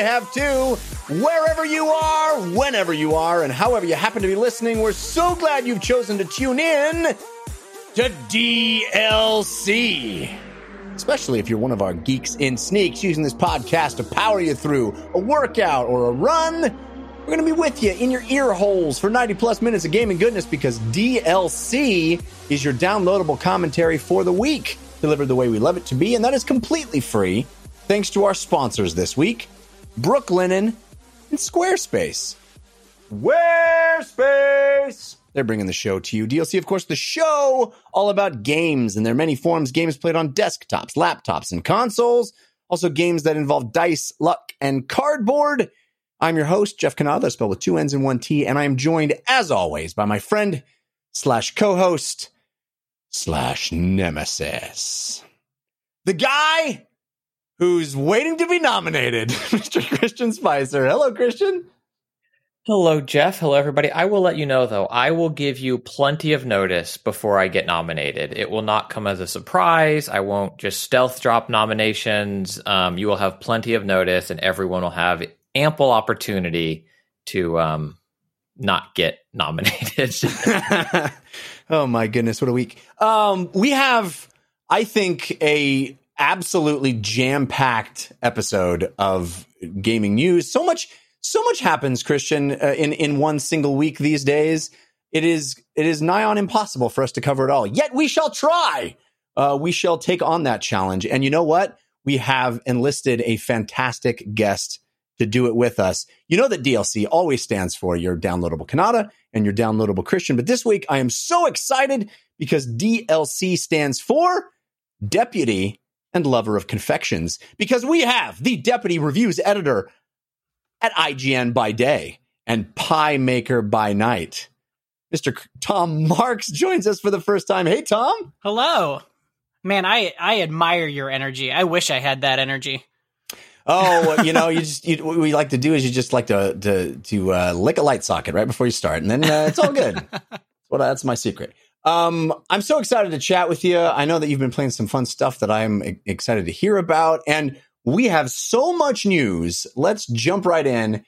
I have too. Wherever you are, whenever you are, and however you happen to be listening, we're so glad you've chosen to tune in to DLC. Especially if you're one of our geeks in sneaks using this podcast to power you through a workout or a run. We're going to be with you in your ear holes for 90 plus minutes of gaming goodness because DLC is your downloadable commentary for the week, delivered the way we love it to be, and that is completely free thanks to our sponsors this week, Brooklinen and Squarespace. Squarespace! They're bringing the show to you. DLC, of course, the show all about games and their many forms. Games played on desktops, laptops, and consoles. Also, games that involve dice, luck, and cardboard. I'm your host, Jeff Cannata, spelled with two N's and one T, and I am joined, as always, by my friend slash co-host slash nemesis. The guy who's waiting to be nominated, Mr. Christian Spicer. Hello, Christian. Hello, Jeff. Hello, everybody. I will let you know, though, I will give you plenty of notice before I get nominated. It will not come as a surprise. I won't just stealth drop nominations. Um, you will have plenty of notice, and everyone will have ample opportunity to um, not get nominated. oh my goodness, what a week! Um, we have, I think, a absolutely jam packed episode of gaming news. So much, so much happens, Christian, uh, in in one single week these days. It is it is nigh on impossible for us to cover it all. Yet we shall try. Uh, we shall take on that challenge. And you know what? We have enlisted a fantastic guest to do it with us. You know that DLC always stands for your downloadable Cannata and your downloadable Christian. But this week I am so excited because DLC stands for Deputy and Lover of Confections because we have the Deputy Reviews Editor at IGN by day and Pie Maker by night. Mr. Tom Marks joins us for the first time. Hey, Tom. Hello. Man, I, I admire your energy. I wish I had that energy. Oh, you know, you just you, what we like to do is you just like to to to uh, lick a light socket right before you start, and then uh, it's all good. well, that's my secret. Um, I'm so excited to chat with you. I know that you've been playing some fun stuff that I'm excited to hear about, and we have so much news. Let's jump right in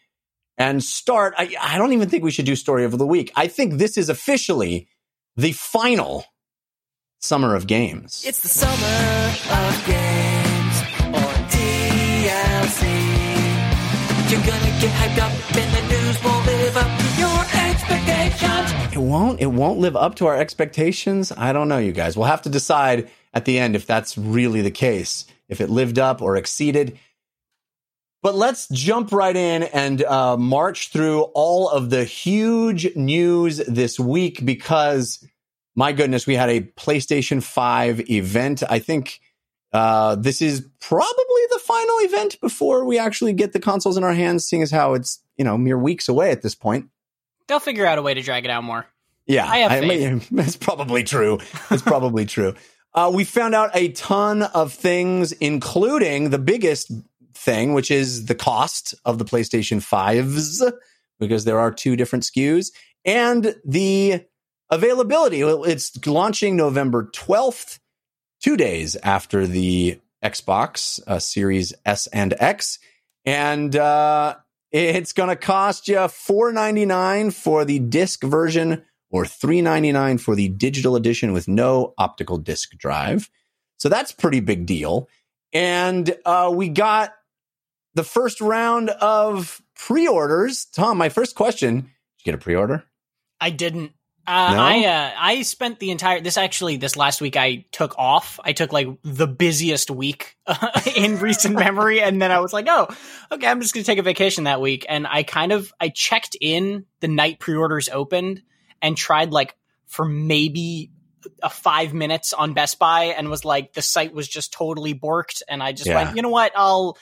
and start. I, I don't even think we should do story of the week. I think this is officially the final summer of games. It's the summer of games DLC. You're gonna get hyped up and the It won't. It won't live up to our expectations. I don't know, you guys. We'll have to decide at the end if that's really the case, if it lived up or exceeded. But let's jump right in and uh, march through all of the huge news this week because, my goodness, we had a PlayStation 5 event. I think uh, this is probably the final event before we actually get the consoles in our hands, seeing as how it's, you know, mere weeks away at this point. They'll figure out a way to drag it out more. Yeah, I have faith. That's probably true. It's probably true. Uh, we found out a ton of things, including the biggest thing, which is the cost of the PlayStation 5s, because there are two different SKUs, and the availability. It's launching November 12th, two days after the Xbox uh, Series S and X. And uh, it's going to cost you $4.99 for the disc version or $3.99 for the digital edition with no optical disc drive. So that's pretty big deal. And uh, we got the first round of pre-orders. Tom, my first question: Did you get a pre-order? I didn't. Uh, No? I uh, I spent the entire this actually this last week I took off. I took like the busiest week in recent memory, and then I was like, oh, okay, I'm just gonna take a vacation that week. And I kind of I checked in the night pre-orders opened and tried like for maybe a five minutes on Best Buy, and was like the site was just totally borked, and I just Yeah. went, you know what, I'll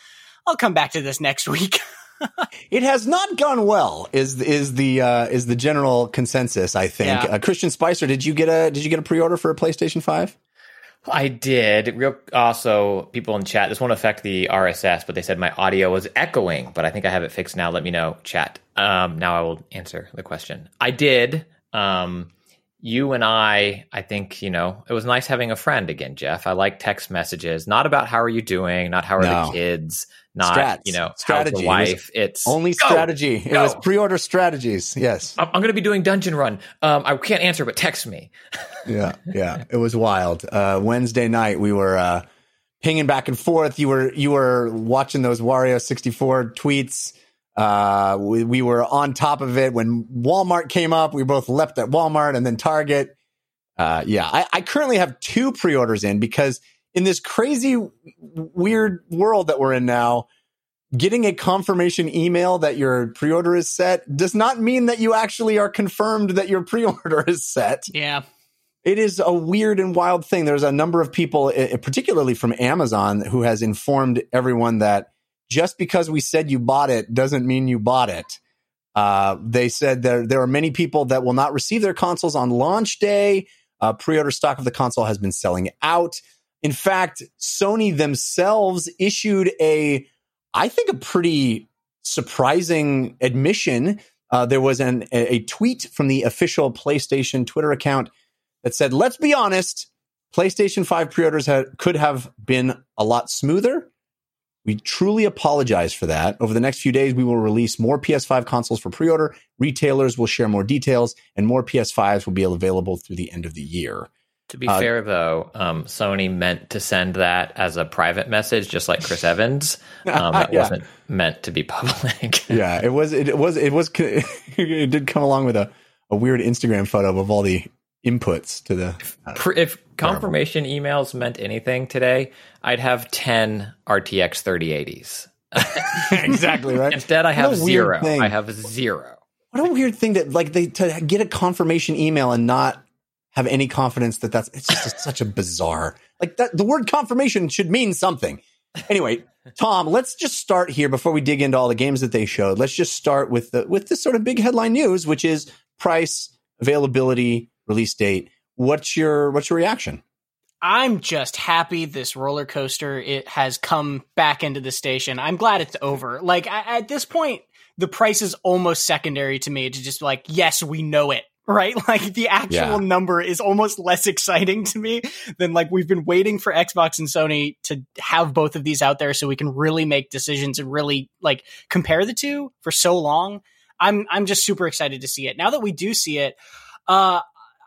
I'll come back to this next week. It has not gone well. Is is the uh, is the general consensus? I think. Yeah. Uh, Christian Spicer, did you get a did you get a pre-order for a PlayStation Five? I did. Real also, people in chat. This won't affect the RSS, but they said my audio was echoing. But I think I have it fixed now. Let me know, chat. Um, now I will answer the question. I did. Um, you and I, I think you know, it was nice having a friend again, Jeff. I like text messages, not about how are you doing, not how are No. the kids, not Strats. you know Strategy. how's It wife. It's Only Go! strategy. It Go! was pre-order strategies. Yes. I'm, I'm going to be doing dungeon run. Um, I can't answer, but text me. yeah, yeah. It was wild. Uh, Wednesday night, we were uh, pinging back and forth. You were you were watching those Wario sixty four tweets. Uh, we, we were on top of it when Walmart came up. We both leapt at Walmart and then Target. Uh, yeah, I, I currently have two pre orders in because in this crazy, weird world that we're in now, getting a confirmation email that your pre order is set does not mean that you actually are confirmed that your pre order is set Yeah. it is a weird and wild thing. There's a number of people, eh, particularly from Amazon, who has informed everyone that just because we said you bought it doesn't mean you bought it. Uh, they said there there are many people that will not receive their consoles on launch day. Uh, pre-order stock of the console has been selling out. In fact, Sony themselves issued a, I think, a pretty surprising admission. Uh, there was an, a, tweet from the official PlayStation Twitter account that said, let's be honest, PlayStation 5 pre orders ha- could have been a lot smoother. We truly apologize for that. Over the next few days, we will release more PS5 consoles for pre order. Retailers will share more details, and more PS5s will be available through the end of the year. To be Uh, fair, though, um, Sony meant to send that as a private message, just like Chris Evans. Um, it Yeah. wasn't meant to be public. Yeah, it was, it, was, it was, it did come along with a, a weird Instagram photo of all the inputs to the. Pr- if confirmation emails meant anything today, I'd have 10 RTX 3080s. exactly, right? Instead, I have zero. thing. I have zero. What a weird thing that like they to get a confirmation email and not have any confidence that that's it's just such a bizarre like that the word confirmation should mean something. Anyway, Tom, let's just start here before we dig into all the games that they showed. Let's just start with the with this sort of big headline news, which is price, availability, release date. What's your what's your reaction? I'm just happy this roller coaster it has come back into the station. I'm glad it's over. Like I, at this point, the price is almost secondary to me. To just like, yes, we know it, right? Like the actual Yeah. number is almost less exciting to me than like we've been waiting for Xbox and Sony to have both of these out there so we can really make decisions and really like compare the two for so long. I'm I'm just super excited to see it. Now that we do see it, uh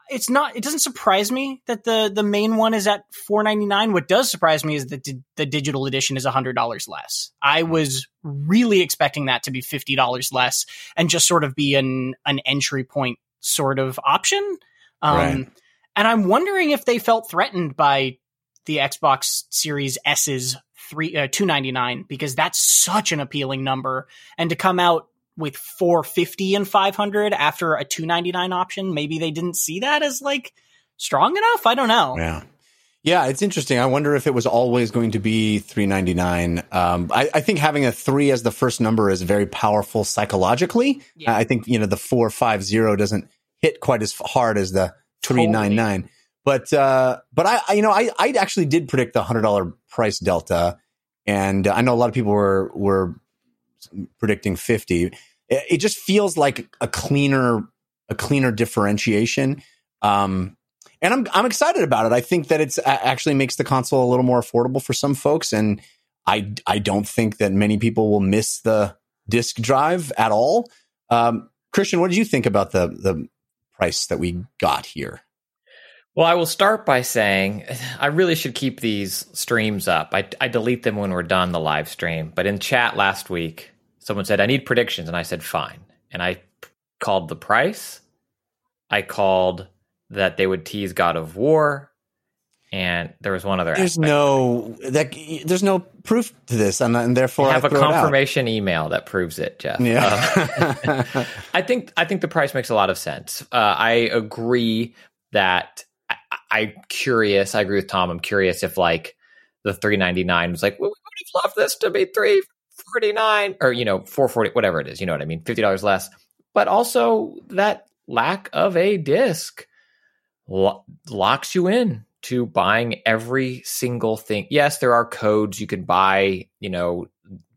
it's not it doesn't surprise me that the the main one is at 4.99 what does surprise me is that di- the digital edition is $100 less i was really expecting that to be $50 less and just sort of be an an entry point sort of option um Right. and i'm wondering if they felt threatened by the xbox series s's 3 uh, 299 because that's such an appealing number and to come out with 450 and 500 after a 299 option maybe they didn't see that as like strong enough i don't know Yeah. Yeah, it's interesting. I wonder if it was always going to be three ninety nine. Um, I, I think having a three as the first number is very powerful psychologically. Yeah. I think you know the four five zero doesn't hit quite as hard as the three nine nine. But uh, but I, I you know I I actually did predict the hundred dollar price delta, and I know a lot of people were were predicting fifty. It, it just feels like a cleaner a cleaner differentiation. Um, and I'm I'm excited about it. I think that it's actually makes the console a little more affordable for some folks, and I I don't think that many people will miss the disk drive at all. Um, Christian, what did you think about the the price that we got here? Well, I will start by saying I really should keep these streams up. I, I delete them when we're done the live stream. But in chat last week, someone said, I need predictions. And I said, fine. And I p- called the price. I called that they would tease God of War. And there was one other There's no that there's no proof to this, and, and therefore I have I a confirmation email that proves it, Jeff. Um, Yeah. I think I think the price makes a lot of sense. Uh, I agree that I, I'm curious. I agree with Tom. I'm curious if like the 399 was like, well, we would have loved this to be 349 or you know 440, whatever it is. You know what I mean? Fifty dollars less. But also that lack of a disc lo- locks you in to buying every single thing. Yes, there are codes you can buy. You know,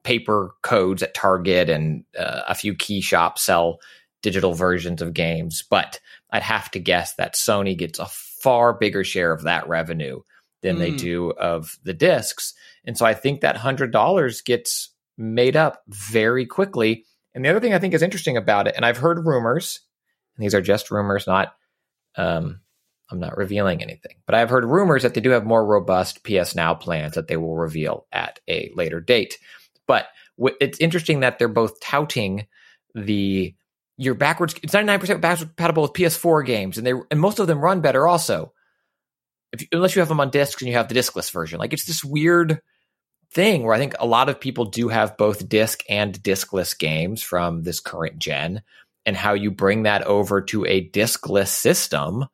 paper codes at Target and uh, a few key shops sell digital versions of games, but I'd have to guess that Sony gets a far bigger share of that revenue than they Mm. do of the discs. And so I think that $100 gets made up very quickly. And the other thing I think is interesting about it, and I've heard rumors, and these are just rumors, not um, I'm not revealing anything, but I've heard rumors that they do have more robust PS Now plans that they will reveal at a later date. But w- it's interesting that they're both touting the your backwards. It's 99 percent backwards compatible with PS4 games, and they and most of them run better also. If unless you have them on discs and you have the discless version, like it's this weird thing where I think a lot of people do have both disc and discless games from this current gen, and how you bring that over to a discless system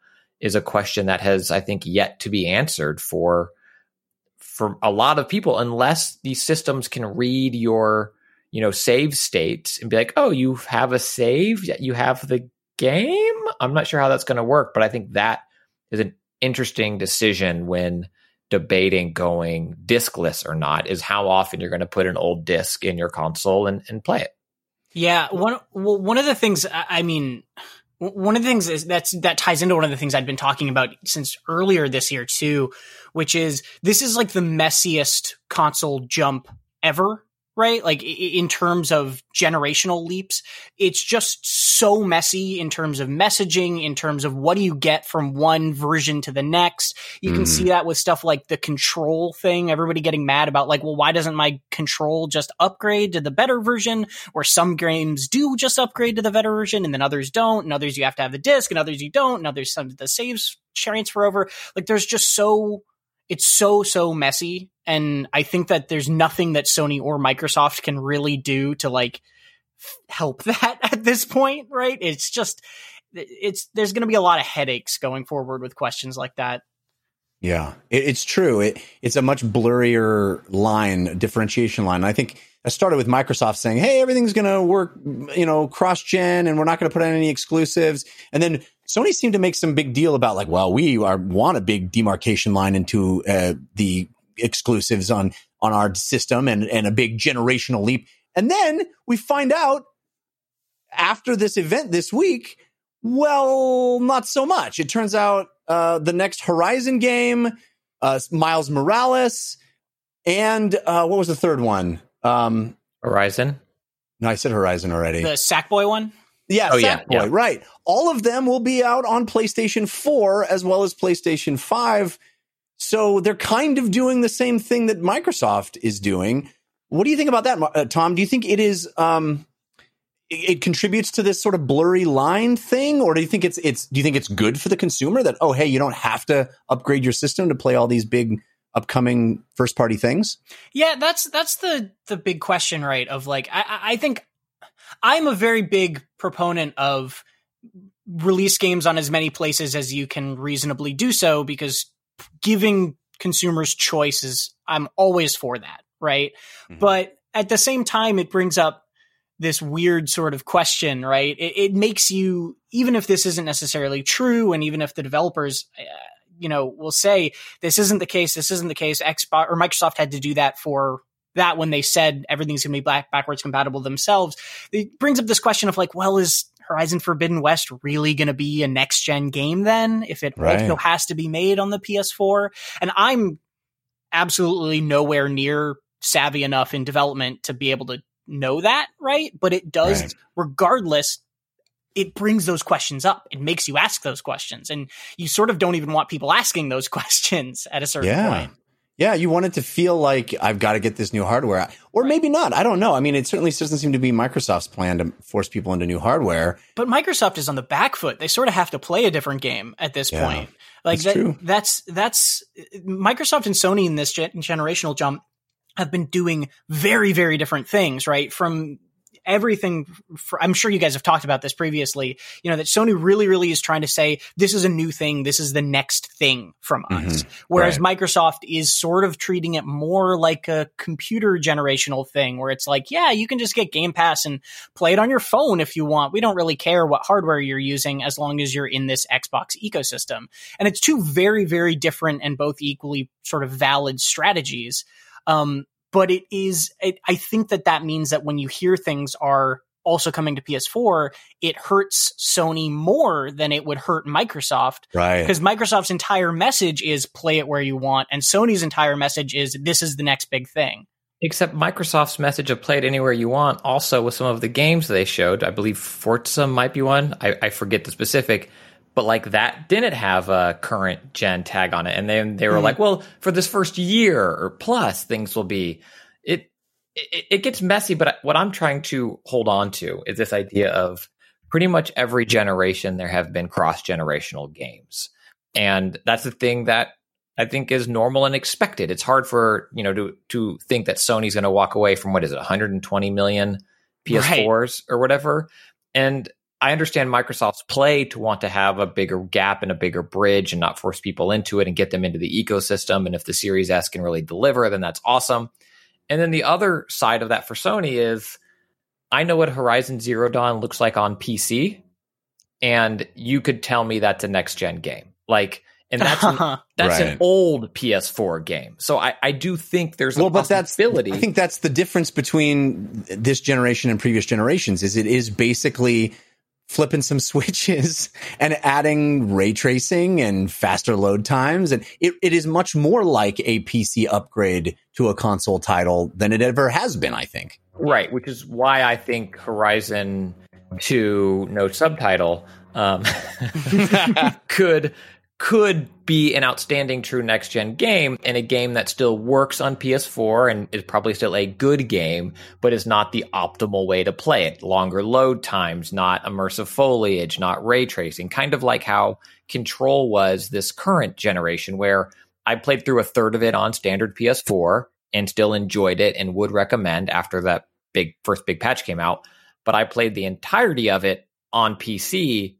is a question that has, I think, yet to be answered for for a lot of people, unless these systems can read your you know save states and be like, oh, you have a save, you have the game. I'm not sure how that's going to work, but I think that is an interesting decision when debating going discless or not is how often you're going to put an old disc in your console and, and play it. Yeah, one one of the things I mean, one of the things is that's that ties into one of the things I'd been talking about since earlier this year too, which is this is like the messiest console jump ever, right? Like in terms of generational leaps, it's just so messy in terms of messaging, in terms of what do you get from one version to the next. You can Mhm. see that with stuff like the control thing. Everybody getting mad about like, well, why doesn't my control just upgrade to the better version? Or some games do just upgrade to the better version and then others don't, and others you have to have the disc, and others you don't, and others some of the saves transfer over. Like there's just so it's so so messy, and I think that there's nothing that Sony or Microsoft can really do to like help that at this point, right? It's just it's there's going to be a lot of headaches going forward with questions like that. Yeah, it, it's true. It, it's a much blurrier line, differentiation line. I think I started with Microsoft saying, "Hey, everything's going to work, you know, cross gen, and we're not going to put on any exclusives." And then Sony seemed to make some big deal about like, "Well, we are want a big demarcation line into uh, the exclusives on on our system, and and a big generational leap." And then we find out after this event this week, well, not so much. It turns out uh, the next Horizon game, uh, Miles Morales, and uh, what was the third one? Um, Horizon. no, I said Horizon already. The Sackboy one. yeah, Oh, yeah, Sackboy, yeah. right. All of them will be out on PlayStation 4 as well as PlayStation 5. So they're kind of doing the same thing that Microsoft is doing. What do you think about that, uh, Tom? Do you think it is um, it, it contributes to this sort of blurry line thing, or do you think it's it's do you think it's good for the consumer that oh hey you don't have to upgrade your system to play all these big upcoming first party things? Yeah, that's that's the the big question, right? Of like, I- I, I think I'm a very big proponent of release games on as many places as you can reasonably do so, because giving consumers choices, I'm always for that, right? Mhm. But at the same time, it brings up this weird sort of question, right? It, it makes you, even if this isn't necessarily true, and even if the developers, uh, you know, will say this isn't the case, this isn't the case. Xbox or Microsoft had to do that for that when they said everything's going to be back backwards compatible themselves. It brings up this question of like, well, is Horizon Forbidden West really going to be a next gen game then? If it Right. also has to be made on the PS4, and I'm absolutely nowhere near savvy enough in development to be able to know that, right? But it does, Right. regardless. It brings those questions up. It makes you ask those questions, and you sort of don't even want people asking those questions at a certain Yeah. point. Yeah, you want it to feel like I've got to get this new hardware, or maybe not. I don't know. I mean, it certainly doesn't seem to be Microsoft's plan to force people into new hardware. But Microsoft is on the back foot. They sort of have to play a different game at this Yeah, point. Like that's that, true. that's that's Microsoft and Sony in this gen- generational jump have been doing very very different things, right? From everything for, I'm sure you guys have talked about this previously, you know, that Sony really really is trying to say this is a new thing, this is the next thing from us. Whereas Microsoft is sort of treating it more like a computer generational thing where it's like, yeah, you can just get Game Pass and play it on your phone if you want. We don't really care what hardware you're using as long as you're in this Xbox ecosystem. And it's two very, very different and both equally sort of valid strategies. Um, but it is, it, I think that that means that when you hear things are also coming to PS4, it hurts Sony more than it would hurt Microsoft Right. because Microsoft's entire message is play it where you want, and Sony's entire message is this is the next big thing. Except Microsoft's message of play it anywhere you want, also with some of the games they showed, I believe Forza might be one. I, I forget the specific, but like that didn't have a current gen tag on it. And then they were Hmm. like, well, for this first year or plus, things will be it. It, it gets messy, but what I'm trying to hold on to is this idea of pretty much every generation there have been cross generational games, and that's the thing that I think is normal and expected. It's hard for you know to to think that Sony's going to walk away from what is it 120 million PS4s or whatever. And I understand Microsoft's play to want to have a bigger gap and a bigger bridge and not force people into it and get them into the ecosystem. And if the Series S can really deliver, then that's awesome. And then the other side of that for Sony is I know what Horizon Zero Dawn looks like on PC, and you could tell me that's a next gen game. Like, and that's an, that's an old PS4 game. So I, I do think there's a well, but that's possibility. I think that's the difference between this generation and previous generations. Is it is basically flipping some switches and adding ray tracing and faster load times, and it, it is much more like a PC upgrade to a console title than it ever has been. I think. Right, which is why I think Horizon 2 no subtitle um, could could be an outstanding true next gen game and a game that still works on PS4 and is probably still a good game, but is not the optimal way to play it. Longer load times, not immersive foliage, not ray tracing, kind of like how Control was this current generation, where I played through a third of it on standard PS4 and still enjoyed it and would recommend after that big first big patch came out. But I played the entirety of it on PC,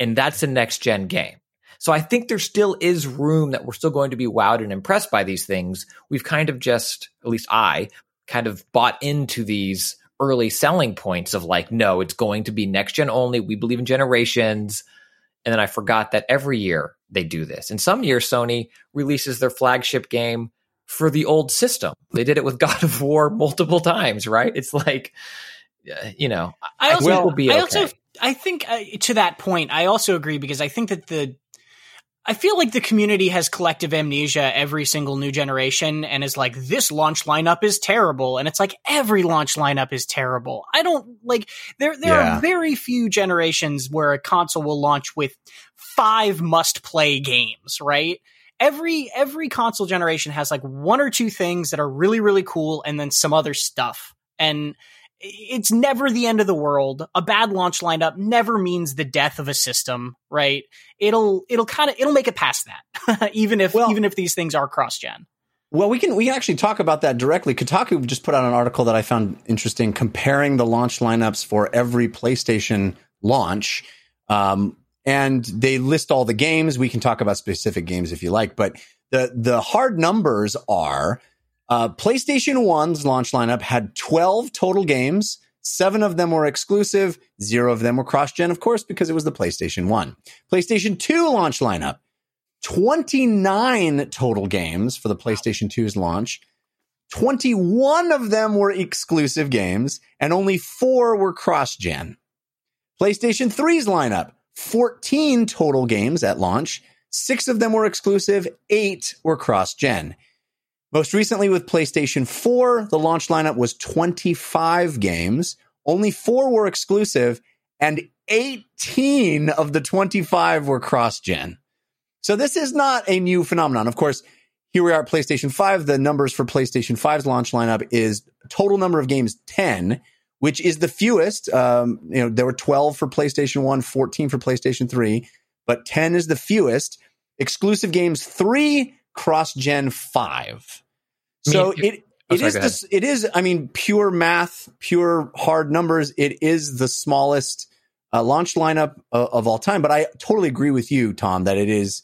and that's a next gen game. So I think there still is room that we're still going to be wowed and impressed by these things. We've kind of just, at least I, kind of bought into these early selling points of like, no, it's going to be next gen only. We believe in generations. And then I forgot that every year they do this. And some years Sony releases their flagship game for the old system. They did it with God of War multiple times, right? It's like, uh, you know, I I also, think we'll be I okay. also, I think uh, to that point, I also agree because I think that the, I feel like the community has collective amnesia every single new generation and is like, this launch lineup is terrible. And it's like, every launch lineup is terrible. I don't like, there, there Yeah. are very few generations where a console will launch with five must play games, right? Every, every console generation has like one or two things that are really, really cool and then some other stuff. And it's never the end of the world. A bad launch lineup never means the death of a system, right? It'll it'll kind of it'll make it past that, even if Well- even if these things are cross gen. Well, we can we can actually talk about that directly. Kotaku just put out an article that I found interesting, comparing the launch lineups for every PlayStation launch, um, and they list all the games. We can talk about specific games if you like, but the the hard numbers are uh, PlayStation One's launch lineup had twelve total games. Seven of them were exclusive. Zero of them were cross gen, of course, because it was the PlayStation One. PlayStation Two launch lineup. 29 total games for the PlayStation 2's launch. 21 of them were exclusive games, and only four were cross gen. PlayStation 3's lineup 14 total games at launch. Six of them were exclusive, eight were cross gen. Most recently with PlayStation 4, the launch lineup was 25 games. Only four were exclusive, and 18 of the 25 were cross gen. So this is not a new phenomenon. Of course, here we are at PlayStation 5. The numbers for PlayStation 5's launch lineup is total number of games 10, which is the fewest. Um, you know, there were 12 for PlayStation 1, 14 for PlayStation 3, but 10 is the fewest. Exclusive games 3, cross gen 5. So I mean, it oh, it sorry, is go ahead. this, it is I mean pure math, pure hard numbers. It is the smallest uh, launch lineup uh, of all time, but I totally agree with you Tom that it is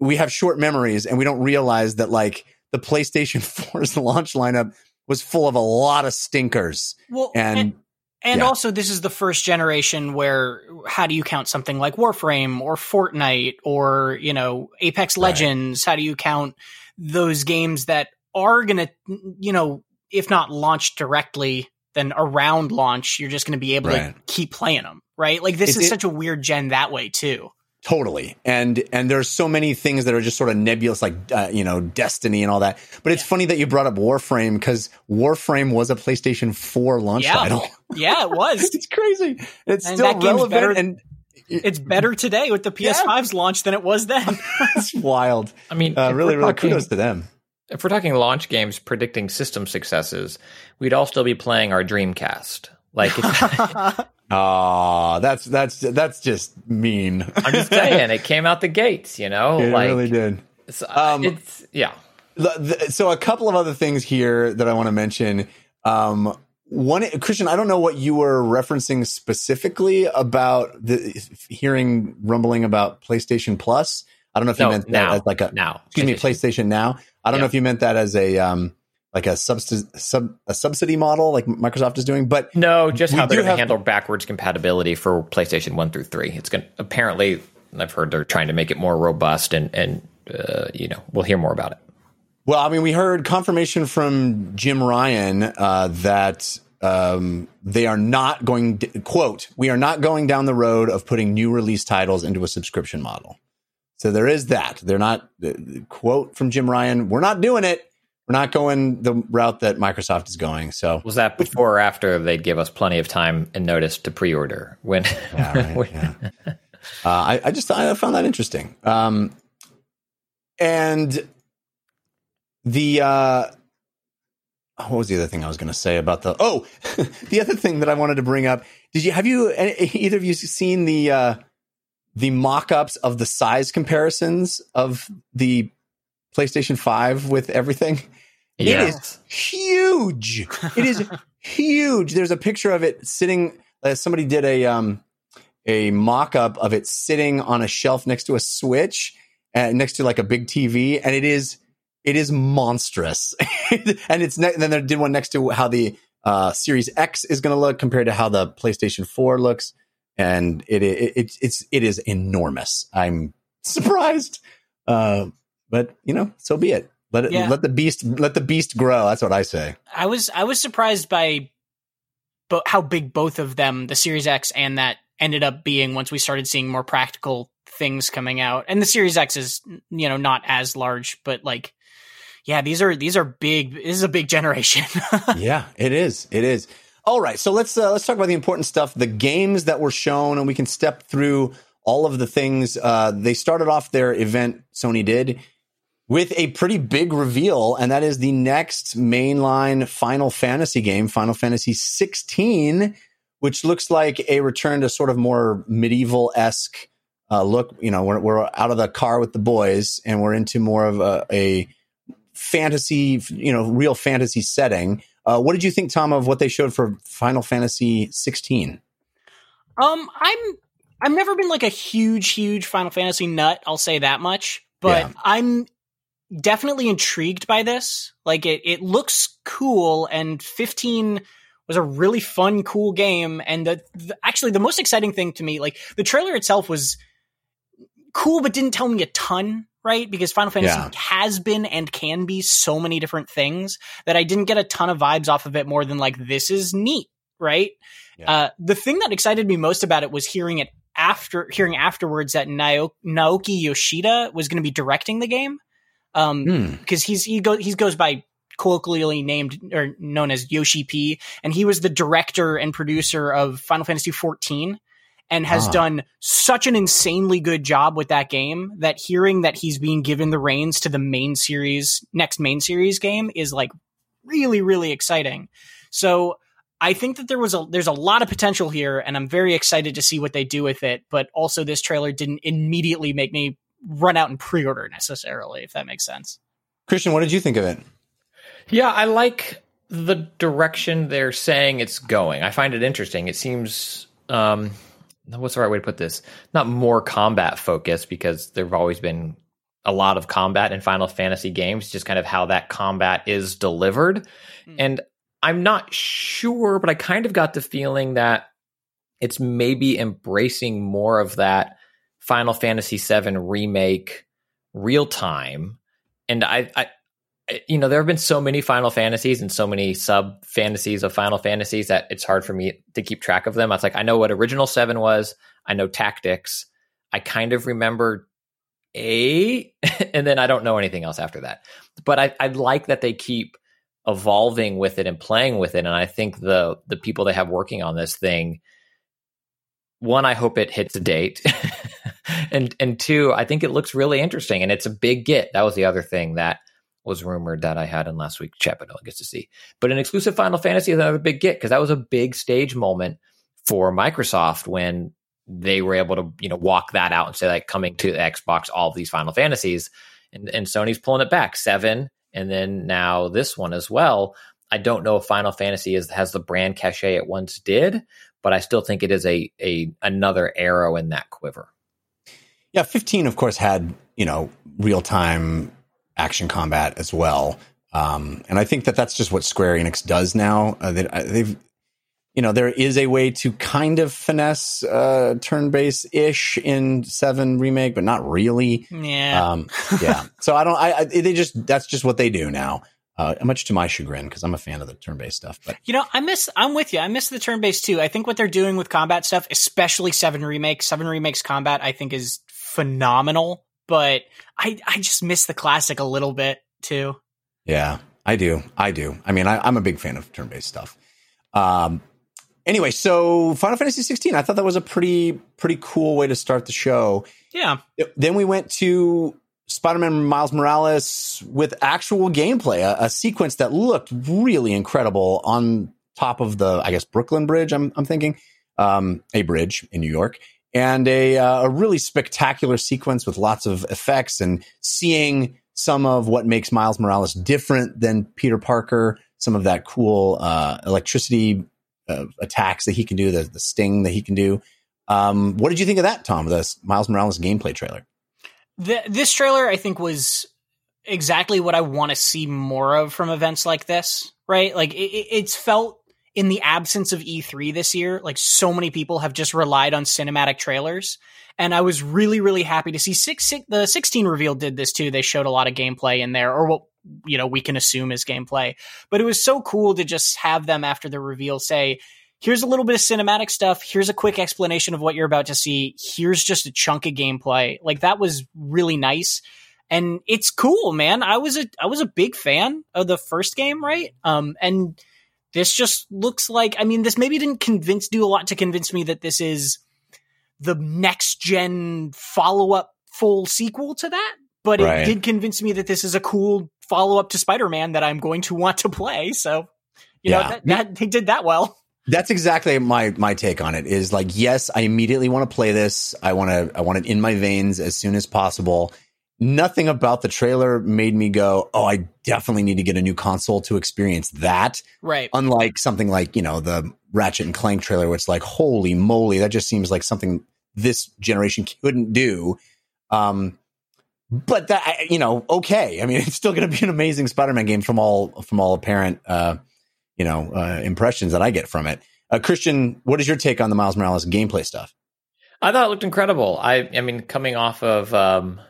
we have short memories and we don't realize that like the PlayStation 4's launch lineup was full of a lot of stinkers. Well, And And Yeah. also, this is the first generation where how do you count something like Warframe or Fortnite or, you know, Apex Right. Legends? How do you count those games that are going to, you know, if not launch directly, then around launch, you're just going to be able Right. to keep playing them, right? Like, this It- is it- such a weird gen that way, too. Totally, and and there's so many things that are just sort of nebulous, like uh, you know, Destiny and all that. But it's funny that you brought up Warframe because Warframe was a PlayStation 4 launch Yeah. title. Yeah, it was. it's crazy. It's And still that game's relevant, better- and it's better today with the PS5's launch than it was then. it's wild. I mean, Uh, really, we're really talking- kudos to them. If we're talking launch games predicting system successes, we'd all still be playing our Dreamcast. Like, it's, Ah, that's that's that's just mean. I'm just saying, it came out the gates. You know, it like really did. it's, uh, it's yeah. The- the- so a couple of other things here that I want to mention. Um, one, Christian, I don't know what you were referencing specifically about the hearing rumbling about PlayStation Plus. I don't know if you meant now, that as like a now. excuse me, PlayStation Now. I don't know if you meant that as a um like a sub a subsidy model like Microsoft is doing, but No, just how do they're going to handle backwards compatibility for PlayStation One through Three. It's going to apparently. I've heard they're trying to make it more robust, and and uh, you know we'll hear more about it. Well, I mean, we heard confirmation from Jim Ryan uh, that um, they are not going. To, quote: "We are not going down the road of putting new release titles into a subscription model." So there is that. They're not. Quote from Jim Ryan: "We're not doing it. We're not going the route that Microsoft is going." So Was that before or after they'd give us plenty of time and notice to pre-order? When, Yeah, right, when- yeah. uh, I, I just I found that interesting. Um, and the uh, what was the other thing I was going to say about the? Oh, the other thing that I wanted to bring up. Did you have you any- either of you seen the uh, the mock-ups of the size comparisons of the PlayStation Five with everything? yeah. It is huge. It is huge. There's a picture of it sitting. Uh, somebody did a um a mock up of it sitting on a shelf next to a Switch, uh, next to like a big TV, and it is it is monstrous. and it's ne- then they did one next to how the uh, Series X is going to look compared to how the PlayStation Four looks, and it, it, it it's it is enormous. I'm surprised, uh, but you know, so be it. Let it Yeah. let the beast let the beast grow. That's what I say. I was I was surprised by bo- how big both of them, the Series X and that, ended up being once we started seeing more practical things coming out. And the Series X is you know not as large, but like yeah, these are these are big. This is a big generation. yeah, it is. It is. All right, so let's uh, let's talk about the important stuff, the games that were shown, and we can step through all of the things. Uh, they started off their event, Sony did, with a pretty big reveal, and that is the next mainline Final Fantasy game, Final Fantasy 16, which looks like a return to sort of more medieval esque uh, look. You know, we're, we're out of the car with the boys, and we're into more of a, a fantasy, you know, real fantasy setting. Uh, what did you think, Tom, of what they showed for Final Fantasy 16? Um, I'm I've never been like a huge, huge Final Fantasy nut. I'll say that much. But Yeah. I'm definitely intrigued by this. Like it, it looks cool, and 15 was a really fun, cool game. And the, the actually the most exciting thing to me, like the trailer itself was cool, but didn't tell me a ton. Right, because Final Fantasy Yeah. has been and can be so many different things that I didn't get a ton of vibes off of it more than like this is neat, right? Yeah. Uh, the thing that excited me most about it was hearing it after hearing afterwards that Nao- Naoki Yoshida was going to be directing the game. Um, Hmm. because he's he goes he goes by colloquially named or known as Yoshi P, and he was the director and producer of Final Fantasy 14 and has Ah. done such an insanely good job with that game that hearing that he's being given the reins to the main series next main series game is like really really exciting. So I think that there was a there's a lot of potential here, and I'm very excited to see what they do with it. But also, this trailer didn't immediately make me run out and pre-order necessarily, if that makes sense. Christian, what did you think of it? Yeah, I like the direction they're saying it's going. I find it interesting. It seems um what's the right way to put this? Not more combat focused because there've always been a lot of combat in Final Fantasy games, just kind of how that combat is delivered. Hmm. And I'm not sure, but I kind of got the feeling that it's maybe embracing more of that Final Fantasy VII remake real time. And I, I- you know, there have been so many Final Fantasies and so many sub fantasies of Final Fantasies that it's hard for me to keep track of them. I was like, I know what original seven was. I know tactics. I kind of remember eight, and then I don't know anything else after that. But I, I like that they keep evolving with it and playing with it, and I think the the people they have working on this thing, one, I hope it hits a date, and and two, I think it looks really interesting, and it's a big get. That was the other thing that was rumored that I had in last week's chat, but no one gets to see. But an exclusive Final Fantasy is another big get because that was a big stage moment for Microsoft when they were able to you know walk that out and say like coming to the Xbox all of these Final Fantasies and, and Sony's pulling it back seven and then now this one as well. I don't know if Final Fantasy is has the brand cachet it once did, but I still think it is a a another arrow in that quiver. Yeah, 15 of course had, you know, real-time action combat as well. Um, and I think that that's just what Square Enix does now. Uh, they, they've you know, there is a way to kind of finesse uh, turn based ish in Seven remake, but not really. Yeah, um, yeah. So I don't. I, I, they just that's just what they do now. Uh, much to my chagrin, because I'm a fan of the turn based stuff. But you know, I miss. I'm with you. I miss the turn based too. I think what they're doing with combat stuff, especially Seven remake, Seven remakes combat, I think is phenomenal. But I I just miss the classic a little bit too. Yeah, I do. I do. I mean, I, I'm a big fan of turn based stuff. Um, anyway, so Final Fantasy 16, I thought that was a pretty pretty cool way to start the show. Yeah. Then we went to Spider-Man Miles Morales with actual gameplay, a, a, sequence that looked really incredible on top of the, I guess, Brooklyn Bridge. I'm, I'm thinking, um, a bridge in New York, and a uh, a really spectacular sequence with lots of effects and seeing some of what makes Miles Morales different than Peter Parker. Some of that cool uh, electricity uh, attacks that he can do, the, the sting that he can do. Um, what did you think of that, Tom? The Miles Morales gameplay trailer. The, this trailer, I think, was exactly what I want to see more of from events like this. Right? Like it, it's felt in the absence of E3 this year, like so many people have just relied on cinematic trailers. And I was really, really happy to see six, six, the 16 reveal did this too. They showed a lot of gameplay in there, or what you know we can assume is gameplay. But it was so cool to just have them after the reveal say, "Here's a little bit of cinematic stuff. Here's a quick explanation of what you're about to see. Here's just a chunk of gameplay." Like that was really nice. And it's cool, man. I was a I was a big fan of the first game, right? Um, and this just looks like I mean, this maybe didn't convince do a lot to convince me that this is the next gen follow up full sequel to that, but right. it did convince me that this is a cool follow up to Spider Man that I'm going to want to play. So, you yeah. know, that, that they did that well. That's exactly my my take on it. Is like, yes, I immediately want to play this. I want to I want it in my veins as soon as possible. Nothing about the trailer made me go, "Oh, I definitely need to get a new console to experience that." Right. Unlike something like you know the Ratchet and Clank trailer, where it's like, "Holy moly!" That just seems like something this generation couldn't do. Um, but that you know, okay. I mean, it's still going to be an amazing Spider-Man game from all from all apparent, uh, you know, uh, impressions that I get from it. Uh, Christian, what is your take on the Miles Morales gameplay stuff? I thought it looked incredible. I, I mean, coming off of, um,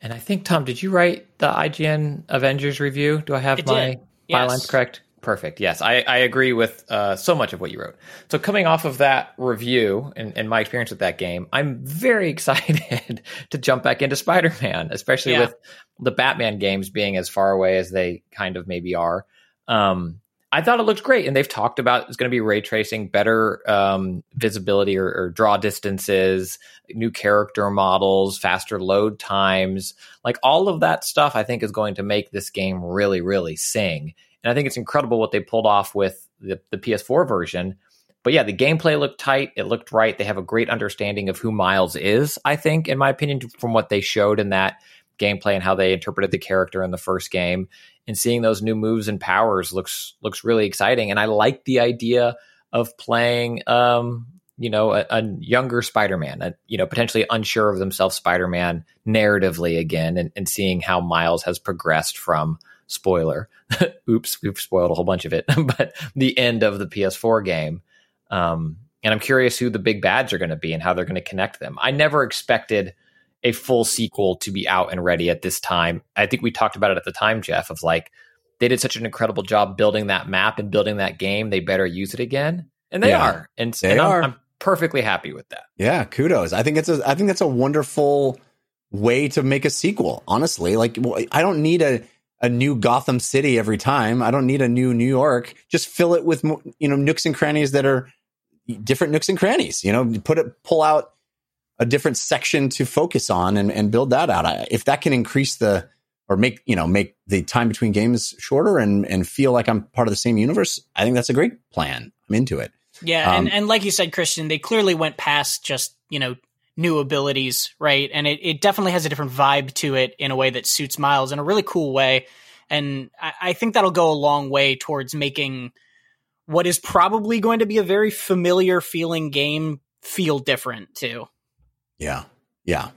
and I think Tom, did you write the IGN Avengers review? Do I have it my did. yes. lines correct? Perfect. Yes, I, I agree with uh, so much of what you wrote. So, coming off of that review and, and my experience with that game, I'm very excited to jump back into Spider Man, especially yeah. with the Batman games being as far away as they kind of maybe are. Um, I thought it looked great, and they've talked about it's going to be ray tracing, better um, visibility or, or, draw distances, new character models, faster load times, like all of that stuff. I think is going to make this game really, really sing. And I think it's incredible what they pulled off with the, the PS4 version. But yeah, the gameplay looked tight. It looked right. They have a great understanding of who Miles is, I think, in my opinion, from what they showed in that gameplay and how they interpreted the character in the first game. And seeing those new moves and powers looks looks really exciting. And I like the idea of playing um, you know, a, a younger Spider-Man, you know, potentially unsure of themselves Spider-Man narratively again and, and seeing how Miles has progressed from spoiler. Oops, we've spoiled a whole bunch of it, but the end of the PS4 game. Um, and I'm curious who the big bads are going to be and how they're going to connect them. I never expected a full sequel to be out and ready at this time. I think we talked about it at the time, Jeff, of like they did such an incredible job building that map and building that game. They better use it again, and they yeah, are. And, they and are. I'm, I'm, perfectly happy with that. Yeah, kudos. I think it's a I think that's a wonderful way to make a sequel. Honestly, like I don't need a a new Gotham City every time. I don't need a new New York. Just fill it with you know nooks and crannies that are different nooks and crannies. You know, put it pull out a different section to focus on and and build that out. I, if that can increase the or make you know make the time between games shorter and and feel like I'm part of the same universe, I think that's a great plan. I'm into it. Yeah, Um, and, and like you said, Christian, they clearly went past just, you know, new abilities, right? And it, it definitely has a different vibe to it in a way that suits Miles in a really cool way. And I, I think that'll go a long way towards making what is probably going to be a very familiar feeling game feel different too. Yeah. Yeah.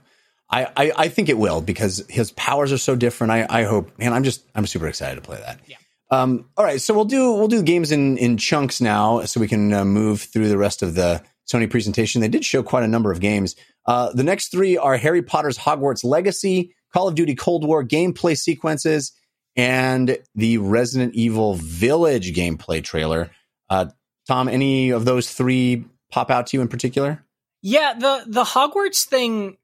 I, I, I think it will because his powers are so different. I, I hope, man, I'm just, I'm super excited to play that. Yeah. Um, all right. So we'll do, we'll do games in, in chunks now so we can uh, move through the rest of the Sony presentation. They did show quite a number of games. Uh, the next three are Harry Potter's Hogwarts Legacy, Call of Duty Cold War gameplay sequences, and the Resident Evil Village gameplay trailer. Uh, Tom, any of those three pop out to you in particular? Yeah, the the Hogwarts thing.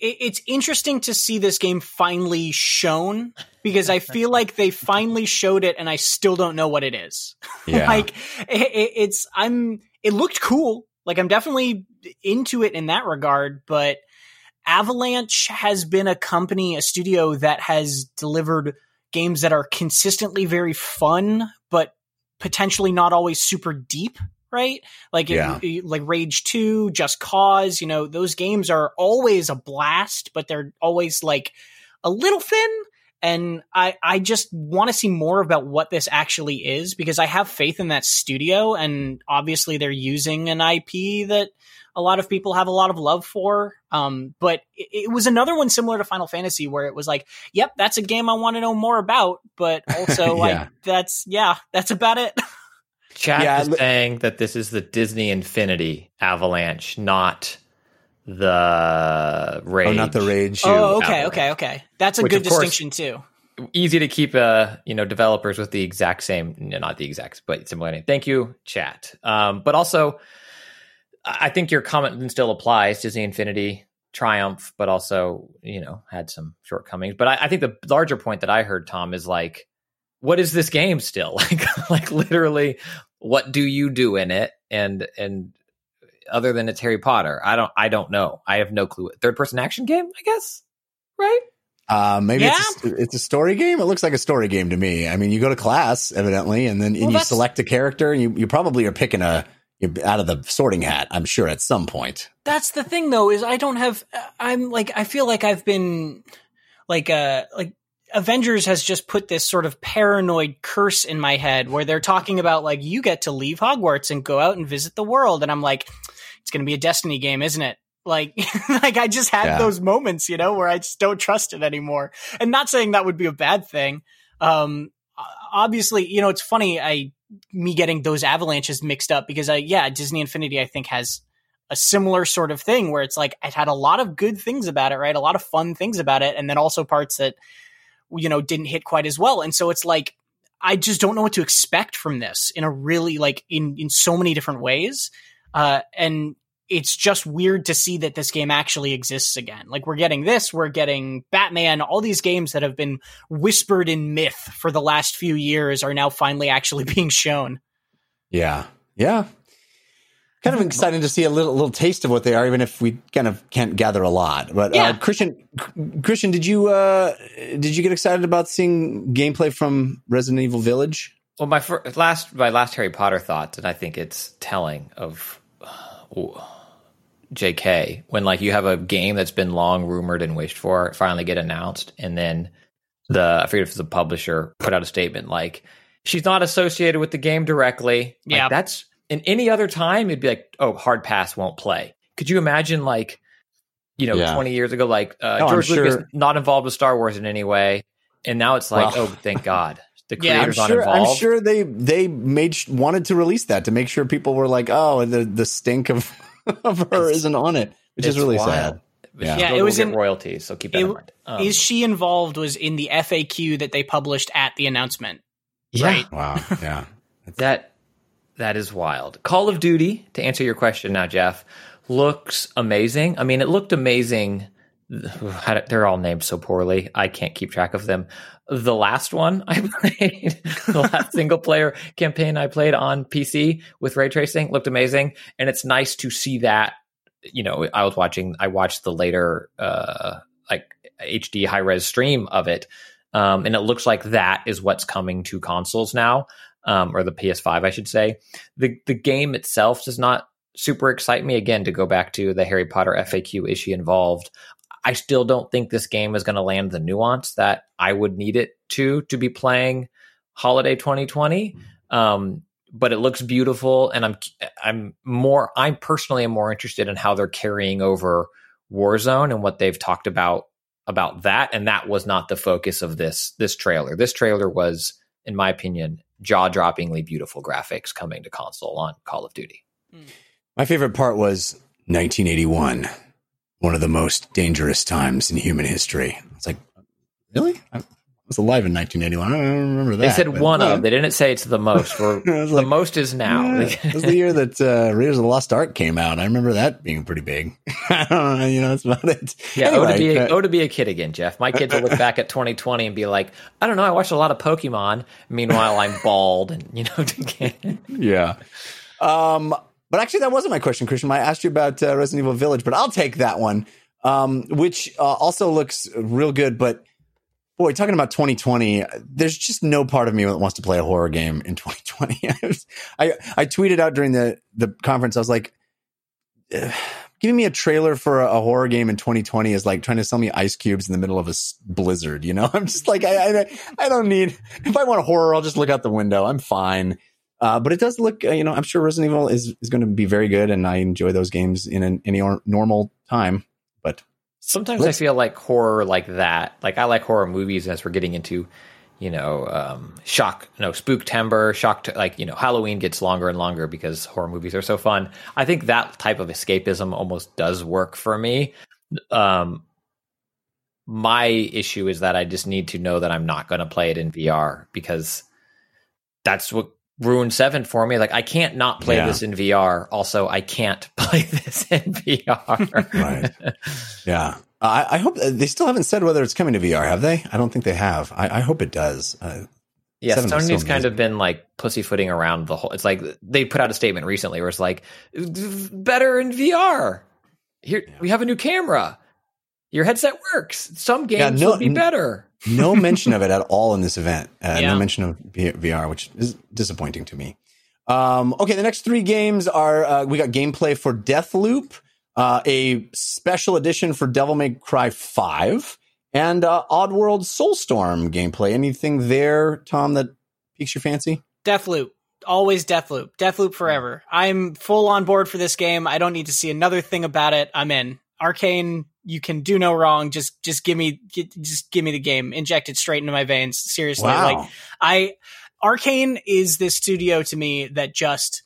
It, it's interesting to see this game finally shown because I feel like they finally showed it, and I still don't know what it is. like it, it, it's I'm. It looked cool. Like I'm definitely into it in that regard, but Avalanche has been a company, a studio that has delivered games that are consistently very fun, but potentially not always super deep, right? Like Yeah. it- like Rage 2, Just Cause, you know, those games are always a blast, but they're always like a little thin. And I, I just want to see more about what this actually is because I have faith in that studio. And obviously, they're using an IP that a lot of people have a lot of love for. Um, but it, it was another one similar to Final Fantasy where it was like, yep, that's a game I want to know more about. But also, Yeah. like, that's, yeah, that's about it. Chat Yeah, is li- saying that this is the Disney Infinity Avalanche, not the Rage. Oh, not the Rage. oh, okay, Avalanche. okay, okay. That's a Which, good of course- distinction, too. Easy to keep, uh, you know, developers with the exact same, no, not the exact, but similar name. Thank you, chat. Um, but also, I I think your comment still applies. Disney Infinity triumph, but also, you know, had some shortcomings. But I, I think the larger point that I heard, Tom, is like, what is this game still? Like, like literally, what do you do in it? And and other than it's Harry Potter, I don't I don't know. I have no clue. Third person action game, I guess. Right? Uh, maybe it's, a, it's a story game. It looks like a story game to me. I mean, you go to class evidently, and then and Well, you select a character, and you, you probably are picking a out of the sorting hat. I'm sure at some point. That's the thing though, is I don't have I'm like I feel like I've been like uh like Avengers has just put this sort of paranoid curse in my head where they're talking about like you get to leave Hogwarts and go out and visit the world and I'm like it's going to be a Destiny game, isn't it? Like like I just had Yeah. those moments, you know, where I just don't trust it anymore. And not saying that would be a bad thing. Um obviously, you know, it's funny I me getting those avalanches mixed up because I yeah, Disney Infinity I think has a similar sort of thing where it's like it had a lot of good things about it, right? A lot of fun things about it, and then also parts that you know didn't hit quite as well. And so it's like I just don't know what to expect from this in a really like in in so many different ways. Uh, and it's just weird to see that this game actually exists again. Like we're getting this, we're getting Batman, all these games that have been whispered in myth for the last few years are now finally actually being shown. Yeah, yeah. Kind of exciting to see a little little taste of what they are, even if we kind of can't gather a lot. But uh, Yeah. Christian, Christian, did you uh, did you get excited about seeing gameplay from Resident Evil Village? Well, my fir- last my last Harry Potter thoughts, and I think it's telling of uh, J.K. when like you have a game that's been long rumored and wished for finally get announced, and then the I forget if it's the publisher put out a statement like she's not associated with the game directly. Like, Yeah. that's in any other time it'd be like oh hard pass won't play. Could you imagine like you know Yeah. twenty years ago like uh, I'm George Lucas not involved with Star Wars in any way, and now it's like Well- oh thank God the Yeah, I'm creator's I'm not sure. involved. I'm sure they they made sh- wanted to release that to make sure people were like, oh, the the stink of of her It's- isn't on it, which is really wild. sad. Yeah. Yeah, it was get in- royalties, so keep that it- in mind. Um, Is she involved? Was in the FAQ that they published at the announcement. yeah, right? Wow. Yeah. that That is wild. Call of Duty, to answer your question now, Jeff, looks amazing. I mean, it looked amazing. They're all named so poorly. I can't keep track of them. The last one I played, the last single player campaign I played on PC with ray tracing looked amazing. And it's nice to see that. You know, I was watching, I watched the later, uh, like HD high res stream of it. Um, and it looks like that is what's coming to consoles now um, or the PS5, I should say. The the game itself does not super excite me. Again, to go back to the Harry Potter FAQ issue involved, I still don't think this game is going to land the nuance that I would need it to to be playing holiday 2020. Um, but it looks beautiful, and I'm I'm more I'm personally am more interested in how they're carrying over Warzone and what they've talked about about that, and that was not the focus of this this trailer. This trailer was, in my opinion, jaw droppingly beautiful graphics coming to console on Call of Duty. Hmm. My favorite part was 1981, one of the most dangerous times in human history. It's like, really? Was alive in 1981. I don't remember that. They said one of. They didn't say it's the most. We're, the like, most is now. Yeah, it was the year that uh, Raiders of the Lost Ark came out. I remember that being pretty big. I don't know, you know, that's about it. Yeah, oh, to be a, uh, oh, to be a kid again, Jeff. My kids will look back at 2020 and be like, I don't know, I watched a lot of Pokemon. Meanwhile, I'm bald and, you know, yeah. Um, but actually, that wasn't my question, Christian. I asked you about uh, Resident Evil Village, but I'll take that one, um, which uh, also looks real good. But boy, talking about 2020, there's just no part of me that wants to play a horror game in 2020. I, I, tweeted out during the, the conference, I was like, giving me a trailer for a, a horror game in 2020 is like trying to sell me ice cubes in the middle of a blizzard. You know, I'm just like, I, I, I don't need, if I want a horror, I'll just look out the window. I'm fine. Uh, but it does look, uh, you know, I'm sure Resident Evil is, is going to be very good, and I enjoy those games in an, any or, normal time. Sometimes Let's- I feel like horror like that. Like I like horror movies as we're getting into, you know, um, shock, no, Spooktember, shock, to, like, you know, Halloween gets longer and longer because horror movies are so fun. I think that type of escapism almost does work for me. Um, my issue is that I just need to know that I'm not going to play it in VR because that's what ruined Seven for me. Like I can't not play Yeah. this in VR. Also, I can't play this in VR. Right. yeah, I, I hope they still haven't said whether it's coming to VR. Have they? I don't think they have. I, I hope it does. Uh, Yeah, Seven was so Sony's kind of been like pussyfooting around the whole. It's like they put out a statement recently where it's like better in VR. Here we have a new camera. Your headset works. Some Yeah, games no- will be better. no mention of it at all in this event. Uh, Yeah. No mention of VR, which is disappointing to me. Um, okay, the next three games are uh, we got gameplay for Deathloop, uh, a special edition for Devil May Cry Five, and uh, Oddworld Soulstorm gameplay. Anything there, Tom, that piques your fancy? Deathloop. Always Deathloop. Deathloop forever. I'm full on board for this game. I don't need to see another thing about it. I'm in. Arcane, you can do no wrong. Just just give me just give me the game. Inject it straight into my veins. Seriously. Like I Arcane is this studio to me that just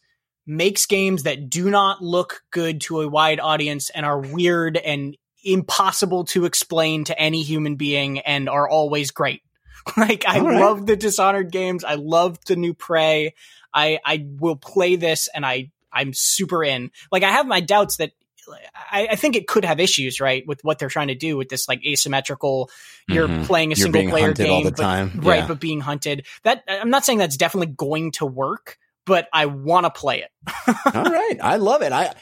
makes games that do not look good to a wide audience and are weird and impossible to explain to any human being and are always great. like I right. love the Dishonored games. I love the new Prey. I I will play this and I I'm super in. Like I have my doubts that I, I think it could have issues, right, with what they're trying to do with this like asymmetrical. You're Mhm. playing a You're single being player game, all the but- time. right? But being hunted. That I'm not saying that's definitely going to work, but I want to play it. All right, I love it. I.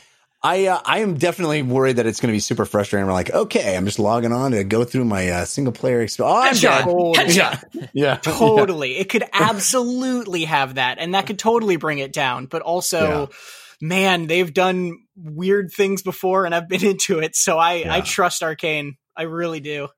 I, uh, I am definitely worried that it's going to be super frustrating. We're like, okay, I'm just logging on to go through my uh, single player experience. Oh. Totally. Headshot. Yeah, totally. It could absolutely have that, and that could totally bring it down. But also, man, they've done weird things before, and I've been into it, so I I trust Arcane. I really do.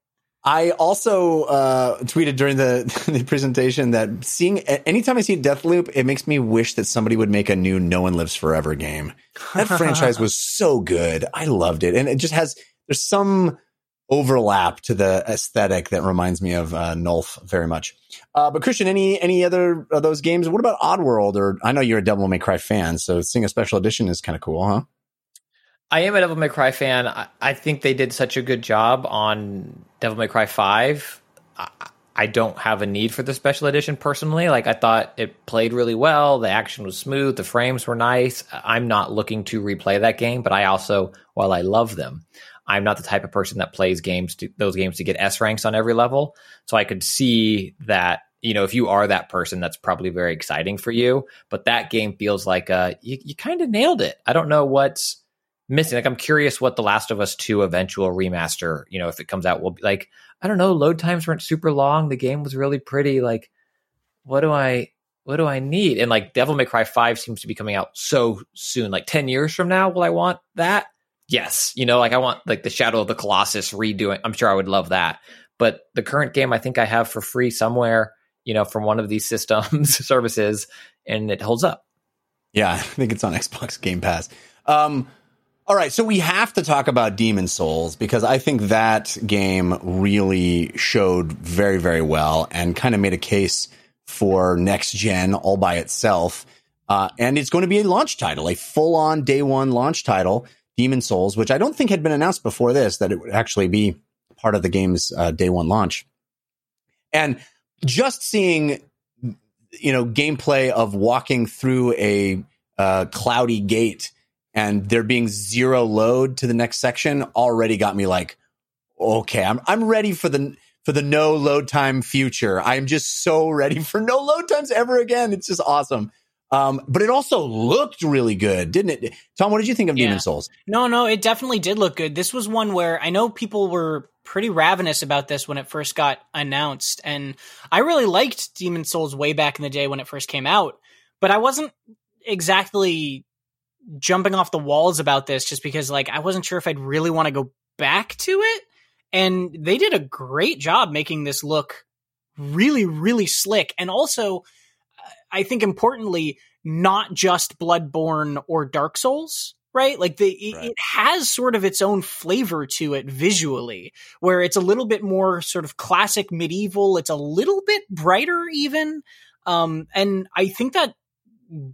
I also uh, tweeted during the, the presentation that seeing anytime I see Deathloop, it makes me wish that somebody would make a new No One Lives Forever game. That franchise was so good. I loved it, and it just has there's some overlap to the aesthetic that reminds me of uh, NOLF very much. Uh, but Christian, any any other of those games? What about Oddworld? Or I know you're a Devil May Cry fan, so seeing a special edition is kind of cool, huh? I am a Devil May Cry fan. I, I think they did such a good job on Devil May Cry Five. I, I don't have a need for the special edition personally. Like I thought it played really well, the action was smooth, the frames were nice. I'm not looking to replay that game, but I also, while I love them, I'm not the type of person that plays games to those games to get S ranks on every level. So I could see that you know if you are that person, that's probably very exciting for you. But that game feels like uh, you, you kind of nailed it. I don't know what's missing. Like I'm curious what the Last of Us Two eventual remaster, you know, if it comes out, will be like. I don't know. Load times weren't super long. The game was really pretty. Like, what do I? What do I need? And like Devil May Cry 5 seems to be coming out so soon. Like 10 years from now, will I want that? yes, you know, like I want like the Shadow of the Colossus redoing. I'm sure I would love that. But the current game I think I have for free somewhere, you know, from one of these systems services, and it holds up. Yeah, I think it's on Xbox Game Pass. Um, all right, so we have to talk about Demon Souls because I think that game really showed very, very well and kind of made a case for next gen all by itself. Uh, and it's going to be a launch title, a full on day one launch title. Demon Souls, which I don't think had been announced before this, that it would actually be part of the game's uh, day one launch. And just seeing, you know, gameplay of walking through a uh, cloudy gate and there being zero load to the next section already got me like, okay, I'm I'm ready for the for the no load time future. I'm just so ready for no load times ever again. It's just awesome. Um, but it also looked really good, didn't it? Tom, what did you think of Yeah. Demon Souls? No, no, it definitely did look good. This was one where I know people were pretty ravenous about this when it first got announced. And I really liked Demon Souls way back in the day when it first came out, but I wasn't exactly jumping off the walls about this just because like I wasn't sure if I'd really want to go back to it. And they did a great job making this look really, really slick. And also, I think importantly, not just Bloodborne or Dark Souls, right? Like the it, Right. it has sort of its own flavor to it visually, where it's a little bit more sort of classic medieval. It's a little bit brighter even, um, and I think that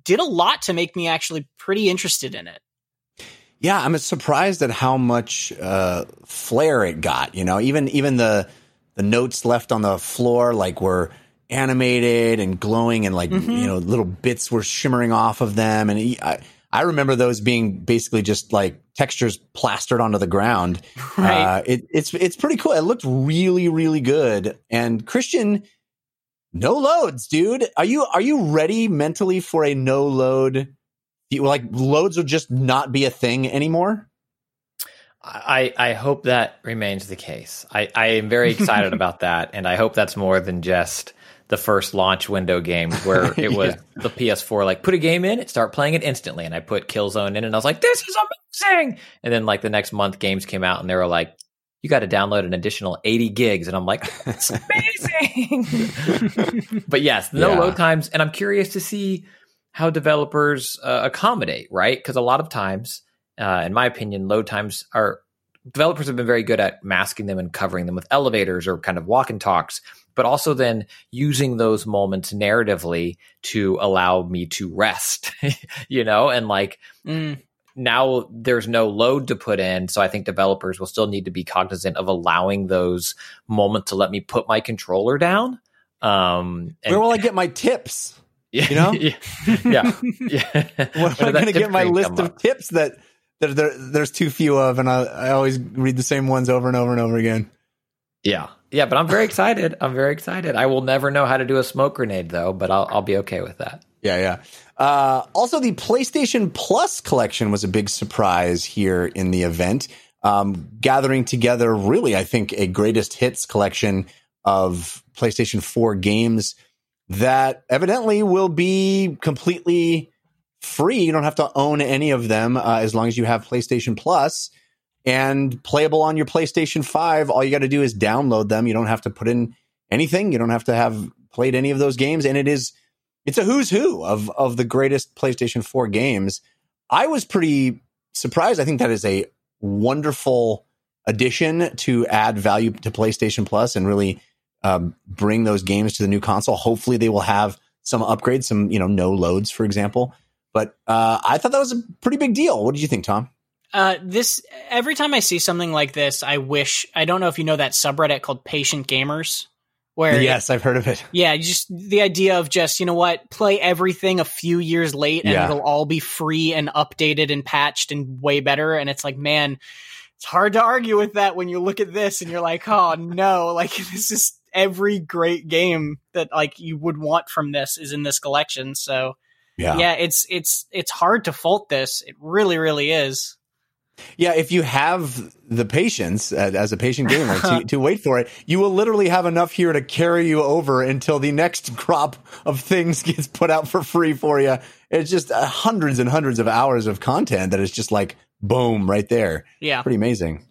did a lot to make me actually pretty interested in it. Yeah, I'm surprised at how much uh, flair it got. You know, even even the the notes left on the floor like were animated and glowing, and like Mhm. you know little bits were shimmering off of them. And he- I I remember those being basically just like textures plastered onto the ground. Right. Uh, it, it's it's pretty cool. It looked really really good. And Christian, no loads, dude. Are you are you ready mentally for a no load? you- Like loads will just not be a thing anymore. I, I hope that remains the case. I, I am very excited about that, and I hope that's more than just the first launch window game where it was the PS4 like put a game in, start playing it instantly, and I put Killzone in, and I was like, this is amazing. And then like the next month, games came out, and they were like, you got to download an additional 80 gigs, and I'm like, it's amazing. but yes, no Yeah. load times, and I'm curious to see how developers uh, accommodate, right? Because a lot of times, uh, in my opinion, load times are developers have been very good at masking them and covering them with elevators or kind of walk and talks, but also then using those moments narratively to allow me to rest, you know, and like Mm. Now there's no load to put in. So I think developers will still need to be cognizant of allowing those moments to let me put my controller down. Um, and- Where will I get my tips? you know? yeah, yeah, yeah. Where am I going to get my list of up? tips that that there, there's too few of, and I, I always read the same ones over and over and over again. Yeah. Yeah, but I'm very excited. I'm very excited. I will never know how to do a smoke grenade though, but I'll I'll be okay with that. Yeah, yeah. Uh, also, the PlayStation Plus collection was a big surprise here in the event, um, gathering together really, I think, a greatest hits collection of PlayStation 4 games that evidently will be completely free. You don't have to own any of them uh, as long as you have PlayStation Plus and playable on your PlayStation 5. All you got to do is download them. You don't have to put in anything. You don't have to have played any of those games. And it is it's a who's who of of the greatest PlayStation 4 games. I was pretty surprised. I think that is a wonderful addition to add value to PlayStation Plus and really um, bring those games to the new console. Hopefully, they will have some upgrades, some you know no loads, for example. But uh, I thought that was a pretty big deal. What did you think, Tom? Uh, this every time I see something like this, I wish I don't know if you know that subreddit called Patient Gamers, Where yes, I've heard of it. Yeah, just the idea of just, you know what, play everything a few years late and Yeah. it'll all be free and updated and patched and way better. And it's like, man, it's hard to argue with that when you look at this and you're like, oh no, like this is every great game that like you would want from this is in this collection. So Yeah. yeah, it's it's it's hard to fault this. It really, really is. Yeah, if you have the patience uh, as a patient gamer to, to wait for it, you will literally have enough here to carry you over until the next crop of things gets put out for free for you. It's just uh, hundreds and hundreds of hours of content that is just like boom right there. Yeah. Pretty amazing.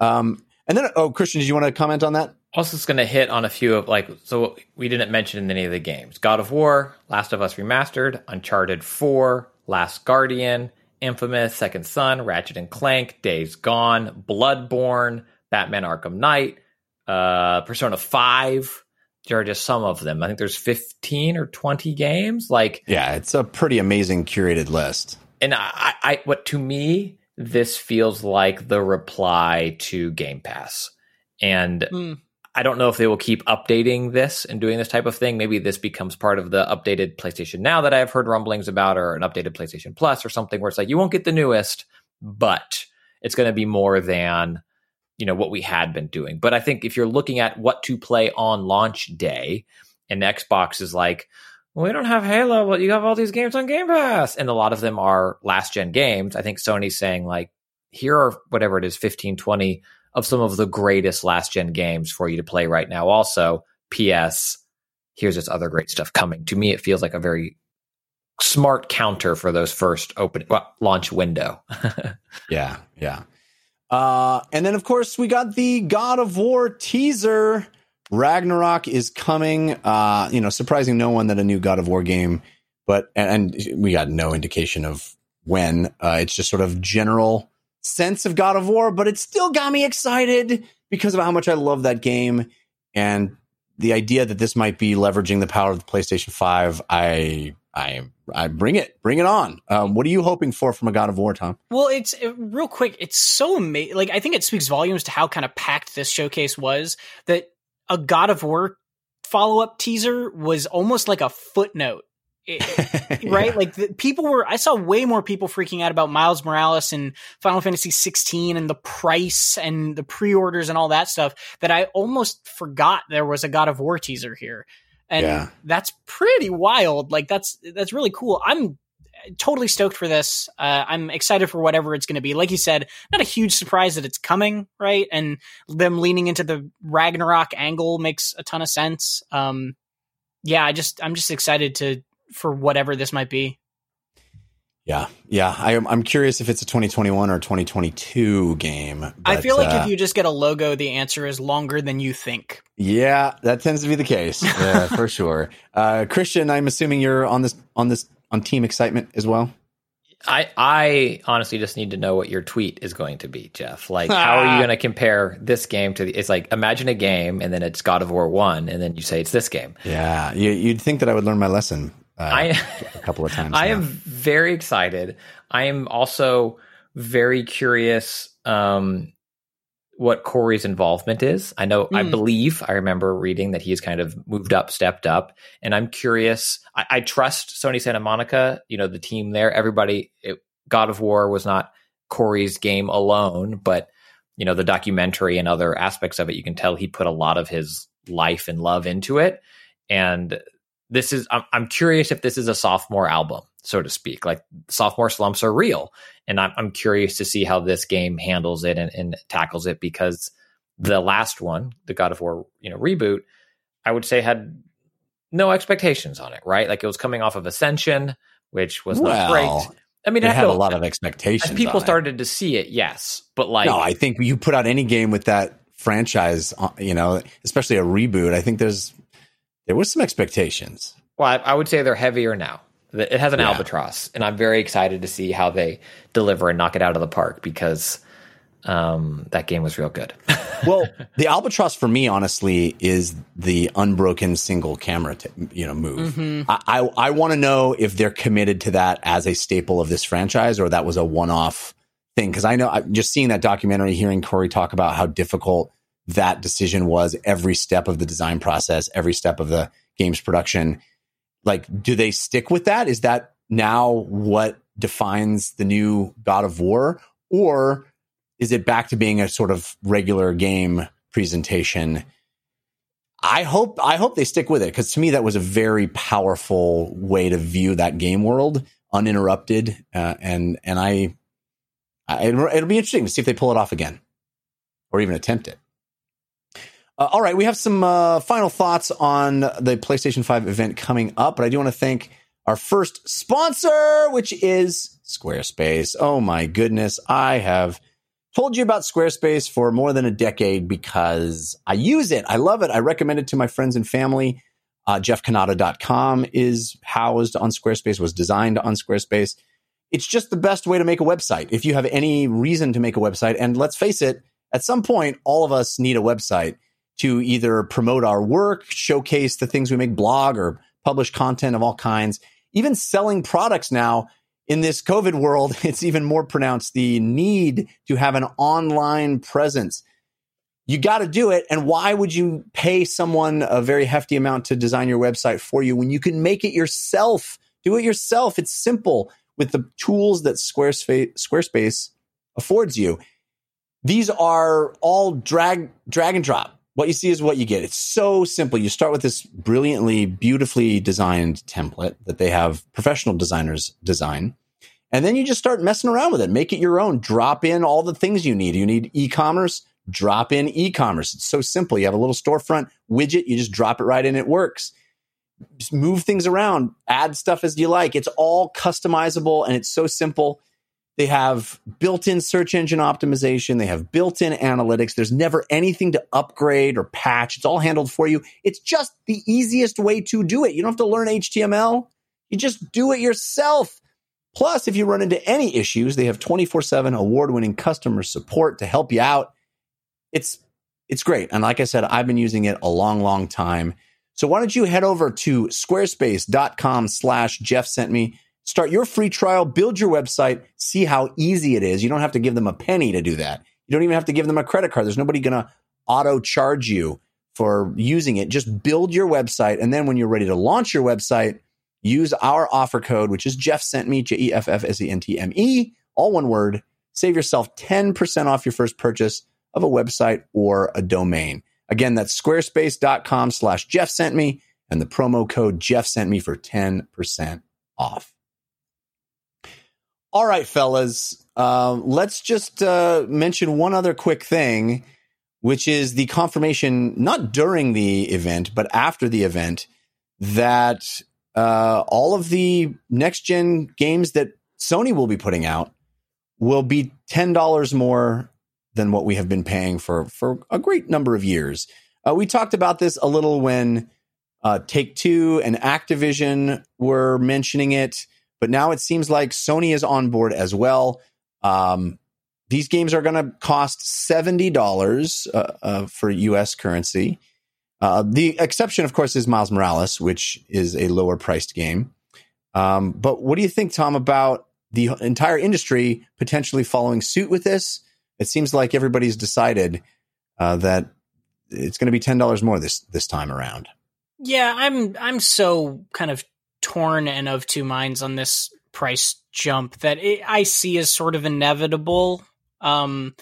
Um, and then, oh, Christian, did you want to comment on that? Also, it's going to hit on a few of like so we didn't mention in any of the games: God of War, Last of Us Remastered, Uncharted Four, Last Guardian, Infamous, Second Son, Ratchet and Clank, Days Gone, Bloodborne, Batman: Arkham Knight, uh, Persona Five. There are just some of them. I think there's 15 or 20 games. Like, Yeah, it's a pretty amazing curated list. and I, I what to me this feels like the reply to Game Pass, and Mm. I don't know if they will keep updating this and doing this type of thing. Maybe this becomes part of the updated PlayStation Now that I've heard rumblings about, or an updated PlayStation Plus, or something where it's like you won't get the newest, but it's going to be more than you know what we had been doing. But I think if you're looking at what to play on launch day, and Xbox is like, we don't have Halo, but you have all these games on Game Pass, and a lot of them are last gen games. I think Sony's saying like, here are whatever it is, 15, 20 of some of the greatest last gen games for you to play right now. Also, PS, here's this other great stuff coming. To me, it feels like a very smart counter for those first open well, launch window. Yeah, yeah. Uh, and then, of course, we got the God of War teaser. Ragnarok is coming. Uh, you know, surprising no one that a new God of War game, but and, and we got no indication of when. Uh, it's just sort of general sense of God of War, but it still got me excited because of how much I love that game and the idea that this might be leveraging the power of the PlayStation Five. I, I, I bring it, bring it on. Um, what are you hoping for from a God of War, Tom? Well, it's uh, real quick. It's so amazing. Like, I think it speaks volumes to how kind of packed this showcase was that a God of War follow up teaser was almost like a footnote. It- right? Like the, people were, I saw way more people freaking out about Miles Morales and Final Fantasy 16 and the price and the pre-orders and all that stuff that I almost forgot there was a God of War teaser here. And Yeah. that's pretty wild. Like that's, that's really cool. I'm totally stoked for this. Uh, I'm excited for whatever it's going to be. Like you said, not a huge surprise that it's coming, right? And them leaning into the Ragnarok angle makes a ton of sense. Um, yeah, I just, I'm just excited to, for whatever this might be. Yeah, yeah. I, am- I'm curious if it's a 2021 or 2022 game. I feel like uh, if you just get a logo, the answer is longer than you think. yeah, that tends to be the case yeah, for sure. Uh, Christian, I'm assuming you're on this on this on team excitement as well. I I honestly just need to know what your tweet is going to be, Jeff. Like, how are you going to compare this game to? The, it's like imagine a game, and then it's God of War One, and then you say it's this game. Yeah, you, you'd think that I would learn my lesson uh, I a couple of times. I now. am very excited. I am also very curious um, what Corey's involvement is. I know, I Hmm. believe, I remember reading that he's kind of moved up, stepped up, and I'm curious. I, I trust Sony Santa Monica, you know, the team there. Everybody, it, God of War was not Corey's game alone, but you know, the documentary and other aspects of it, you can tell he put a lot of his life and love into it. And this is I'm, I'm curious if this is a sophomore album so to speak like sophomore slumps are real and i'm, I'm curious to see how this game handles it and, and tackles it because the last one the god of war you know reboot i would say had no expectations on it right like it was coming off of ascension which was not well, great i mean it I had a lot of as expectations. people on it. started to see it yes but like no, I think you put out any game with that franchise, uh, you know, especially a reboot. I think there's there was some expectations. Well, I, I would say they're heavier now. It has an Yeah. albatross, and I'm very excited to see how they deliver and knock it out of the park because um, that game was real good. well, the albatross for me, honestly, is the unbroken single camera, t- you know, move. Mm-hmm. I I, I want to know if they're committed to that as a staple of this franchise, or that was a one-off thing. Because I know, I, just seeing that documentary, hearing Corey talk about how difficult that decision was every step of the design process, every step of the game's production. Like, do they stick with that? Is that now what defines the new God of War? Or is it back to being a sort of regular game presentation? I hope I hope they stick with it because to me that was a very powerful way to view that game world uninterrupted, uh, and and I, I it'll, be interesting to see if they pull it off again, or even attempt it. Uh, all right, we have some uh, final thoughts on the PlayStation 5 event coming up, but I do want to thank our first sponsor, which is Squarespace. Oh my goodness, I have told you about Squarespace for more than a decade because I use it. I love it. I recommend it to my friends and family. Uh, JeffCannata.com is housed on Squarespace, was designed on Squarespace. It's just the best way to make a website. If you have any reason to make a website, and let's face it, at some point, all of us need a website to either promote our work, showcase the things we make, blog, or publish content of all kinds. Even selling products now in this COVID world, it's even more pronounced the need to have an online presence. You got to do it. And why would you pay someone a very hefty amount to design your website for you when you can make it yourself? Do it yourself. It's simple with the tools that Squarespace, Squarespace affords you. These are all drag, drag and drop. What you see is what you get. It's so simple. You start with this brilliantly, beautifully designed template that they have professional designers design. And then you just start messing around with it. Make it your own. Drop in all the things you need. You need e-commerce, drop in e-commerce. It's so simple. You have a little storefront widget, you just drop it right in, it works. Just move things around, add stuff as you like. It's all customizable and it's so simple. They have built-in search engine optimization, they have built-in analytics. There's never anything to upgrade or patch. It's all handled for you. It's just the easiest way to do it. You don't have to learn HTML. You just do it yourself. Plus, if you run into any issues, they have 24/7 award-winning customer support to help you out it's it's great. And like I said, I've been using it a long, long time. So why don't you head over to squarespace.com slash Jeff sent me. Start your free trial, build your website, see how easy it is. You don't have to give them a penny to do that. You don't even have to give them a credit card. There's nobody going to auto charge you for using it. Just build your website. And then when you're ready to launch your website, use our offer code, which is Jeff sent me, J E F F S E N T M E, all one word. Save yourself 10% off your first purchase of a website or a domain. Again, that's squarespace.com slash Jeff sent me and the promo code Jeff sent me for 10% off. All right, fellas, uh, let's just uh, mention one other quick thing, which is the confirmation, not during the event, but after the event, that uh, all of the next gen games that Sony will be putting out will be $10 more than what we have been paying for for a great number of years. Uh, we talked about this a little when uh, Take Two and Activision were mentioning it, but now it seems like Sony is on board as well. Um, these games are going to cost seventy dollars uh, uh, for U.S. currency. Uh, the exception, of course, is Miles Morales, which is a lower priced game. Um, but what do you think, Tom, about the entire industry potentially following suit with this? it seems like everybody's decided uh, that it's going to be ten dollars more this this time around. Yeah, I'm I'm so kind of torn and of two minds on this price jump that it, I see as sort of inevitable. Um,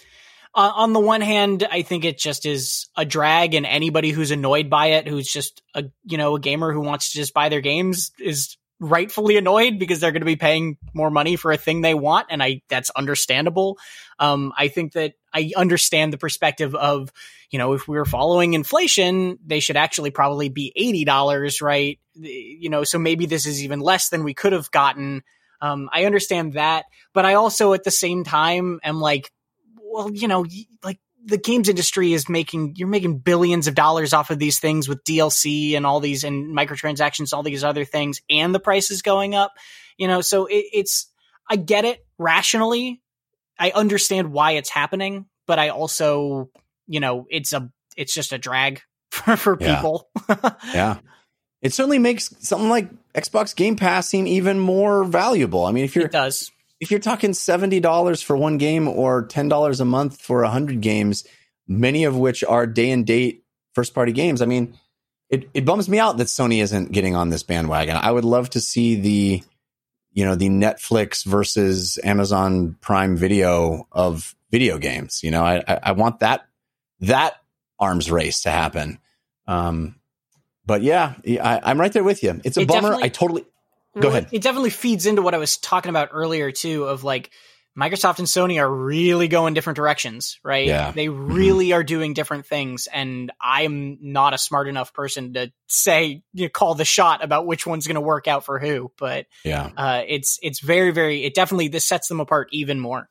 on the one hand, I think it just is a drag, and anybody who's annoyed by it, who's just a you know a gamer who wants to just buy their games, is rightfully annoyed because they're going to be paying more money for a thing they want and I that's understandable. Um I think that I understand the perspective of, you know, if we were following inflation, they should actually probably be $80, right? You know, so maybe this is even less than we could have gotten. Um I understand that, but I also at the same time am like well, you know, like the games industry is making you're making billions of dollars off of these things with DLC and all these and microtransactions, all these other things, and the price is going up. You know, so it, it's I get it rationally. I understand why it's happening, but I also, you know, it's a it's just a drag for, for Yeah. people. Yeah, it certainly makes something like Xbox Game Pass seem even more valuable. I mean, if you're it does. If you're talking seventy dollars for one game or ten dollars a month for hundred games, many of which are day and date first party games. I mean, it, it bums me out that Sony isn't getting on this bandwagon. I would love to see the, you know, the Netflix versus Amazon Prime video of video games. You know, I, I, I want that, that arms race to happen. Um, but yeah, I, I'm right there with you. It's a It bummer. I totally, Go Well, ahead. It definitely feeds into what I was talking about earlier too of like Microsoft and Sony are really going different directions, right? Yeah. They really are doing different things and I'm not a smart enough person to say you know, call the shot about which one's going to work out for who, but yeah. uh it's it's very very it definitely this sets them apart even more.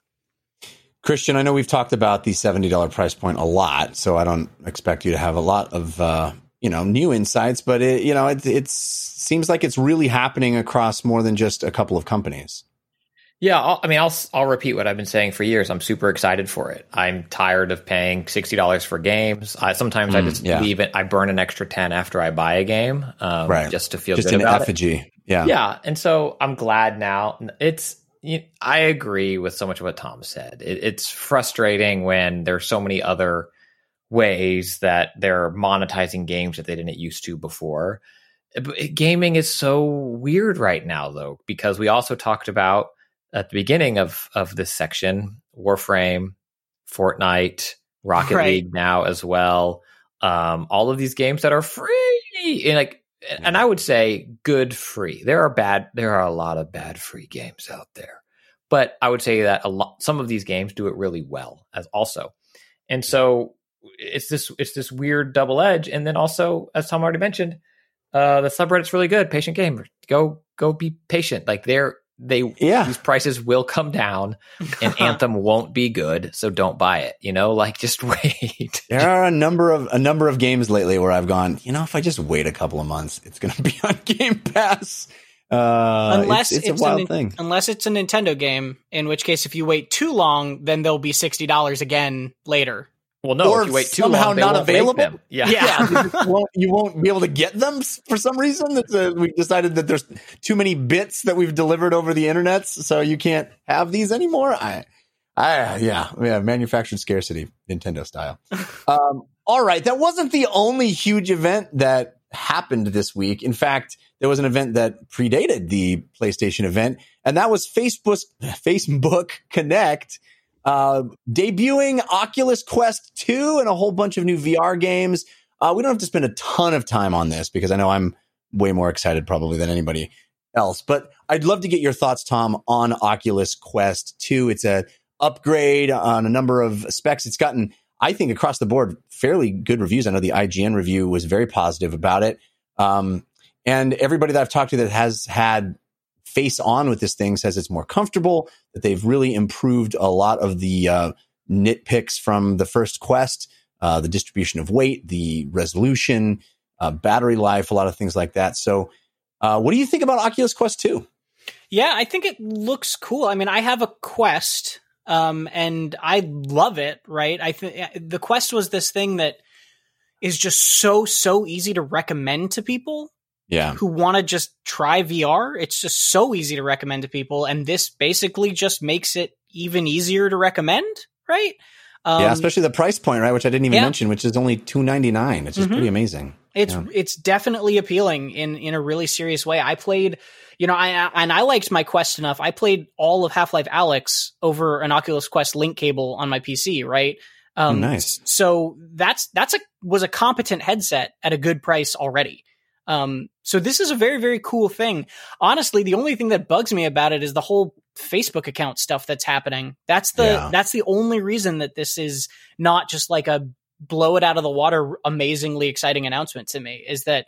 Christian, I know we've talked about the $70 price point a lot, so I don't expect you to have a lot of, uh, you know, new insights, but it, you know, it it's, seems like it's really happening across more than just a couple of companies. Yeah, I'll, I mean, I'll I'll repeat what I've been saying for years. I'm super excited for it. I'm tired of paying sixty dollars for games. I, sometimes I Mm, just yeah. leave it. I burn an extra ten after I buy a game, um, Right. just to feel just good an about it. effigy. Yeah. Yeah, and so I'm glad now. It's you- I agree with so much of what Tom said. It, it's frustrating when there's so many other ways that they're monetizing games that they didn't used to before. Gaming is so weird right now, though, because we also talked about at the beginning of of this section Warframe, Fortnite, Rocket Right. League now as well. Um, all of these games that are free, and like and I would say good free. There are bad. There are a lot of bad free games out there, but I would say that a lot. Some of these games do it really well as also, and so it's this it's this weird double edge. And then also, as Tom already mentioned, uh, the subreddit's really good. Patient gamer, go go be patient. Like they're they Yeah. these prices will come down, and Anthem won't be good. So don't buy it. You know, like just wait. There are a number of a number of games lately where I've gone, you know, if I just wait a couple of months, it's going to be on Game Pass. Uh, unless it's, it's, it's a wild Nin- thing. Unless it's a Nintendo game, in which case if you wait too long, then they'll be sixty dollars again later. Well, no, Or if you wait too somehow long, not available? Yeah, Yeah. you, won't, you won't be able to get them for some reason. Uh we decided that there's too many bits that we've delivered over the internet, so you can't have these anymore. I, I, yeah, yeah, manufactured scarcity, Nintendo style. um, all right, that wasn't the only huge event that happened this week. In fact, there was an event that predated the PlayStation event, and that was Facebook Facebook Connect uh, debuting Oculus Quest 2 and a whole bunch of new VR games. Uh, we don't have to spend a ton of time on this because I know I'm way more excited probably than anybody else. But I'd love to get your thoughts, Tom, on Oculus Quest 2. It's a upgrade on a number of specs. It's gotten, I think, across the board, fairly good reviews. I know the IGN review was very positive about it. Um, and everybody that I've talked to that has had face on with this thing says it's more comfortable, that they've really improved a lot of the uh, nitpicks from the first quest, uh, the distribution of weight, the resolution, uh, battery life, a lot of things like that. So, uh, what do you think about Oculus Quest 2? Yeah, I think it looks cool. I mean, I have a Quest, um, and I love it. Right? I think the Quest was this thing that is just so so easy to recommend to people Yeah. who want to just try VR. It's just so easy to recommend to people, and this basically just makes it even easier to recommend. Right? Um, yeah, especially the price point, right? Which I didn't even yeah. mention, which is only two ninety nine. It's just Mhm. pretty amazing. It's Yeah. it's definitely appealing in in a really serious way. I played, you know, I and I liked my Quest enough. I played all of Half Life Alyx over an Oculus Quest link cable on my PC, right? Um, Oh, nice. So that's that's a was a competent headset at a good price already. Um, so this is a very very cool thing. Honestly, the only thing that bugs me about it is the whole Facebook account stuff that's happening. That's the Yeah. that's the only reason that this is not just like a blow it out of the water amazingly exciting announcement to me is that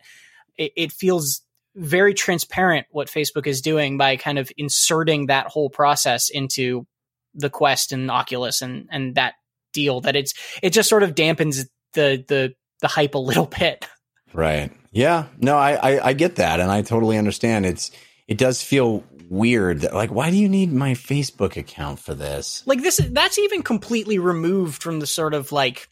it, it feels very transparent what Facebook is doing by kind of inserting that whole process into the Quest and Oculus and and that deal that it's it just sort of dampens the the the hype a little bit. Right. Yeah. No, I, I I get that, and I totally understand. It's it does feel weird. That, like, why do you need my Facebook account for this? Like this that's even completely removed from the sort of like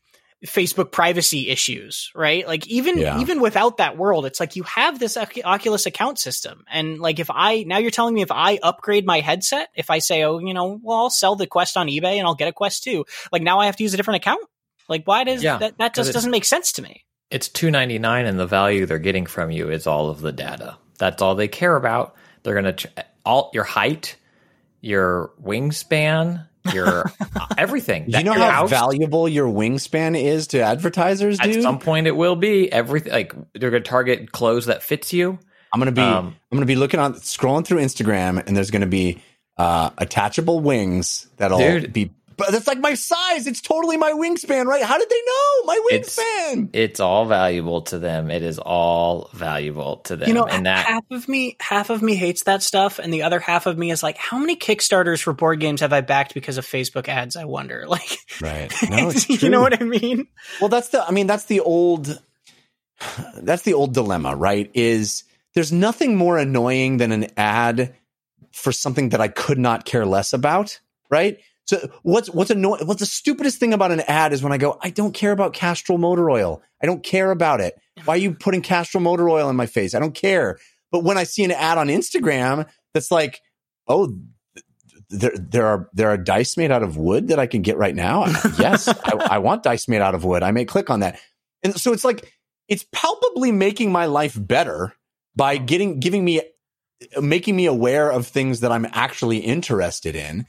Facebook privacy issues, right? Like even Yeah. even without that world, it's like you have this Oculus account system, and like if I now you're telling me if I upgrade my headset, if I say, oh, you know, well, I'll sell the Quest on eBay and I'll get a Quest 2, like now I have to use a different account. Like, why does Yeah, that? That 'cause just doesn't make sense to me. It's two ninety nine, and the value they're getting from you is all of the data. That's all they care about. They're gonna ch- all your height, your wingspan, your everything. You know how house- valuable your wingspan is to advertisers, At dude? some point, it will be everything. Like they're gonna target clothes that fits you. I'm gonna be Um, I'm gonna be looking on scrolling through Instagram, and there's gonna be uh, attachable wings that'll Dude. be. But that's like my size. It's totally my wingspan, right? How did they know my wingspan? It's all valuable to them. It is all valuable to them. You know, and that half of me, half of me hates that stuff, and the other half of me is like, how many Kickstarters for board games have I backed because of Facebook ads? I wonder. Like, right. No, it's you true. know what I mean? Well, that's the. I mean, that's the old. That's the old dilemma, right? Is there's nothing more annoying than an ad for something that I could not care less about, right? So what's what's annoying? What's the stupidest thing about an ad is when I go, I don't care about Castrol motor oil. I don't care about it. Why are you putting Castrol motor oil in my face? I don't care. But when I see an ad on Instagram that's like, oh, there there are there are dice made out of wood that I can get right now. yes, I, I want dice made out of wood. I may click on that, and so it's like it's palpably making my life better by getting giving me making me aware of things that I'm actually interested in.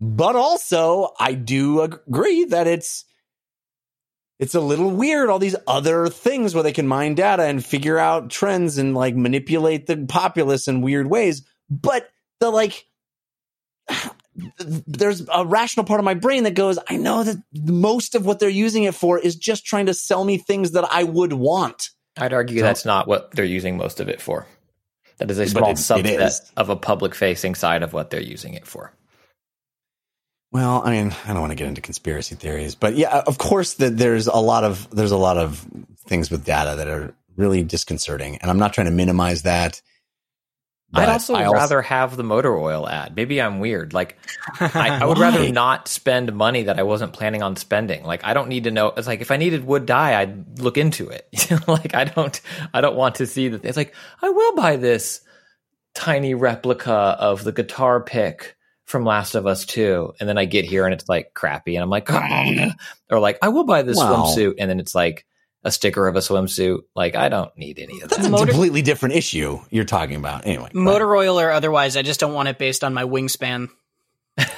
But also, I do agree that it's it's a little weird all these other things where they can mine data and figure out trends and like manipulate the populace in weird ways. But the like there's a rational part of my brain that goes, I know that most of what they're using it for is just trying to sell me things that I would want. I'd argue So- that's not what they're using most of it for. That is a small subset of a public facing side of what they're using it for. Well, I mean, I don't want to get into conspiracy theories, but yeah, of course that there's a lot of there's a lot of things with data that are really disconcerting, and I'm not trying to minimize that. I'd but also rather have the motor oil ad. Maybe I'm weird. Like I, I would rather not spend money that I wasn't planning on spending. Like I don't need to know. It's like if I needed wood dye, I'd look into it. like I don't. I don't want to see the. It's like I will buy this tiny replica of the guitar pick from Last of Us Two, and then I get here and it's like crappy, and I'm like, or like I will buy this Wow. swimsuit, and then it's like a sticker of a swimsuit. Like I don't need any of that. That's a Motor- completely different issue you're talking about. Anyway, Motor oil or otherwise, I just don't want it based on my wingspan.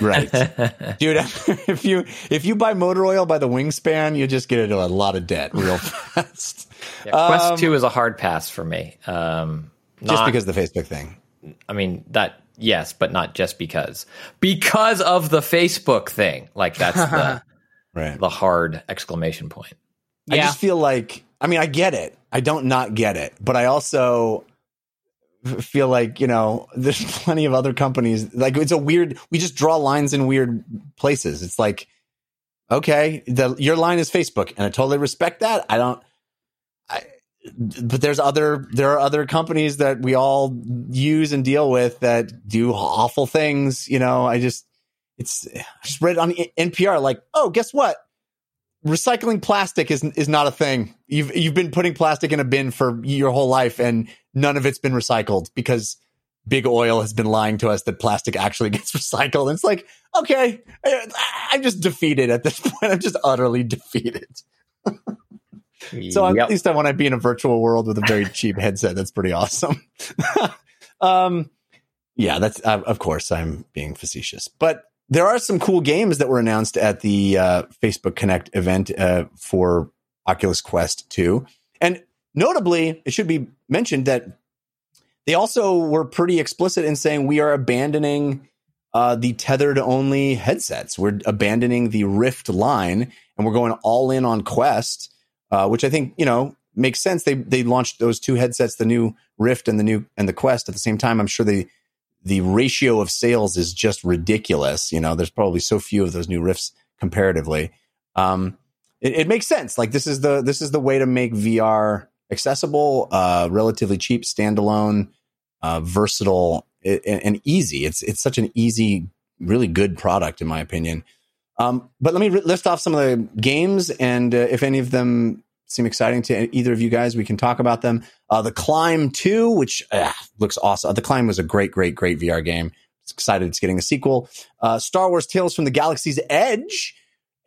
right, dude. If you if you buy motor oil by the wingspan, you just get into a lot of debt real fast. Yeah, Quest Um, Two is a hard pass for me. Um, just because of the Facebook thing. I mean that yes, but not just because because of the Facebook thing. Like that's the Right. the hard exclamation point. I just feel like I mean I get it. I don't not get it, but I also feel like you know there's plenty of other companies like it's a weird. We just draw lines in weird places. It's like okay, the your line is Facebook, and I totally respect that. I don't. But there's other there are other companies that we all use and deal with that do awful things. You know, I just it's I just read on NPR like, oh, guess what? recycling plastic is is not a thing. You've you've been putting plastic in a bin for your whole life, and none of it's been recycled because big oil has been lying to us that plastic actually gets recycled. And it's like, okay, I, I'm just defeated at this point. I'm just utterly defeated. So Yep. at least I want to be in a virtual world with a very cheap headset. That's pretty awesome. um, yeah, that's uh, of course I'm being facetious, but there are some cool games that were announced at the uh, Facebook Connect event uh, for Oculus Quest 2. And notably, it should be mentioned that they also were pretty explicit in saying we are abandoning uh, the tethered only headsets. We're abandoning the Rift line and we're going all in on Quest, uh, which I think, you know, makes sense. They they launched those two headsets, the new Rift and the new and the Quest at the same time. I'm sure they the ratio of sales is just ridiculous. You know, there's probably so few of those new Rifts comparatively. Um, it, it makes sense. Like this is the this is the way to make VR accessible, uh, relatively cheap, standalone, uh, versatile, and, and easy. It's it's such an easy, really good product in my opinion. Um, but let me re- list off some of the games, and uh, if any of them seem exciting to either of you guys, we can talk about them. Uh, the Climb 2, which uh, looks awesome. The Climb was a great, great, great VR game. It's excited it's getting a sequel. Uh, Star Wars Tales from the Galaxy's Edge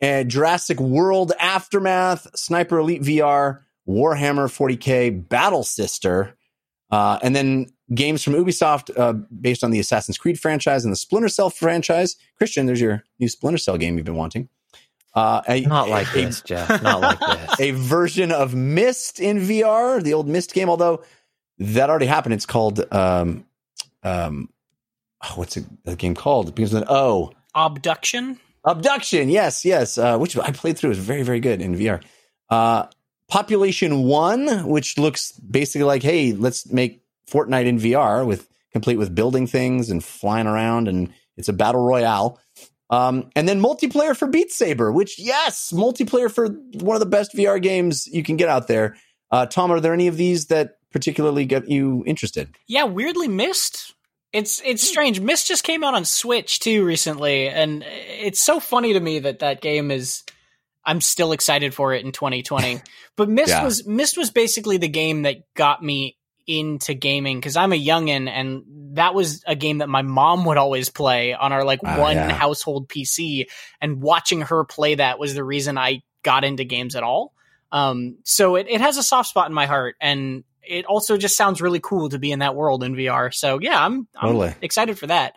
uh, Jurassic World Aftermath, Sniper Elite VR, Warhammer 40k, Battle Sister, uh, and then games from Ubisoft uh, based on the Assassin's Creed franchise and the Splinter Cell franchise. Christian, there's your new Splinter Cell game you've been wanting. Uh, a, Not like a- this, Jeff. Not like this. a version of Myst in VR, the old Myst game, although that already happened. It's called um um oh, what's it, the game called? It begins with an O. Obduction. Obduction, yes, yes. Uh, which I played through. It was very, very good in VR. Uh, Population One, which looks basically like, hey, let's make Fortnite in VR with complete with building things and flying around, and it's a battle royale. Um, and then multiplayer for Beat Saber, which yes, multiplayer for one of the best VR games you can get out there. Uh, Tom, are there any of these that particularly get you interested? Yeah, weirdly Myst. It's it's strange. Myst just came out on Switch too recently, and it's so funny to me that that game is. I'm still excited for it in 2020. But Myst Yeah. was Myst was basically the game that got me into gaming because I'm a youngin, and that was a game that my mom would always play on our like Ah, one yeah. household PC, and watching her play that was the reason I got into games at all. Um, so it, it has a soft spot in my heart, and it also just sounds really cool to be in that world in VR. So yeah, I'm, I'm Totally. excited for that.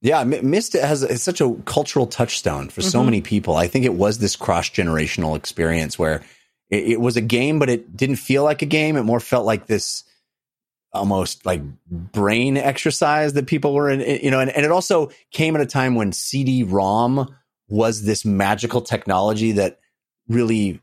Yeah, Myst has it's such a cultural touchstone for so Mhm. many people. I think it was this cross generational experience where it, it was a game, but it didn't feel like a game. It more felt like this almost like brain exercise that people were in, you know, and, and it also came at a time when CD ROM was this magical technology that really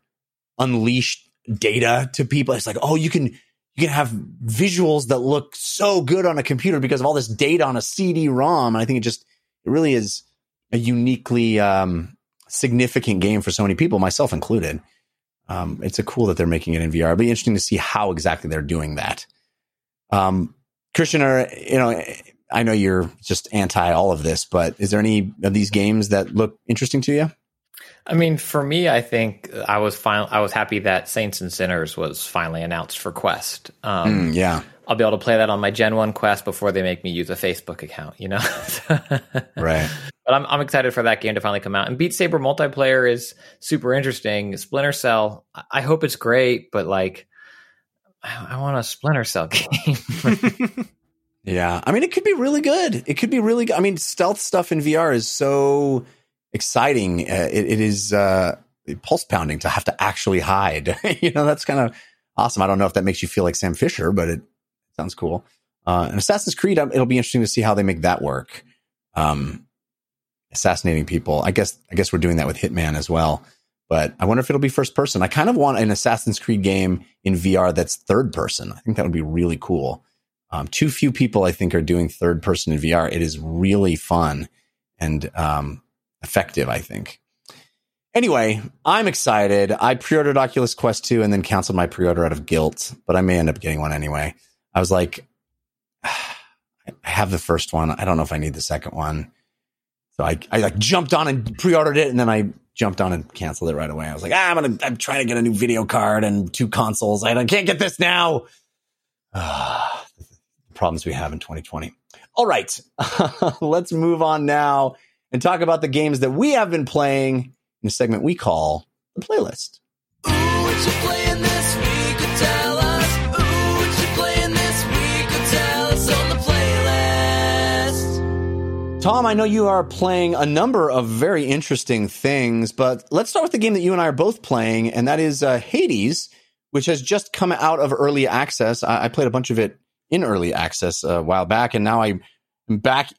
unleashed data to people. It's like, oh, you can you can have visuals that look so good on a computer because of all this data on a CD-ROM. And I think it just it really is a uniquely um, significant game for so many people, myself included. Um, it's a cool that they're making it in VR. It'll be interesting to see how exactly they're doing that. Um, Christian, are, you know, I know you're just anti all of this, but is there any of these games that look interesting to you? I mean, for me, I think I was fin- I was happy that Saints and Sinners was finally announced for Quest. Um, Mm, yeah, I'll be able to play that on my Gen One Quest before they make me use a Facebook account. You know, right. But I'm I'm excited for that game to finally come out. And Beat Saber multiplayer is super interesting. Splinter Cell, I- I hope it's great, but like, I, I want a Splinter Cell game. Yeah, I mean, it could be really good. It could be really good. I mean, stealth stuff in VR is so exciting. Uh, it, it is uh, pulse pounding to have to actually hide. you know, that's kind of awesome. I don't know if that makes you feel like Sam Fisher, but it sounds cool. Uh, and Assassin's Creed, um, it'll be interesting to see how they make that work. Um, assassinating people. I guess. I guess we're doing that with Hitman as well. But I wonder if it'll be first person. I kind of want an Assassin's Creed game in VR that's third person. I think that would be really cool. Um, too few people, I think, are doing third person in VR. It is really fun and um, effective, I think. Anyway, I'm excited. I pre ordered Oculus Quest 2 and then canceled my pre order out of guilt, but I may end up getting one anyway. I was like, I have the first one. I don't know if I need the second one. So I, I like jumped on and pre ordered it and then I jumped on and canceled it right away. I was like, ah, I'm gonna, I'm trying to get a new video card and two consoles. I can't get this now. Problems we have in 2020. All right, let's move on now and talk about the games that we have been playing in a segment we call the playlist. Ooh, Tom, I know you are playing a number of very interesting things, but let's start with the game that you and I are both playing, and that is uh, Hades, which has just come out of early access. I, I played a bunch of it in early access a while back, and now I'm back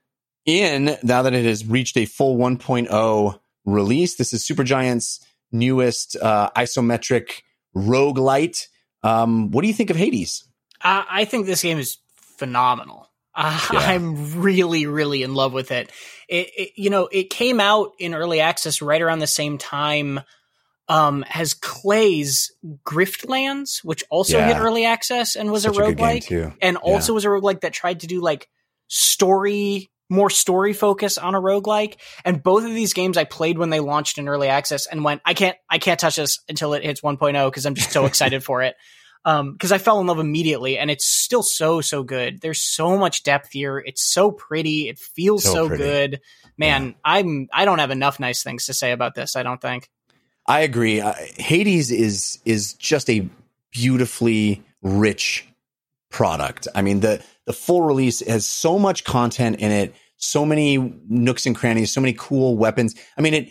in now that it has reached a full 1.0 release. This is Supergiant's newest uh, isometric roguelite. Um, what do you think of Hades? I, I think this game is phenomenal. Uh, Yeah. I'm really, really in love with it. It, it. You know, it came out in early access right around the same time um, as Klei's Griftlands, which also Yeah. hit early access and was Such a a roguelike, too. and Yeah. also was a roguelike that tried to do like story, more story focus on a roguelike. And both of these games I played when they launched in early access and went, I can't, I can't touch this until it hits 1.0 because I'm just so excited for it. Um, because I fell in love immediately, and it's still so so good. There's so much depth here. It's so pretty. It feels So so, good. Man, I'm I don't have enough nice things to say about this. I don't think. I agree. Uh, Hades is is just a beautifully rich product. I mean the the full release has so much content in it, so many nooks and crannies, so many cool weapons. I mean it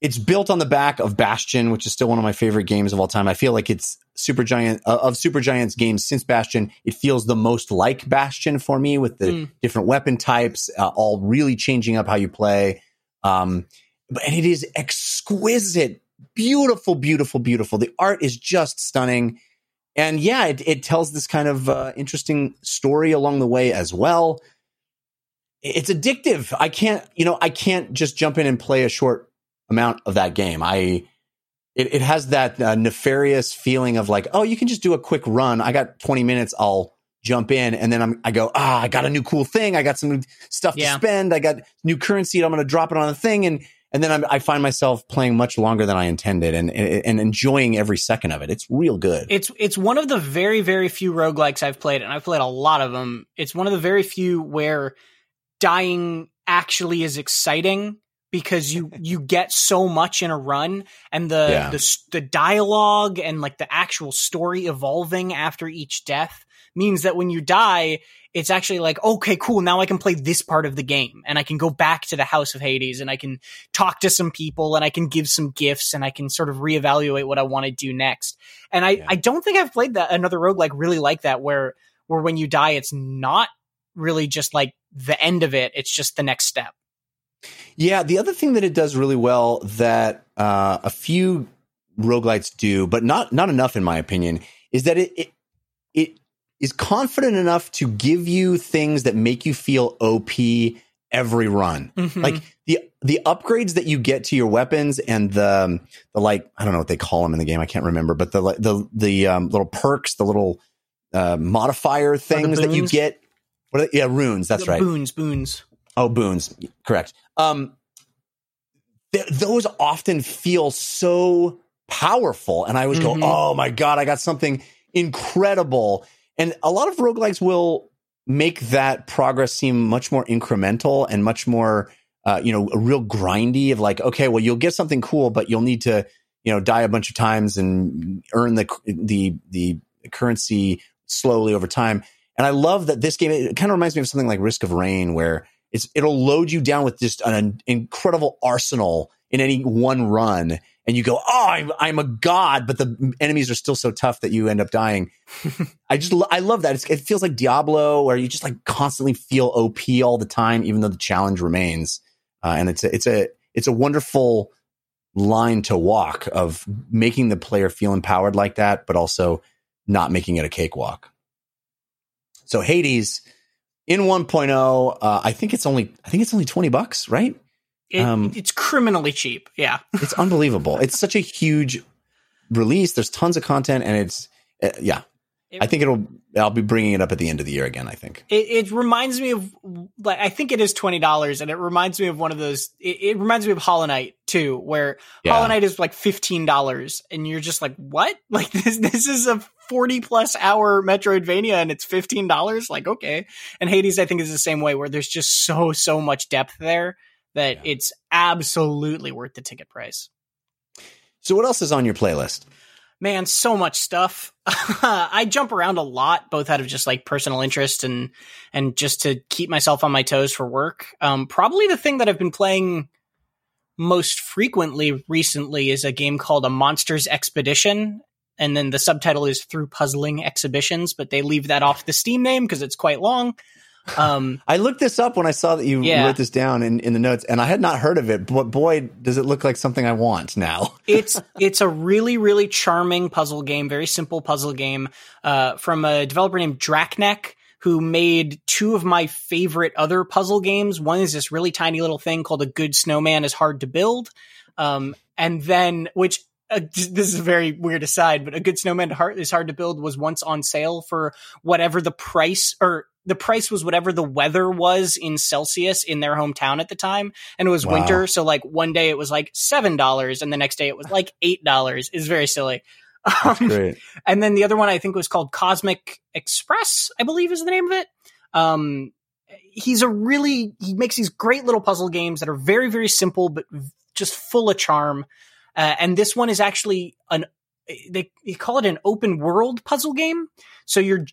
it's built on the back of Bastion, which is still one of my favorite games of all time. I feel like it's Supergiant uh, of Supergiant's games since Bastion. It feels the most like Bastion for me with the Mm. different weapon types, uh, all really changing up how you play. Um, but and it is exquisite, beautiful, beautiful, beautiful. The art is just stunning, and yeah, it, it tells this kind of uh, interesting story along the way as well. It's addictive. I can't, you know, I can't just jump in and play a short amount of that game. I it, it has that uh, nefarious feeling of like, oh, you can just do a quick run. I got 20 minutes. I'll jump in and then I'm, I go, ah, I got a new cool thing. I got some stuff Yeah. to spend. I got new currency. And I'm going to drop it on a thing. And, and then I'm, I find myself playing much longer than I intended and, and, and enjoying every second of it. It's real good. It's it's one of the very very few roguelikes I've played, and I've played a lot of them. It's one of the very few where dying actually is exciting because you you get so much in a run, and the Yeah. the the dialogue and like the actual story evolving after each death means that when you die. It's actually like, okay, cool. Now I can play this part of the game and I can go back to the House of Hades and I can talk to some people and I can give some gifts and I can sort of reevaluate what I want to do next. And I, Yeah. I don't think I've played that another rogue like really like that where where when you die it's not really just like the end of it, it's just the next step. Yeah, the other thing that it does really well that uh, a few roguelites do, but not not enough in my opinion, is that it it, it is confident enough to give you things that make you feel OP every run. Mhm. Like the the upgrades that you get to your weapons and the the like I don't know what they call them in the game. I can't remember, but the the the um, little perks, the little uh, modifier things that you get. What are they? Yeah, runes. That's right. Boons, boons. Oh, boons. Correct. Um, th- those often feel so powerful. And I always Mhm. go, oh my God, I got something incredible. And a lot of roguelikes will make that progress seem much more incremental and much more, uh, you know, a real grindy of like, okay, well, you'll get something cool, but you'll need to, you know, die a bunch of times and earn the, the, the currency slowly over time. And I love that this game, it kind of reminds me of something like Risk of Rain, where it's, it'll load you down with just an incredible arsenal in any one run. And you go, oh, I'm, I'm a god, but the enemies are still so tough that you end up dying. I just, I love that. It's, it feels like Diablo, where you just like constantly feel OP all the time, even though the challenge remains. Uh, and it's a, it's a, it's a wonderful line to walk of making the player feel empowered like that, but also not making it a cakewalk. So Hades in 1.0, uh, I think it's only, I think it's only 20 bucks, right? It, Um, it's criminally cheap. Yeah. It's unbelievable. it's such a huge release. There's tons of content and it's, uh, yeah, I think it'll, I'll be bringing it up at the end of the year again, I think. It, it reminds me of like I think it is twenty dollars, and it reminds me of one of those. It, it reminds me of Hollow Knight too, where Yeah. Hollow Knight is like fifteen dollars, and you're just like, what? Like this? This is a forty plus hour Metroidvania, and it's fifteen dollars. Like okay, and Hades I think is the same way, where there's just so so much depth there that Yeah. it's absolutely worth the ticket price. So what else is on your playlist? Man, so much stuff. I jump around a lot, both out of just like personal interest and and just to keep myself on my toes for work. Um, probably the thing that I've been playing most frequently recently is a game called A Monsters Expedition. And then the subtitle is Through Puzzling Exhibitions, but they leave that off the Steam name because it's quite long. Um, I looked this up when I saw that you Yeah. wrote this down in, in the notes, and I had not heard of it. But boy, does it look like something I want now. it's it's a really really charming puzzle game, very simple puzzle game uh, from a developer named Draknek who made two of my favorite other puzzle games. One is this really tiny little thing called A Good Snowman is Hard to Build, um, and then which. Uh, this is a very weird aside, but a good snowman hard, is hard to build was once on sale for whatever the price or the price was whatever the weather was in Celsius in their hometown at the time. And it was Wow. winter. So like one day it was like $7 and the next day it was like $8. It's very silly. Um, and then the other one I think was called Cosmic Express, I believe is the name of it. Um, he's a really he makes these great little puzzle games that are very very simple but v- just full of charm. Uh, and this one is actually an they, they call it an open world puzzle game. So you're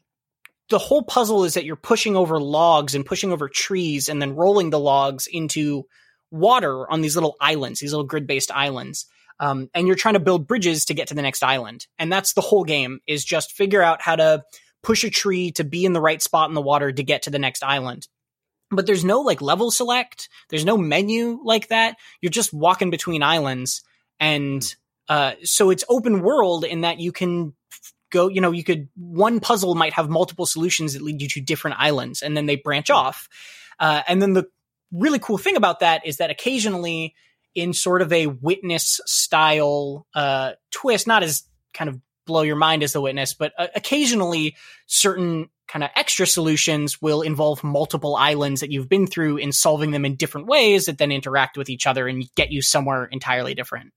the whole puzzle is that you're pushing over logs and pushing over trees and then rolling the logs into water on these little islands, these little grid based islands. Um, and you're trying to build bridges to get to the next island. And that's the whole game is just figure out how to push a tree to be in the right spot in the water to get to the next island. But there's no like level select. There's no menu like that. You're just walking between islands. And, uh, so it's open world in that you can go, you know, you could, one puzzle might have multiple solutions that lead you to different islands and then they branch off. Uh, and then the really cool thing about that is that occasionally in sort of a witness style uh, twist, not as kind of blow your mind as the witness, but uh, occasionally certain kind of extra solutions will involve multiple islands that you've been through in solving them in different ways that then interact with each other and get you somewhere entirely different.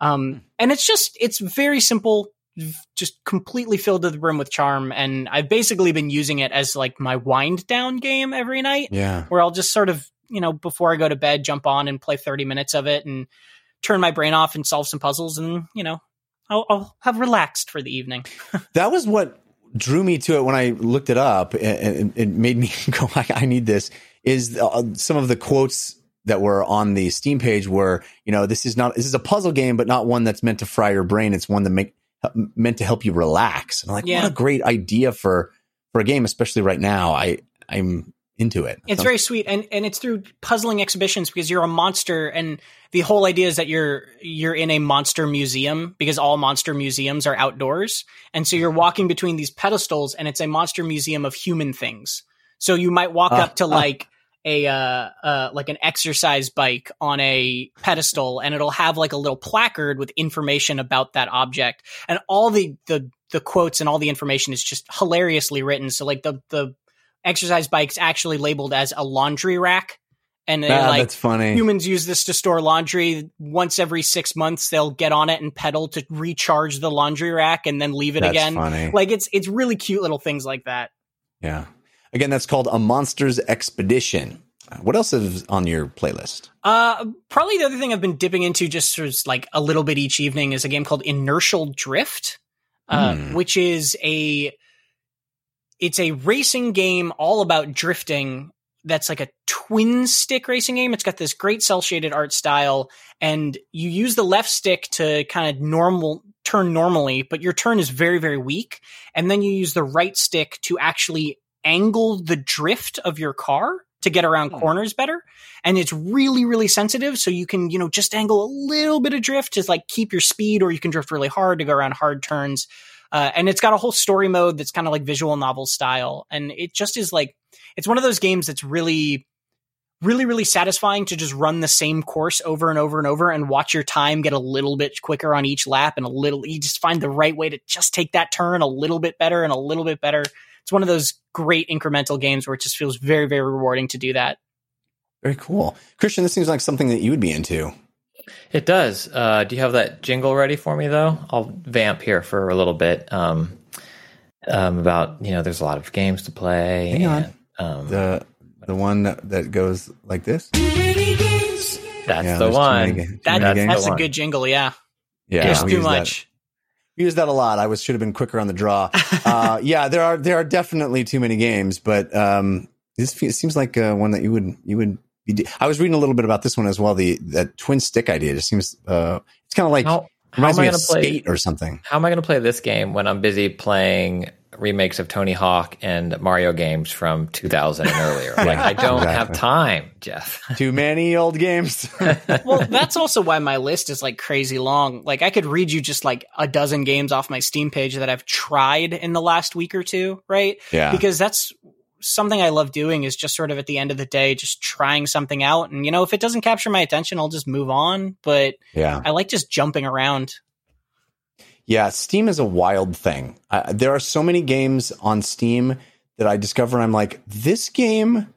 Um, and it's just, it's very simple, just completely filled to the brim with charm. And I've basically been using it as like my wind down game every night Yeah. where I'll just sort of, you know, before I go to bed, jump on and play 30 minutes of it and turn my brain off and solve some puzzles. And, you know, I'll, I'll have relaxed for the evening. That was what drew me to it when I looked it up and it made me go, I, I need this. Is uh, some of the quotes that were on the Steam page were, you know, this is not, this is a puzzle game, but not one that's meant to fry your brain. It's one that make, meant to help you relax. And I'm like, Yeah. what a great idea for, for a game, especially right now. I, I'm into it. It's So- very sweet, and and it's through puzzling exhibitions because you're a monster, and the whole idea is that you're you're in a monster museum because all monster museums are outdoors, and so you're walking between these pedestals, and it's a monster museum of human things. So you might walk Ah, up to ah. like a uh, uh like an exercise bike on a pedestal, and it'll have like a little placard with information about that object, and all the the the quotes and all the information is just hilariously written. So like the the exercise bike's actually labeled as a laundry rack. And Ah, like that's funny. humans use this to store laundry. Once every six months, they'll get on it and pedal to recharge the laundry rack and then leave it That's again. funny. Like it's it's really cute little things like that. yeah. Again, that's called a monsters expedition. What else is on your playlist? Uh, probably the other thing I've been dipping into just sort of like a little bit each evening is a game called Inertial Drift, uh, Hmm. which is a it's a racing game all about drifting. That's like a twin stick racing game. It's got this great cell shaded art style, and you use the left stick to kind of normal turn normally, but your turn is very very weak, and then you use the right stick to actually angle the drift of your car to get around Hmm. corners better. And it's really really sensitive so you can you know just angle a little bit of drift to like keep your speed or you can drift really hard to go around hard turns. Uh, and it's got a whole story mode that's kind of like visual novel style. And it just is like it's one of those games that's really really really satisfying to just run the same course over and over and over and watch your time get a little bit quicker on each lap and a little you just find the right way to just take that turn a little bit better and a little bit better it's one of those great incremental games where it just feels very very rewarding to do that Very cool. Christian, this seems like something that you would be into. It does. Uh, do you have that jingle ready for me though? I'll vamp here for a little bit. Um, um, about you know, there's a lot of games to play. Hang on. Um, The the one that goes like this. that's Yeah, the one. many ga- that, many games. that's a one. good jingle yeah Yeah, there's too use that. much We use that a lot. I was should have been quicker on the draw. Uh, yeah, there are there are definitely too many games, but um, this seems like uh, one that you would you would. Be de- I was reading a little bit about this one as well. The that twin stick idea just seems uh, it's kind of like How, how reminds am I me going of to play? skate or something. How am I going to play this game when I'm busy playing remakes of Tony Hawk and Mario games from 2000 and earlier? like I don't have time, Jeff. Too many old games. well that's also why my list is like crazy long like i could read you just like a dozen games off my steam page that i've tried in the last week or two right yeah, because that's something i love doing is just sort of at the end of the day just trying something out and you know if it doesn't capture my attention i'll just move on but yeah. i like just jumping around Yeah, Steam is a wild thing. Uh, there are so many games on Steam that I discover. I'm like, this game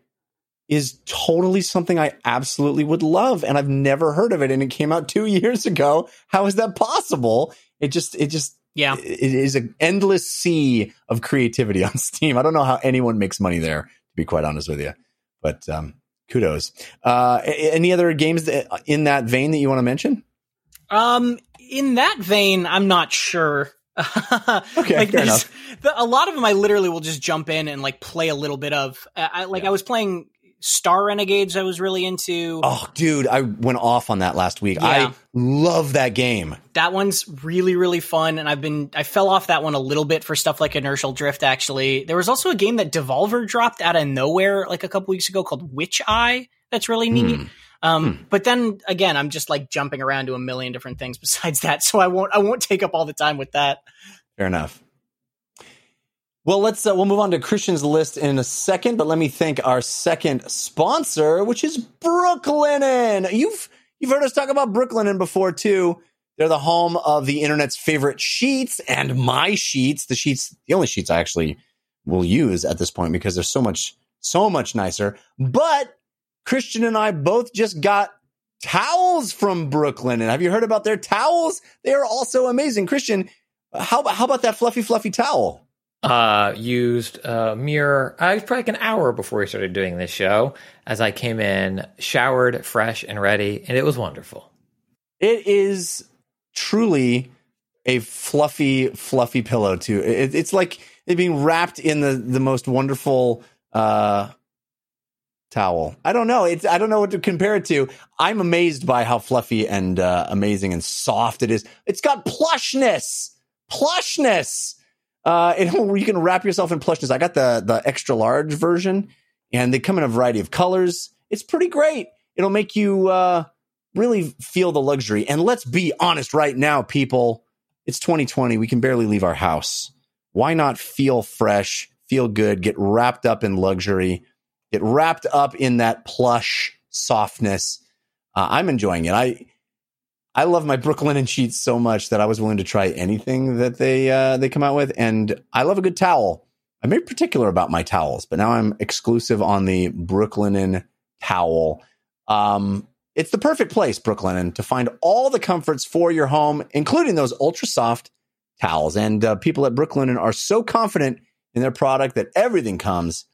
is totally something I absolutely would love, and I've never heard of it. And it came out two years ago. How is that possible? It just, it just Yeah. it is an endless sea of creativity on Steam. I don't know how anyone makes money there, to be quite honest with you. But um, kudos. Uh, any other games that, in that vein that you want to mention? Um, in that vein, I'm not sure. Okay, like fair there's- The, a lot of them, I literally will just jump in and like play a little bit of. Uh, I like Yeah. I was playing Star Renegades. I was really into. Oh, dude, I went off on that last week. Yeah. I love that game. That one's really really fun, and I've been I fell off that one a little bit for stuff like Inertial Drift. Actually, there was also a game that Devolver dropped out of nowhere like a couple weeks ago called Witcheye. That's really neat. Hmm. Um, but then again, I'm just like jumping around to a million different things besides that, so I won't I won't take up all the time with that. Fair enough. Well, let's uh, we'll move on to Christian's list in a second, but let me thank our second sponsor, which is Brooklinen. You've you've heard us talk about Brooklinen before too. They're the home of the internet's favorite sheets and my sheets, the sheets, the only sheets I actually will use at this point because they're so much so much nicer. But Christian and I both just got towels from Brooklinen. And have you heard about their towels? They are also amazing. Christian, how about how about that fluffy fluffy towel? Uh, used a mere, I was probably like an hour before we started doing this show. As I came in, showered, fresh and ready, and it was wonderful. It is truly a fluffy fluffy pillow too. It, it's like it being wrapped in the the most wonderful uh towel. I don't know. It's I don't know what to compare it to. I'm amazed by how fluffy and uh, amazing and soft it is. It's got plushness. Plushness. Uh, and you can wrap yourself in plushness. I got the the extra large version, and they come in a variety of colors. It's pretty great. It'll make you uh, really feel the luxury. And let's be honest, right now, people, it's 2020. We can barely leave our house. Why not feel fresh, feel good, get wrapped up in luxury, get wrapped up in that plush softness? Uh, I'm enjoying it. I I love my Brooklinen sheets so much that I was willing to try anything that they uh, they come out with, and I love a good towel. I'm very particular about my towels, but now I'm exclusive on the Brooklinen towel. Um, it's the perfect place, Brooklinen, to find all the comforts for your home, including those ultra soft towels. And uh, people at Brooklinen are so confident in their product that everything comes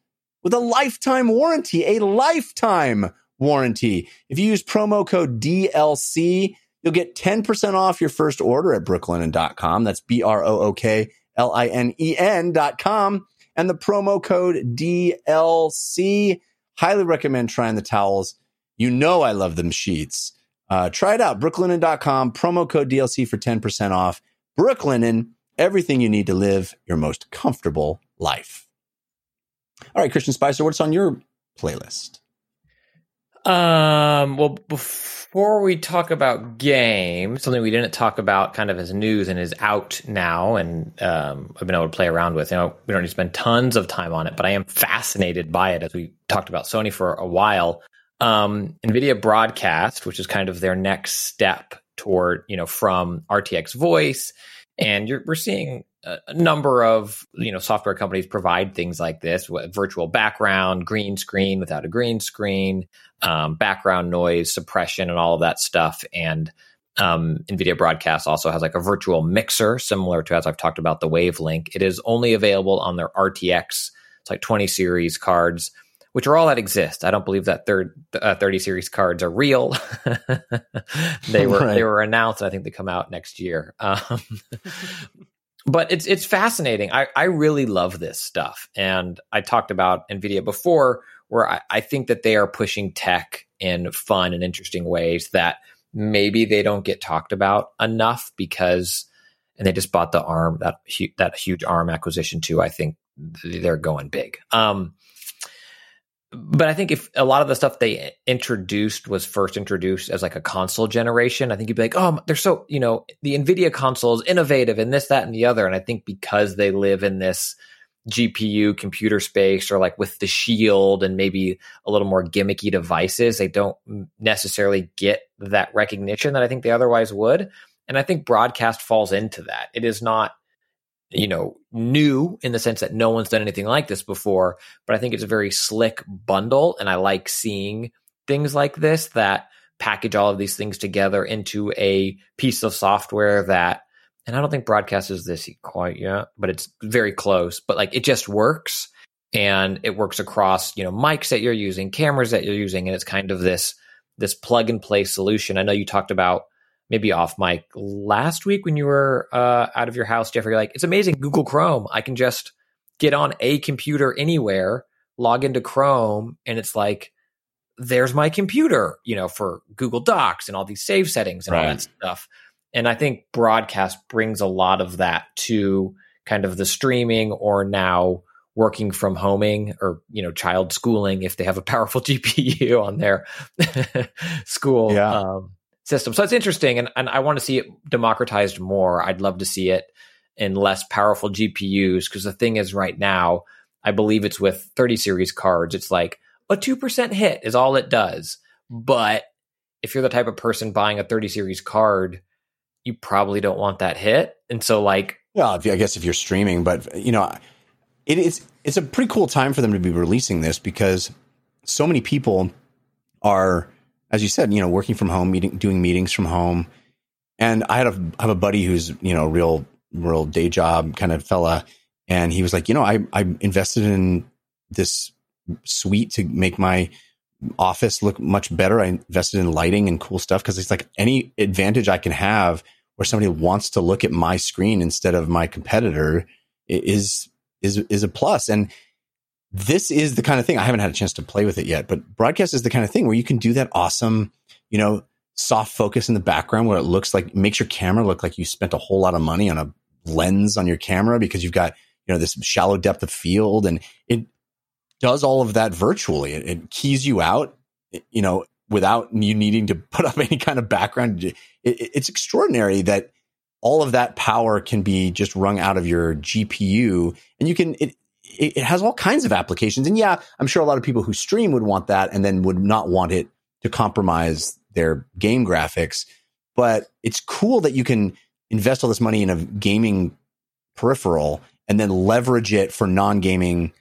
with a lifetime warranty, a lifetime warranty. If you use promo code DLC, you'll get 10% off your first order at brooklinen.com. That's B R O O K L I N E N.com. And the promo code DLC. Highly recommend trying the towels. You know I love them sheets. Uh, try it out. Brooklinen.com, promo code DLC for 10% off. Brooklinen, everything you need to live your most comfortable life. All right, Christian Spicer, what's on your playlist? Um, well, before we talk about game, something we didn't talk about kind of as news and is out now, and um, I've been able to play around with. You know, we don't need to spend tons of time on it, but I am fascinated by it as we talked about Sony for a while. Um, NVIDIA Broadcast, which is kind of their next step toward, you know, from RTX Voice, and we're seeing a a number of you know software companies provide things like this: virtual background, green screen without a green screen, um, background noise suppression, and all of that stuff. And um, NVIDIA Broadcast also has like a virtual mixer, similar to as I've talked about the Wavelink. It is only available on their RTX, it's like 20 series cards, which are all that exist. I don't believe that third uh, 30 series cards are real. they were Right. they were announced. I think they come out next year. Um, but it's it's fascinating. I, I really love this stuff. And I talked about NVIDIA before, where I, I think that they are pushing tech in fun and interesting ways that maybe they don't get talked about enough because and they just bought the ARM that hu- that huge ARM acquisition too. I think they're going big. Um, but I think if a lot of the stuff they introduced was first introduced as like a console generation, I think you'd be like, oh, they're so, you know, the NVIDIA console is innovative and this, that, and the other. And I think because they live in this GPU computer space or like with the shield and maybe a little more gimmicky devices, they don't necessarily get that recognition that I think they otherwise would. And I think broadcast falls into that. It is not you know, new in the sense that no one's done anything like this before, but I think it's a very slick bundle. And I like seeing things like this that package all of these things together into a piece of software that and I don't think broadcast is this quite yet, but it's very close. But like it just works and it works across, you know, mics that you're using, cameras that you're using, and it's kind of this this plug and play solution. I know you talked about maybe off mic last week when you were uh, out of your house, Jeffrey. You're like, it's amazing, Google Chrome. I can just get on a computer anywhere, log into Chrome, and it's like, there's my computer, you know, for Google Docs and all these save settings and all Right. that stuff. And I think broadcast brings a lot of that to kind of the streaming or now working from homing or you know child schooling if they have a powerful GPU on their school Yeah. um, system. So it's interesting, and, and I want to see it democratized more. I'd love to see it in less powerful GPUs because the thing is, right now, I believe it's with 30 series cards. It's like a two percent hit is all it does. But if you're the type of person buying a 30 series card, you probably don't want that hit, and so like Well, I guess if you're streaming, but you know, it is it's a pretty cool time for them to be releasing this because so many people are, as you said, you know, working from home, meeting, doing meetings from home. And I had a I have a buddy who's you know real real day job kind of fella, and he was like, you know, I I invested in this suite to make my office look much better. I invested in lighting and cool stuff because it's like any advantage I can have where somebody wants to look at my screen instead of my competitor is is is a plus and this is the kind of thing I haven't had a chance to play with it yet but broadcast is the kind of thing where you can do that awesome you know soft focus in the background where it looks like makes your camera look like you spent a whole lot of money on a lens on your camera because you've got you know this shallow depth of field and it does all of that virtually. It, it keys you out you know without you needing to put up any kind of background. It, it- it's extraordinary that all of that power can be just wrung out of your GPU and you can it it it has all kinds of applications and yeah I'm sure a lot of people who stream would want that and then would not want it to compromise their game graphics but it's cool that you can invest all this money in a gaming peripheral and then leverage it for non-gaming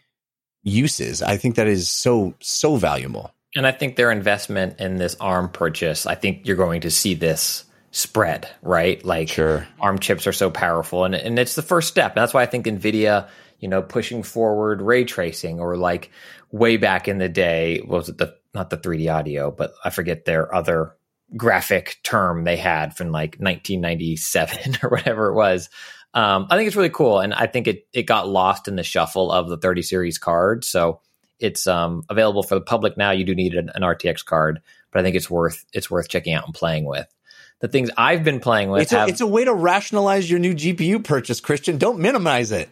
uses I think that is so so valuable And I think their investment in this ARM purchase, I think you're going to see this spread, right? Like Sure. ARM chips are so powerful and, and it's the first step. And that's why I think NVIDIA, you know, pushing forward ray tracing or like way back in the day, was it the not the 3D audio, but I forget their other graphic term they had from like 1997 or whatever it was. Um, I think it's really cool, and I think it it got lost in the shuffle of the 30 series cards. So it's um, available for the public now. You do need an, an RTX card, but I think it's worth it's worth checking out and playing with. The things I've been playing with It's a, have it's a way to rationalize your new GPU purchase, Christian. Don't minimize it.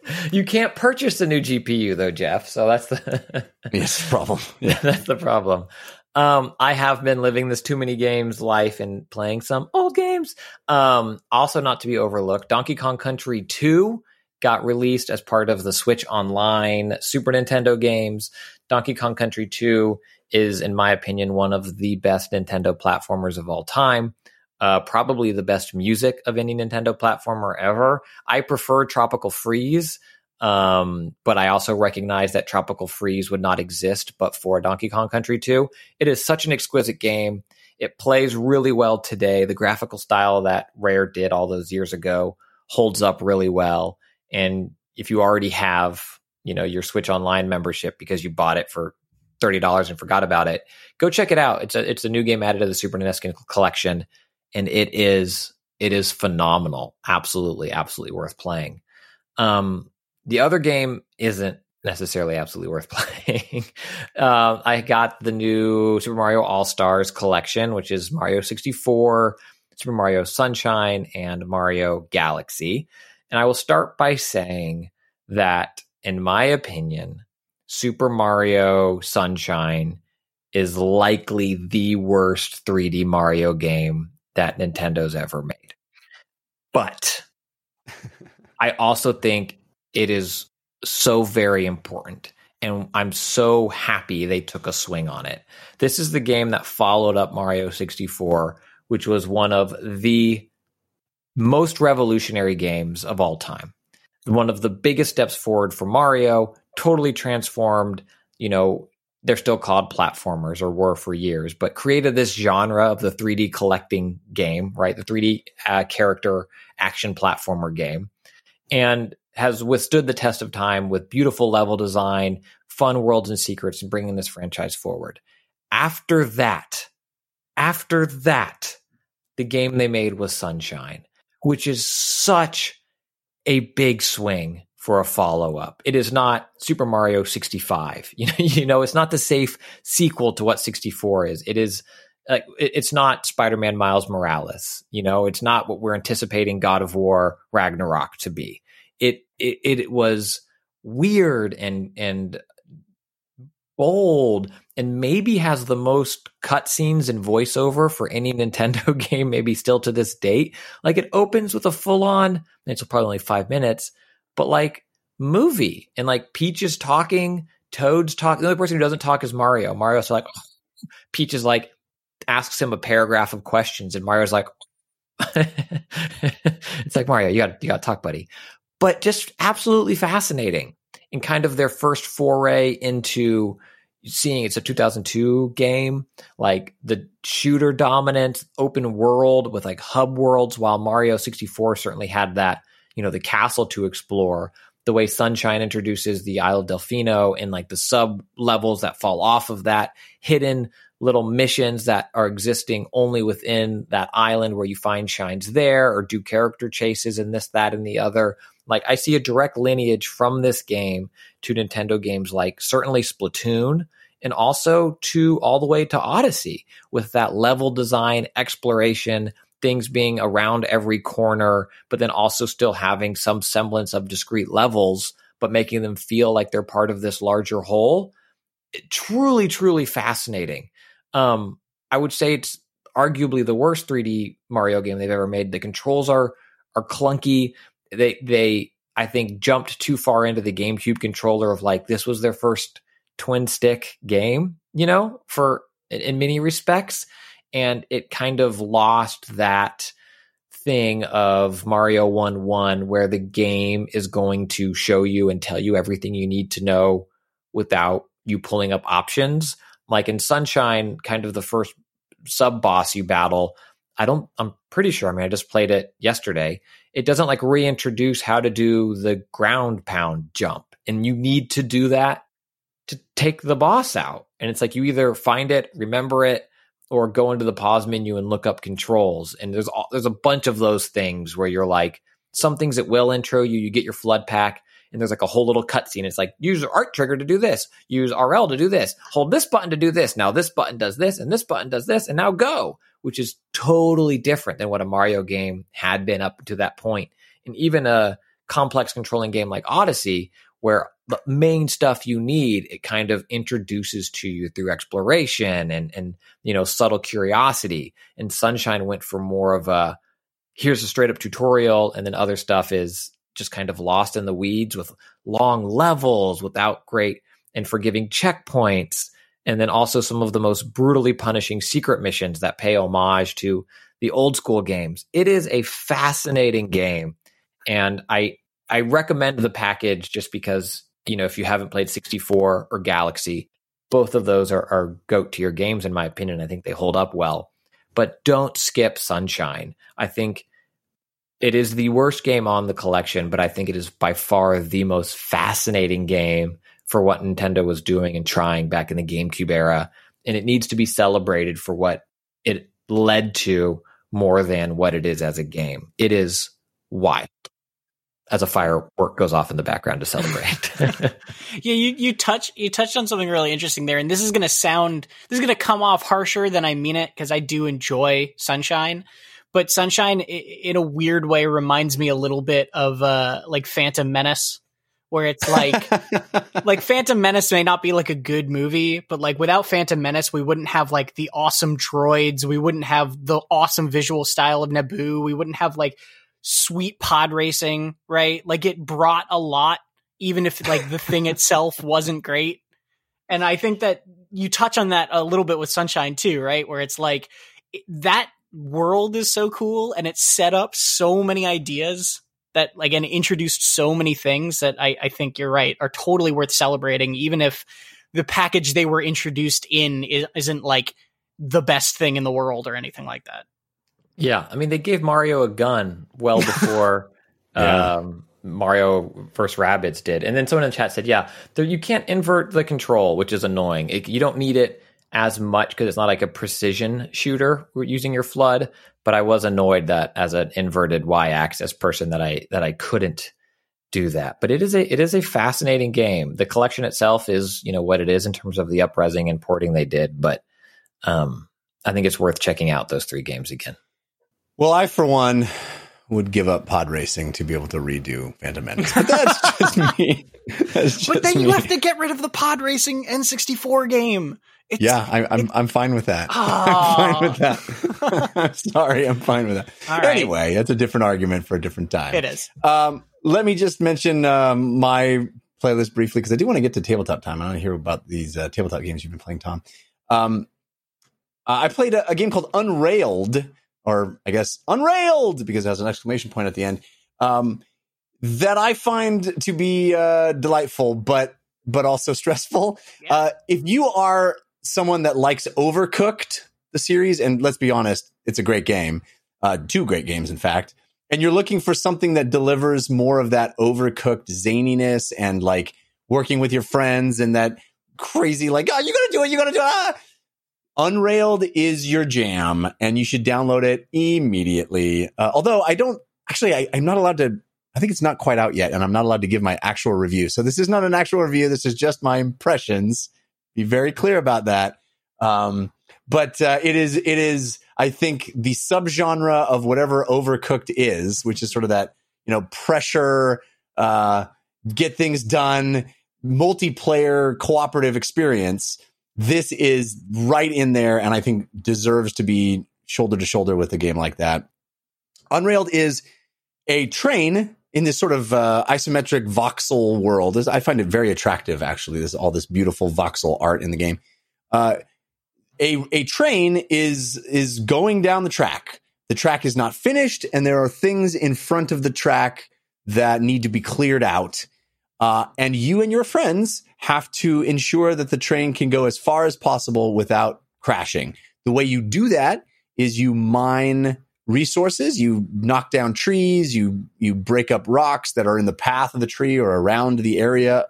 you can't purchase a new GPU though, Jeff. So that's the yes, problem. Yeah. that's the problem. Um, I have been living this too many games life and playing some old games. Um, also not to be overlooked, Donkey Kong Country 2 got released as part of the Switch Online Super Nintendo games. Donkey Kong Country 2 is, in my opinion, one of the best Nintendo platformers of all time. Uh, probably the best music of any Nintendo platformer ever. I prefer Tropical Freeze, um, but I also recognize that Tropical Freeze would not exist but for Donkey Kong Country 2. It is such an exquisite game. It plays really well today. The graphical style that Rare did all those years ago holds up really well. And if you already have, you know, your Switch Online membership because you bought it for thirty dollars and forgot about it, go check it out. It's a it's a new game added to the Super NES collection, and it is it is phenomenal. Absolutely, absolutely worth playing. Um, the other game isn't necessarily absolutely worth playing. uh, I got the new Super Mario All Stars collection, which is Mario 64, Super Mario Sunshine, and Mario Galaxy. And I will start by saying that, in my opinion, Super Mario Sunshine is likely the worst 3D Mario game that Nintendo's ever made. But I also think it is so very important. And I'm so happy they took a swing on it. This is the game that followed up Mario 64, which was one of the most revolutionary games of all time. One of the biggest steps forward for Mario, totally transformed, you know, they're still called platformers or were for years, but created this genre of the 3D collecting game, right? The 3D uh, character action platformer game, and has withstood the test of time with beautiful level design, fun worlds and secrets, and bringing this franchise forward. After that, after that, the game they made was Sunshine, which is such a big swing for a follow up. It is not Super Mario 65. You know, you know, it's not the safe sequel to what 64 is. It is like it's not Spider-Man Miles Morales. You know, it's not what we're anticipating God of War Ragnarok to be. It it, it was weird and and bold and maybe has the most cutscenes and voiceover for any Nintendo game, maybe still to this date. Like it opens with a full on, it's probably only five minutes, but like movie and like Peach is talking, Toad's talking. The only person who doesn't talk is Mario. Mario's like, Peach is like, asks him a paragraph of questions, and Mario's like, it's like Mario, you got you got to talk, buddy. But just absolutely fascinating and kind of their first foray into seeing it's a 2002 game, like the shooter dominant open world with like hub worlds, while Mario 64 certainly had that, you know, the castle to explore. The way Sunshine introduces the Isle of Delfino and like the sub levels that fall off of that, hidden little missions that are existing only within that island where you find shines there or do character chases and this, that, and the other. Like I see a direct lineage from this game to Nintendo games like certainly Splatoon and also to all the way to Odyssey with that level design, exploration, things being around every corner, but then also still having some semblance of discrete levels, but making them feel like they're part of this larger whole. It- truly, truly fascinating. Um, I would say it's arguably the worst 3D Mario game they've ever made. The controls are are clunky. They they I think jumped too far into the GameCube controller of like this was their first twin stick game, you know, for in, in many respects, and it kind of lost that thing of Mario 1 1 where the game is going to show you and tell you everything you need to know without you pulling up options. Like in Sunshine, kind of the first sub boss you battle, I don't, I'm pretty sure, I mean, I just played it yesterday. It doesn't like reintroduce how to do the ground pound jump. And you need to do that to take the boss out. And it's like you either find it, remember it, or go into the pause menu and look up controls. And there's all, there's a bunch of those things where you're like, some things that will intro you, you get your FLUDD pack, and there's like a whole little cutscene. It's like use art trigger to do this, use RL to do this, hold this button to do this. Now this button does this, and this button does this, and now go, which is totally different than what a Mario game had been up to that point. And even a complex controlling game like Odyssey, where the main stuff you need, it kind of introduces to you through exploration and and you know subtle curiosity. And Sunshine went for more of a here's a straight up tutorial, and then other stuff is just kind of lost in the weeds with long levels without great and forgiving checkpoints. And then also some of the most brutally punishing secret missions that pay homage to the old school games. It is a fascinating game. And I I recommend the package just because, you know, if you haven't played 64 or Galaxy, both of those are, are goat tier games, in my opinion. I think they hold up well. But don't skip Sunshine. I think it is the worst game on the collection, but I think it is by far the most fascinating game for what Nintendo was doing and trying back in the GameCube era. And it needs to be celebrated for what it led to more than what it is as a game. It is wild. As a firework goes off in the background to celebrate. Yeah, you you touch you touched on something really interesting there, and this is going to sound this is going to come off harsher than I mean it because I do enjoy Sunshine, but Sunshine i- in a weird way reminds me a little bit of uh like Phantom Menace, where it's like like Phantom Menace may not be like a good movie, but like without Phantom Menace, we wouldn't have like the awesome droids, we wouldn't have the awesome visual style of Naboo, we wouldn't have like sweet pod racing, right? Like it brought a lot, even if like the thing itself wasn't great. And I think that you touch on that a little bit with Sunshine too, right? Where it's like that world is so cool and it set up so many ideas that again introduced so many things that I, I think you're right are totally worth celebrating, even if the package they were introduced in isn't like the best thing in the world or anything like that. Yeah, I mean they gave Mario a gun well before Yeah. um, Mario vs. Rabbids did, and then someone in the chat said, "Yeah, there, you can't invert the control, which is annoying. It, you don't need it as much because it's not like a precision shooter using your FLUDD." But I was annoyed that as an inverted y-axis person that I that I couldn't do that. But it is a it is a fascinating game. The collection itself is you know what it is in terms of the upresing and porting they did, but um, I think it's worth checking out those three games again. Well, I for one would give up pod racing to be able to redo Phantom Menace. But that's just me. That's just But then me. you have to get rid of the pod racing N64 game. It's, Yeah, I, I'm I'm fine with that. I'm fine with that. I'm sorry, I'm fine with that. Right. Anyway, that's a different argument for a different time. It is. Um, let me just mention um, my playlist briefly because I do want to get to tabletop time. I want to hear about these uh, tabletop games you've been playing, Tom. Um, I played a, a game called Unrailed, or I guess Unrailed because it has an exclamation point at the end. Um, that I find to be uh, delightful, but but also stressful. Yeah. Uh, if you are someone that likes Overcooked, the series, and let's be honest, it's a great game. Uh, two great games, in fact. And you're looking for something that delivers more of that overcooked zaniness and like working with your friends and that crazy, like, oh, you're going to do it, you're to do it. Ah! Unrailed is your jam, and you should download it immediately. Uh, although I don't actually, I, I'm not allowed to. I think it's not quite out yet, and I'm not allowed to give my actual review. So this is not an actual review. This is just my impressions. Be very clear about that. Um, but uh, it is, it is. I think the subgenre of whatever Overcooked is, which is sort of that you know pressure, uh, get things done, multiplayer cooperative experience this is right in there and I think deserves to be shoulder to shoulder with a game like that. Unrailed is a train in this sort of uh, isometric voxel world. I find it very attractive, actually. There's all this beautiful voxel art in the game. Uh, a a train is is going down the track. The track is not finished, and there are things in front of the track that need to be cleared out. Uh, and you and your friends have to ensure that the train can go as far as possible without crashing. The way you do that is you mine resources, you knock down trees, you you break up rocks that are in the path of the tree or around the area,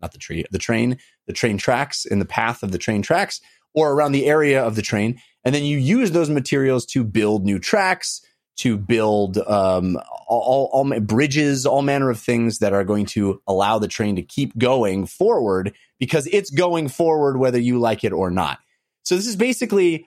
not the tree, the train, the train tracks in the path of the train tracks or around the area of the train, and then you use those materials to build new tracks, to build um, all, all, bridges, all manner of things that are going to allow the train to keep going forward because it's going forward whether you like it or not. So this is basically,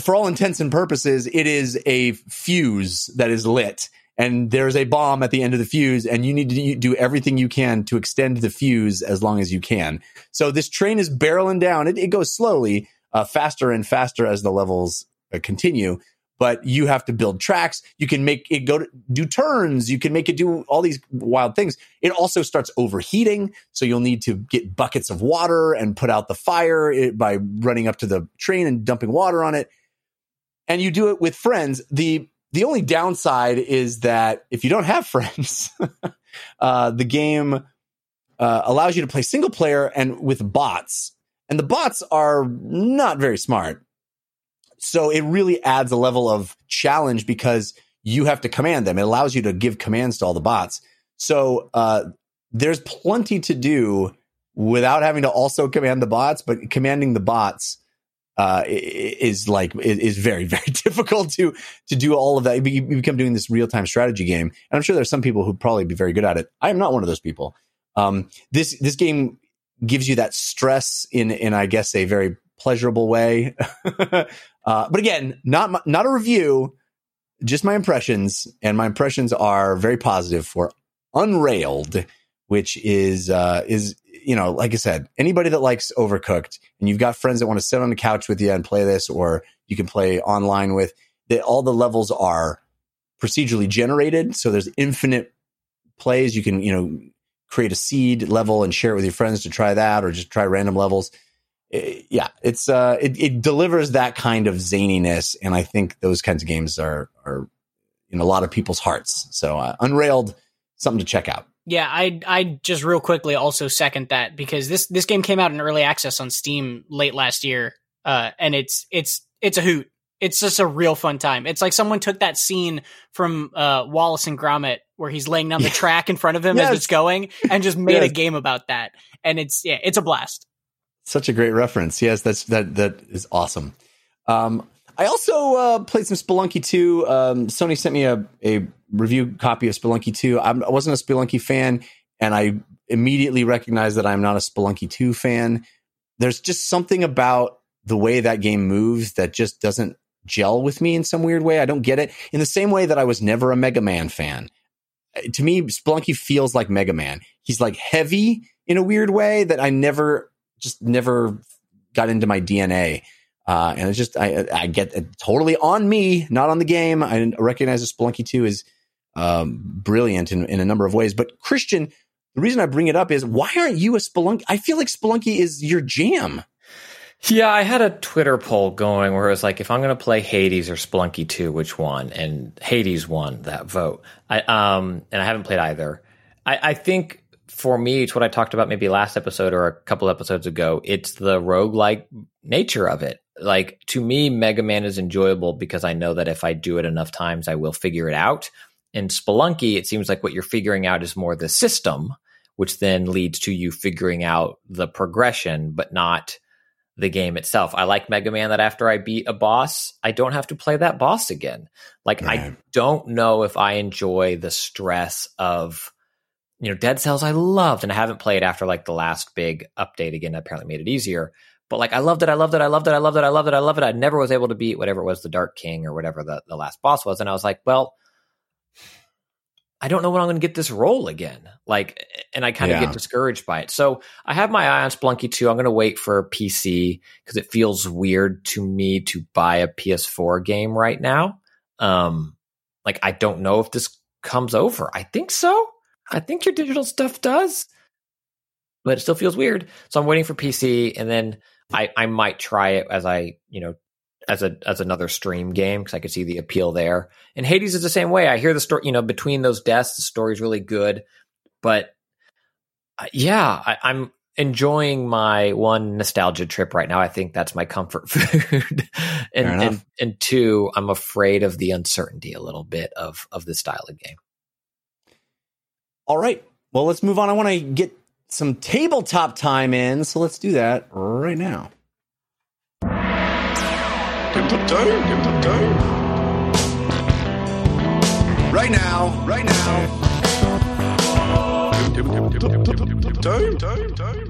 for all intents and purposes, it is a fuse that is lit. And there's a bomb at the end of the fuse, and you need to do everything you can to extend the fuse as long as you can. So this train is barreling down. It, it goes slowly, uh, faster and faster as the levels uh, continue but you have to build tracks. You can make it go to do turns. You can make it do all these wild things. It also starts overheating. So you'll need to get buckets of water and put out the fire by running up to the train and dumping water on it. And you do it with friends. The, the only downside is that if you don't have friends, uh, the game uh, allows you to play single player and with bots. And the bots are not very smart so it really adds a level of challenge because you have to command them. It allows you to give commands to all the bots. So uh, there's plenty to do without having to also command the bots, but commanding the bots uh, is like is very very difficult to to do all of that. You become doing this real time strategy game, and I'm sure there's some people who'd probably be very good at it. I am not one of those people. Um, this this game gives you that stress in in I guess a very pleasurable way. uh, but again, not my, not a review, just my impressions, and my impressions are very positive for Unrailed, which is uh, is you know like I said, anybody that likes Overcooked, and you've got friends that want to sit on the couch with you and play this, or you can play online with. That all the levels are procedurally generated, so there's infinite plays. You can you know create a seed level and share it with your friends to try that, or just try random levels yeah, it's uh, it, it delivers that kind of zaniness, and I think those kinds of games are are in a lot of people's hearts. So uh, Unrailed, something to check out. Yeah, I I just real quickly also second that because this this game came out in early access on Steam late last year, uh, and it's it's it's a hoot. It's just a real fun time. It's like someone took that scene from uh, Wallace and Gromit where he's laying down the track in front of him Yes. as it's going, and just made a game about that. And it's yeah, it's a blast. Such a great reference. Yes, that's that that is awesome. Um, I also uh, played some Spelunky 2. Um, Sony sent me a, a review copy of Spelunky 2. I'm, I wasn't a Spelunky fan, and I immediately recognized that I'm not a Spelunky 2 fan. There's just something about the way that game moves that just doesn't gel with me in some weird way. I don't get it. In the same way that I was never a Mega Man fan. To me, Spelunky feels like Mega Man. He's like heavy in a weird way that I never, just never got into my DNA. Uh, and it's just, I, I get it totally on me, not on the game. I recognize that Spelunky 2 is um, brilliant in, in a number of ways. But Christian, the reason I bring it up is why aren't you a Spelunky? I feel like Spelunky is your jam. Yeah, I had a Twitter poll going where it was like, if I'm going to play Hades or Spelunky 2, which one? And Hades won that vote. I um, and I haven't played either. I, I think for me, it's what I talked about maybe last episode or a couple episodes ago. It's the roguelike nature of it. Like to me, Mega Man is enjoyable because I know that if I do it enough times, I will figure it out. In Spelunky, it seems like what you're figuring out is more the system, which then leads to you figuring out the progression, but not the game itself. I like Mega Man that after I beat a boss, I don't have to play that boss again. Like I don't know if I enjoy the stress of you know Dead Cells I loved and I haven't played after like the last big update again apparently made it easier. But like I loved it, I loved it, I loved it, I loved it, I loved it, I loved it. I never was able to beat whatever it was the Dark King or whatever the, the last boss was. And I was like, well, I don't know when I'm going to get this role again. Like, and I kind of Yeah. get discouraged by it. So I have my eye on Spelunky 2. I'm going to wait for PC because it feels weird to me to buy a PS4 game right now. Um, like I don't know if this comes over. I think so. I think your digital stuff does, but it still feels weird. So I'm waiting for PC, and then I I might try it as I you know as a as another stream game because I could see the appeal there. And Hades is the same way. I hear the story. You know, between those deaths, the story's really good, but uh, yeah, I, I'm enjoying my one nostalgia trip right now. I think that's my comfort food, and, and and two, I'm afraid of the uncertainty a little bit of of this style of game. All right. Well, let's move on. I want to get some tabletop time in, so let's do that right now. Right now, right now.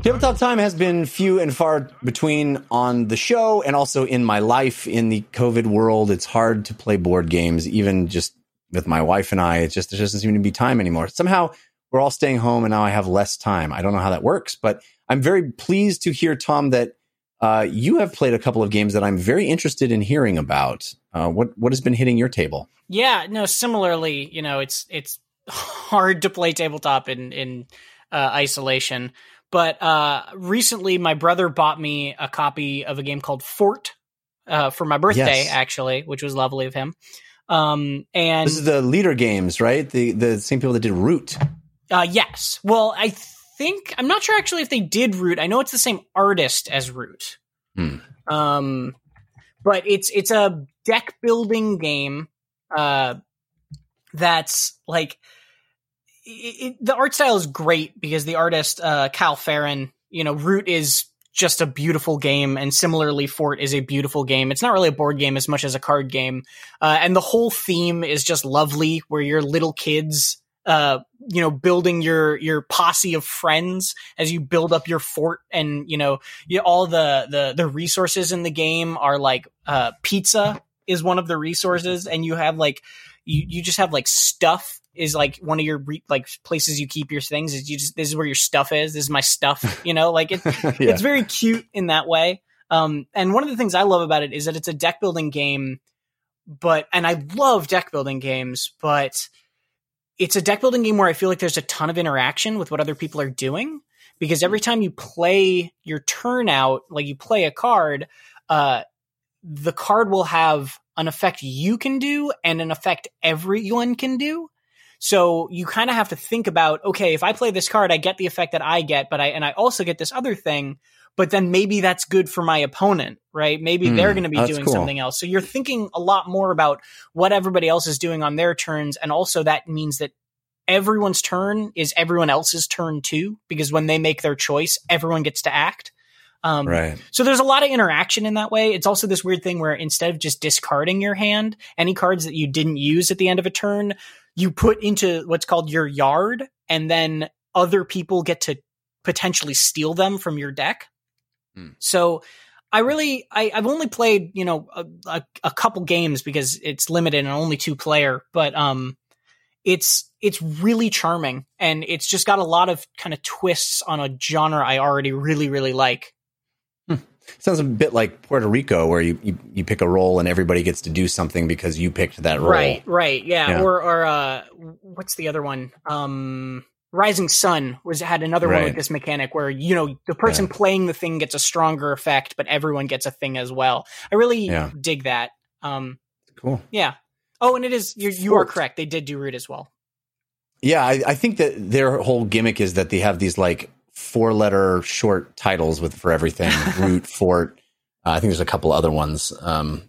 Tabletop time has been few and far between on the show and also in my life in the COVID world. It's hard to play board games, even just with my wife and I. It just there doesn't seem to be time anymore. Somehow we're all staying home and now I have less time. I don't know how that works, but I'm very pleased to hear, Tom, that uh, you have played a couple of games that I'm very interested in hearing about. Uh, what what has been hitting your table? Yeah, no. Similarly, you know, it's it's hard to play tabletop in in uh, isolation. But uh, recently, my brother bought me a copy of a game called Fort uh, for my birthday, Yes. actually, which was lovely of him. Um, and This is the Leder Games, right? The the same people that did Root. uh, yes, well, I think I'm not sure actually if they did Root. I know it's the same artist as Root. Hmm. Um, but it's it's a deck building game. Uh, that's like it, it, the art style is great because the artist uh, Kyle Ferrin, you know, Root is just a beautiful game, and similarly, Fort is a beautiful game. It's not really a board game as much as a card game, uh, and the whole theme is just lovely, where you're little kids, uh, you know, building your your posse of friends as you build up your fort, and you know, you, all the the the resources in the game are like uh, pizza is one of the resources, and you have like you you just have like stuff is like one of your re- like places you keep your things is you just this is where your stuff is. This is my stuff you know? Like it, yeah. it's very cute in that way. Um and one of the things i love about it is that it's a deck building game but and i love deck building games but it's a deck building game where i feel like there's a ton of interaction with what other people are doing because every time you play your turn out like you play a card uh the card will have an effect you can do and an effect everyone can do So you kind of have to think about, okay, if I play this card, I get the effect that I get, but I, and I also get this other thing, but then maybe that's good for my opponent, right? Maybe Hmm, they're going to be doing cool. something else. So you're thinking a lot more about what everybody else is doing on their turns. And also that means that everyone's turn is everyone else's turn too, because when they make their choice, everyone gets to act. Um, Right. so there's a lot of interaction in that way. It's also this weird thing where instead of just discarding your hand, any cards that you didn't use at the end of a turn, you put into what's called your yard, and then other people get to potentially steal them from your deck. Hmm. So I really, I, I've only played, you know, a, a, a couple games because it's limited and only two player, but um, it's it's really charming and it's just got a lot of kind of twists on a genre I already really really like. Sounds a bit like Puerto Rico, where you, you, you pick a role and everybody gets to do something because you picked that role. Right, right, yeah. Yeah. Or or uh, what's the other one? Um, Rising Sun was had another one with this mechanic where you know the person playing the thing gets a stronger effect, but everyone gets a thing as well. I really Yeah. dig that. Um, Cool. yeah. Oh, and it is you you are correct. They did do root as well. Yeah, I, I think that their whole gimmick is that they have these like four letter short titles with for everything root, fort. Uh, I think there's a couple other ones. Um,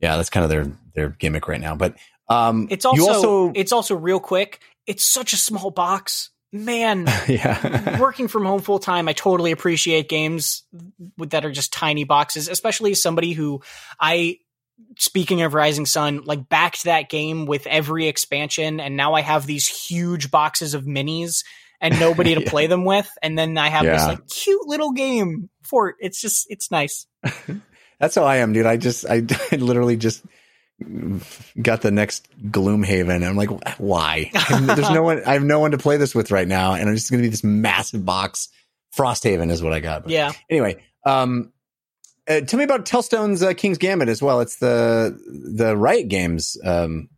yeah, that's kind of their their gimmick right now. But um, It's also, you also it's also real quick. It's such a small box, man. yeah. working from home full time, I totally appreciate games that are just tiny boxes, especially somebody who I, speaking of Rising Sun, like backed that game with every expansion, and now I have these huge boxes of minis and nobody to Yeah. play them with, and then I have this like cute little game for it. It's just it's nice. That's how I am, dude. I just, I, I literally just got the next Gloomhaven. I'm like, why? There's no one. I have no one to play this with right now, and I'm just going to be this massive box. Frosthaven is what I got. But Yeah, Anyway, um, uh, tell me about Tellstones uh, King's Gambit as well. It's the the Riot Games um,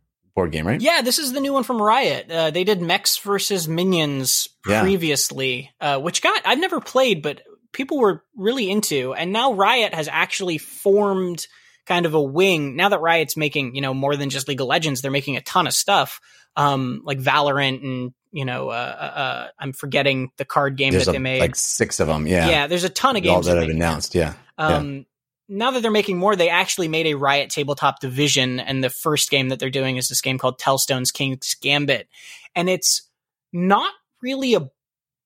board game, right? yeah. This is the new one from Riot. Uh, they did Mechs versus Minions Yeah. previously, uh, which got I've never played, but people were really into. And now Riot has actually formed kind of a wing. Now that Riot's making you know more than just League of Legends, they're making a ton of stuff, um, like Valorant and you know uh, uh, uh, I'm forgetting the card game There's that a- they made. like six of them. Yeah, yeah. there's a ton of all games that they're have announced. Yeah, Um, Now that they're making more, they actually made a Riot tabletop division, and the first game that they're doing is this game called Tellstones King's Gambit, and it's not really a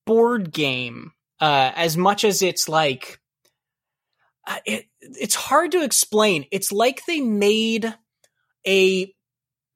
board game uh, as much as it's like uh, it. It's hard to explain. It's like they made a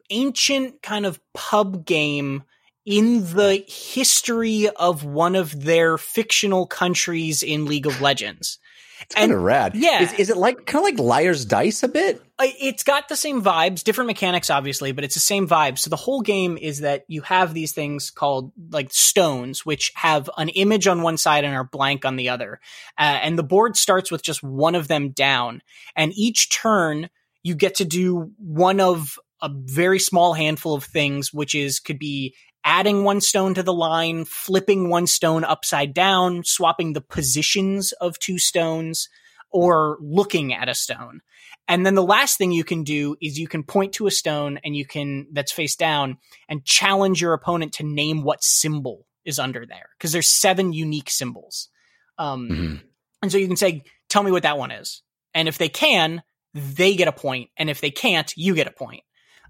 ancient kind of pub game in the history of one of their fictional countries in League of Legends. It's kind of rad. yeah. is, is it like kind of like Liar's Dice a bit? It's got the same vibes, different mechanics, obviously, but it's the same vibe. So the whole game is that you have these things called like stones, which have an image on one side and are blank on the other. Uh, and the board starts with just one of them down. And each turn, you get to do one of a very small handful of things, which is could be adding one stone to the line, flipping one stone upside down, swapping the positions of two stones, or looking at a stone. And then the last thing you can do is you can point to a stone and you can that's face down and challenge your opponent to name what symbol is under there because there's seven unique symbols. Um, Mhm. And so you can say, "Tell me what that one is." And if they can, they get a point, and if they can't, you get a point.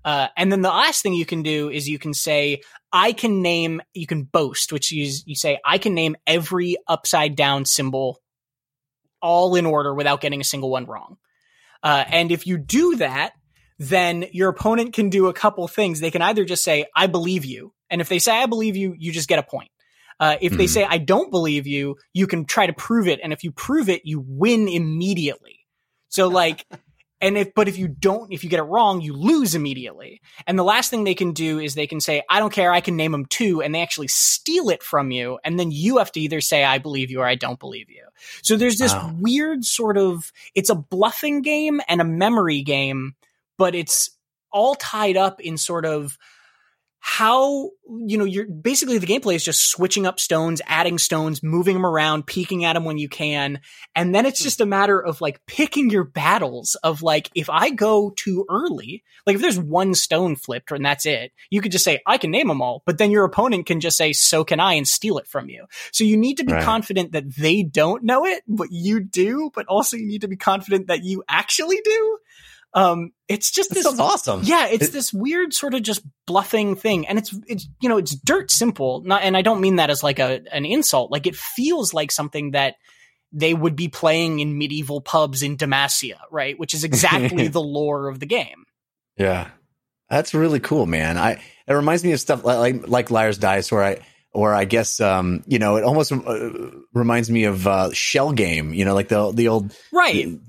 Uh, and then the last thing you can do is you can say, "I can name." You can boast, which you you say, "I can name every upside down symbol all in order without getting a single one wrong." Uh, and if you do that, then your opponent can do a couple things. They can either just say, I believe you. And if they say, I believe you, you just get a point. Uh, if they Mhm. say, I don't believe you, you can try to prove it. And if you prove it, you win immediately. So like, and if, but if you don't, if you get it wrong, you lose immediately. And the last thing they can do is they can say, I don't care. I can name them two. And they actually steal it from you. And then you have to either say, I believe you or I don't believe you. So there's this Wow. weird sort of, it's a bluffing game and a memory game, but it's all tied up in sort of how you know you're basically the gameplay is just switching up stones adding stones moving them around peeking at them when you can. And then it's hmm. just a matter of like picking your battles of like if i go too early like if there's one stone flipped and that's it you could just say i can name them all but then your opponent can just say so can i and steal it from you. So you need to be Right. confident that they don't know it but you do but also you need to be confident that you actually do um it's just That this awesome. yeah, it's It- this weird sort of just bluffing thing, and it's it's you know it's dirt simple. Not, and I don't mean that as like a an insult. Like it feels like something that they would be playing in medieval pubs in Demacia, right? Which is exactly the lore of the game. Yeah, that's really cool, man. I it reminds me of stuff like like, Liar's Dice, where I or I guess um you know it almost uh, reminds me of uh, Shell Game. You know, like the the old Right. this,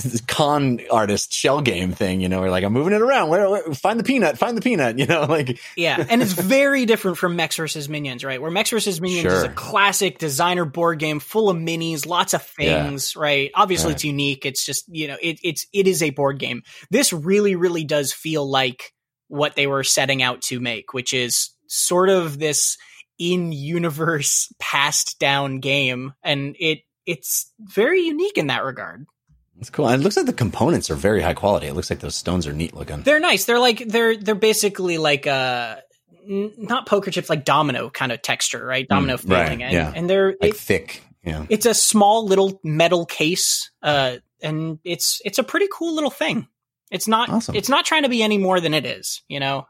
this con artist Shell Game thing. You know, where like I'm moving it around. Where, where find the peanut? Find the peanut. You know, like Yeah, and it's very different from Mechs versus Minions, right? Where Mechs versus Minions is a classic designer board game full of minis, lots of Yeah. things, right? Obviously, it's unique. It's just you know, it, it's it is a board game. This really, really does feel like what they were setting out to make, which is sort of this in-universe passed down game, and it it's very unique in that regard. It's cool. And it looks like the components are very high quality. It looks like those stones are neat looking. They're nice. They're like they're they're basically like uh n- not poker chips, like domino kind of texture, right? Domino Mm, right, feeling, and, yeah. and they're Like it, thick. Yeah. it's a small little metal case, uh, and it's it's a pretty cool little thing. It's not Awesome. it's not trying to be any more than it is, you know.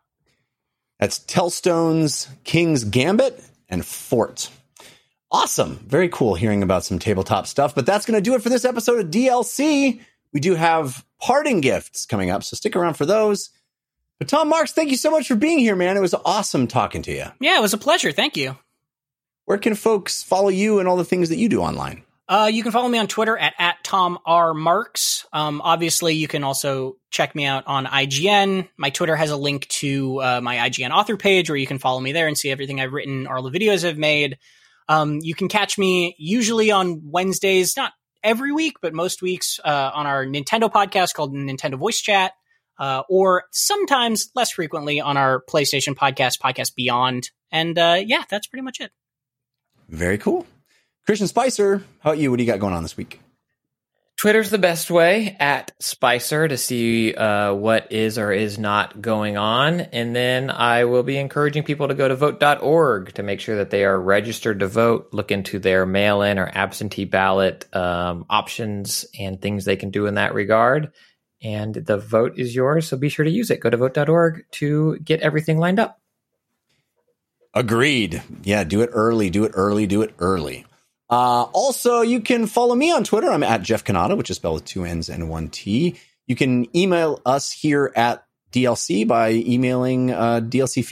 That's Tellstones King's Gambit and Fort. Awesome. Very cool hearing about some tabletop stuff. But that's going to do it for this episode of DLC. We do have parting gifts coming up, so stick around for those. But Tom Marks, thank you so much for being here, man. It was awesome talking to you. Yeah, it was a pleasure. Thank you. Where can folks follow you and all the things that you do online? Uh, you can follow me on Twitter at, at Tom R. Marks. Um, obviously, you can also check me out on IGN. My Twitter has a link to uh, my IGN author page where you can follow me there and see everything I've written or all the videos I've made. Um, you can catch me usually on Wednesdays, not every week, but most weeks uh, on our Nintendo podcast called Nintendo Voice Chat, uh, or sometimes less frequently on our PlayStation podcast, Podcast Beyond. And uh, yeah, that's pretty much it. Very cool. Christian Spicer, how about you? What do you got going on this week? Twitter's the best way at Spicer to see uh, what is or is not going on. And then I will be encouraging people to go to vote.org to make sure that they are registered to vote, look into their mail in or absentee ballot um, options and things they can do in that regard. And the vote is yours, so be sure to use it. Go to vote.org to get everything lined up. Agreed. Yeah, do it early, do it early, do it early. Uh, also, you can follow me on Twitter. I'm at Jeff Cannata, which is spelled with two N's and one T. You can email us here at DLC by emailing uh, DLC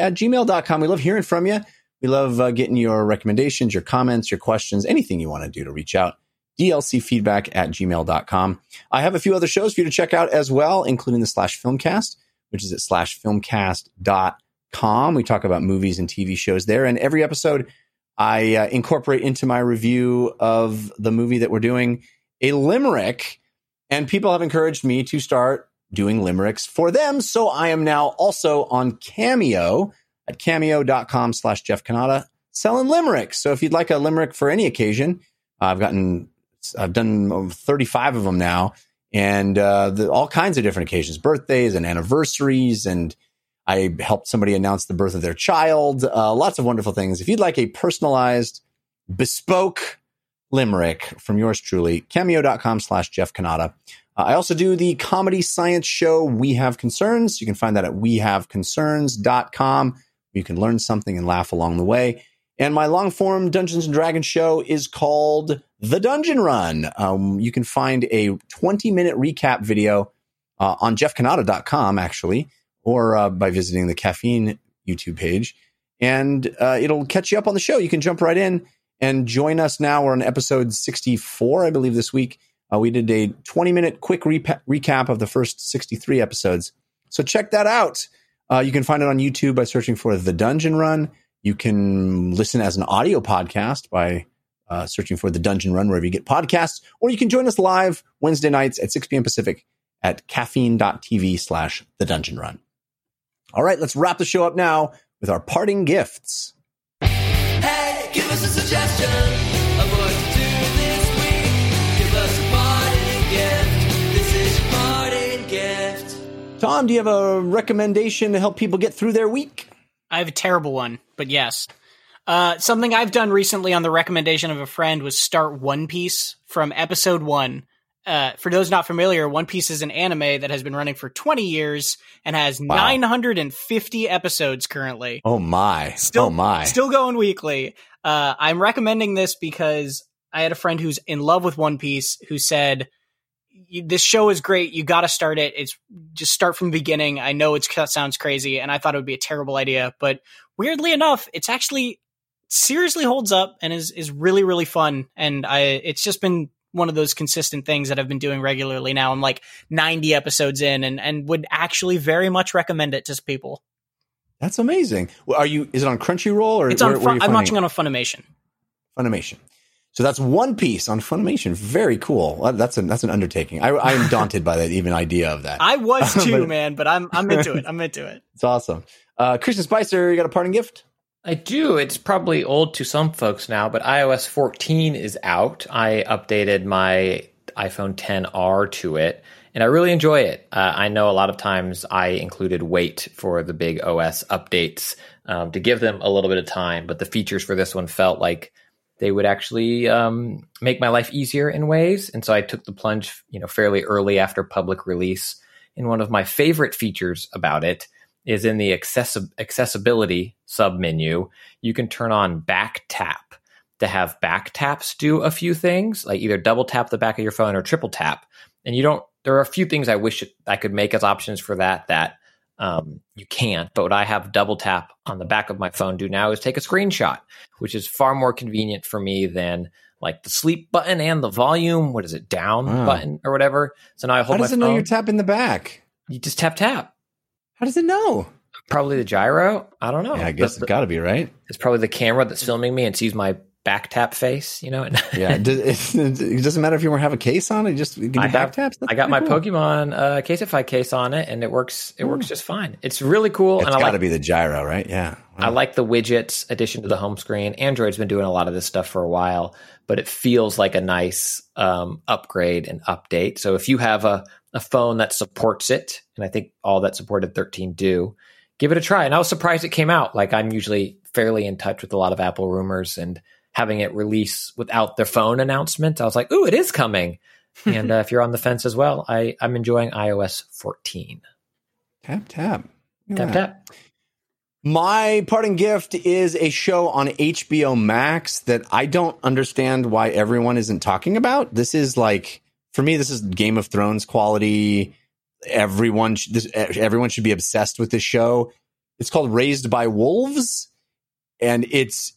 at gmail.com. We love hearing from you. We love uh, getting your recommendations, your comments, your questions, anything you want to do to reach out. DLC feedback at gmail.com. I have a few other shows for you to check out as well, including the slash filmcast, which is at slash filmcast.com. We talk about movies and TV shows there. And every episode, I uh, incorporate into my review of the movie that we're doing a limerick. And people have encouraged me to start doing limericks for them. So I am now also on Cameo at cameo.com slash Jeff Cannata selling limericks. So if you'd like a limerick for any occasion, I've gotten, I've done 35 of them now and uh, the, all kinds of different occasions, birthdays and anniversaries. And I helped somebody announce the birth of their child. Uh, lots of wonderful things. If you'd like a personalized, bespoke limerick from yours truly, cameo.com slash Jeff Cannata. Uh, I also do the comedy science show We Have Concerns. You can find that at wehaveconcerns.com. You can learn something and laugh along the way. And my long form Dungeons and Dragons show is called The Dungeon Run. Um, you can find a 20 minute recap video uh, on jeffcannata.com, actually, or uh, by visiting the caffeine YouTube page. And uh, it'll catch you up on the show. You can jump right in and join us now. We're on episode 64, I believe, this week. Uh, we did a 20 minute quick recap of the first 63 episodes. So check that out. Uh, you can find it on YouTube by searching for The Dungeon Run. You can listen as an audio podcast by uh, searching for The Dungeon Run wherever you get podcasts, or you can join us live Wednesday nights at 6 p.m. Pacific at caffeine.tv slash The Dungeon Run. All right, let's wrap the show up now with our parting gifts. Hey, give us a suggestion of what to do this week. Give us a parting gift. This is your parting gift. Tom, do you have a recommendation to help people get through their week? I have a terrible one, but yes. Uh, something I've done recently on the recommendation of a friend was start One Piece from episode one. Uh, for those not familiar, One Piece is an anime that has been running for 20 years and has 950 episodes currently. Oh my. Still, oh my. still going weekly. Uh, I'm recommending this because I had a friend who's in love with One Piece who said, "This show is great. You got to start it. It's just start from the beginning. I know it sounds crazy, and I thought it would be a terrible idea, but weirdly enough, it's actually seriously holds up and is is really really fun. And I, it's just been." One of those consistent things that I've been doing regularly now. I'm like 90 episodes in and, and would actually very much recommend it to people. That's amazing. Well, Are you? Is it on Crunchyroll or It's on, where you I'm watching it? on a Funimation. Funimation. So that's One Piece on Funimation. Very cool. That's an that's an undertaking. I, I am daunted by that even idea of that. I was too, But- man, but I'm I'm into it. I'm into it. It's awesome. Uh, Christian Spicer, you got a parting gift? I do. It's probably old to some folks now, but iOS 14 is out. I updated my iPhone 10R to it, and I really enjoy it. Uh, I know a lot of times I included wait for the big OS updates um, to give them a little bit of time, but the features for this one felt like they would actually um, make my life easier in ways, and so I took the plunge, you know, fairly early after public release. And one of my favorite features about it is in the accessi- accessibility submenu. You can turn on back tap to have back taps do a few things, like either double tap the back of your phone or triple tap. And you don't. There are a few things I wish I could make as options for that that um, you can't. But what I have double tap on the back of my phone do now is take a screenshot, which is far more convenient for me than like the sleep button and the volume. What is it down Wow. button or whatever? So now I hold my does it know phone. you're tapping the back? you just tap tap. How does it know? Probably the gyro. I don't know. yeah, I guess The- it's got to be right. it's probably the camera that's filming me and sees my back tap face. You know, Yeah, it, does, it, it doesn't matter if you have a case on it. Just you can I back have- taps. That's I got my pretty cool. Pokemon uh, Casetify case on it, and it works. It works just fine. It's really cool, It's and I got to like. be the gyro, right? Yeah. I like the widgets addition to the home screen. Android's been doing a lot of this stuff for a while, but it feels like a nice um, upgrade and update. So if you have a, a phone that supports it, and I think all that supported 13 do, give it a try. And I was surprised it came out. Like I'm usually fairly in touch with a lot of Apple rumors and having it release without their phone announcement, I was like, ooh, it is coming. and uh, if you're on the fence as well, I, I'm enjoying iOS 14. tap tap. Tap tap. My parting gift is a show on HBO Max that I don't understand why everyone isn't talking about. This is like for me, this is Game of Thrones quality. Everyone, sh- this, everyone should be obsessed with this show. It's called Raised by Wolves, and it's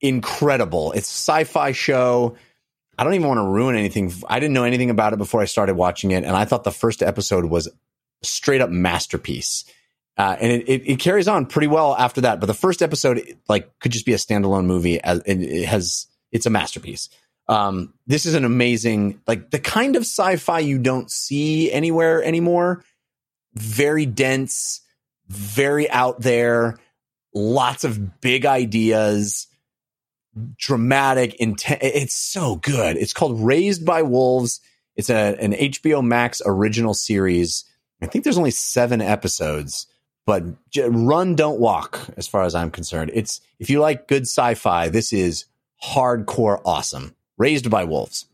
incredible. It's a sci-fi show. I don't even want to ruin anything. I didn't know anything about it before I started watching it, and I thought the first episode was straight up masterpiece. Uh, and it, it, it carries on pretty well after that. But the first episode, like, could just be a standalone movie. As and it has, it's a masterpiece. Um, this is an amazing, like, the kind of sci-fi you don't see anywhere anymore. Very dense, very out there, lots of big ideas, dramatic, intent. It's so good. It's called Raised by Wolves. It's a an HBO Max original series. I think there's only seven episodes but run don't walk as far as i'm concerned. It's if you like good sci-fi this is hardcore awesome. Raised by wolves.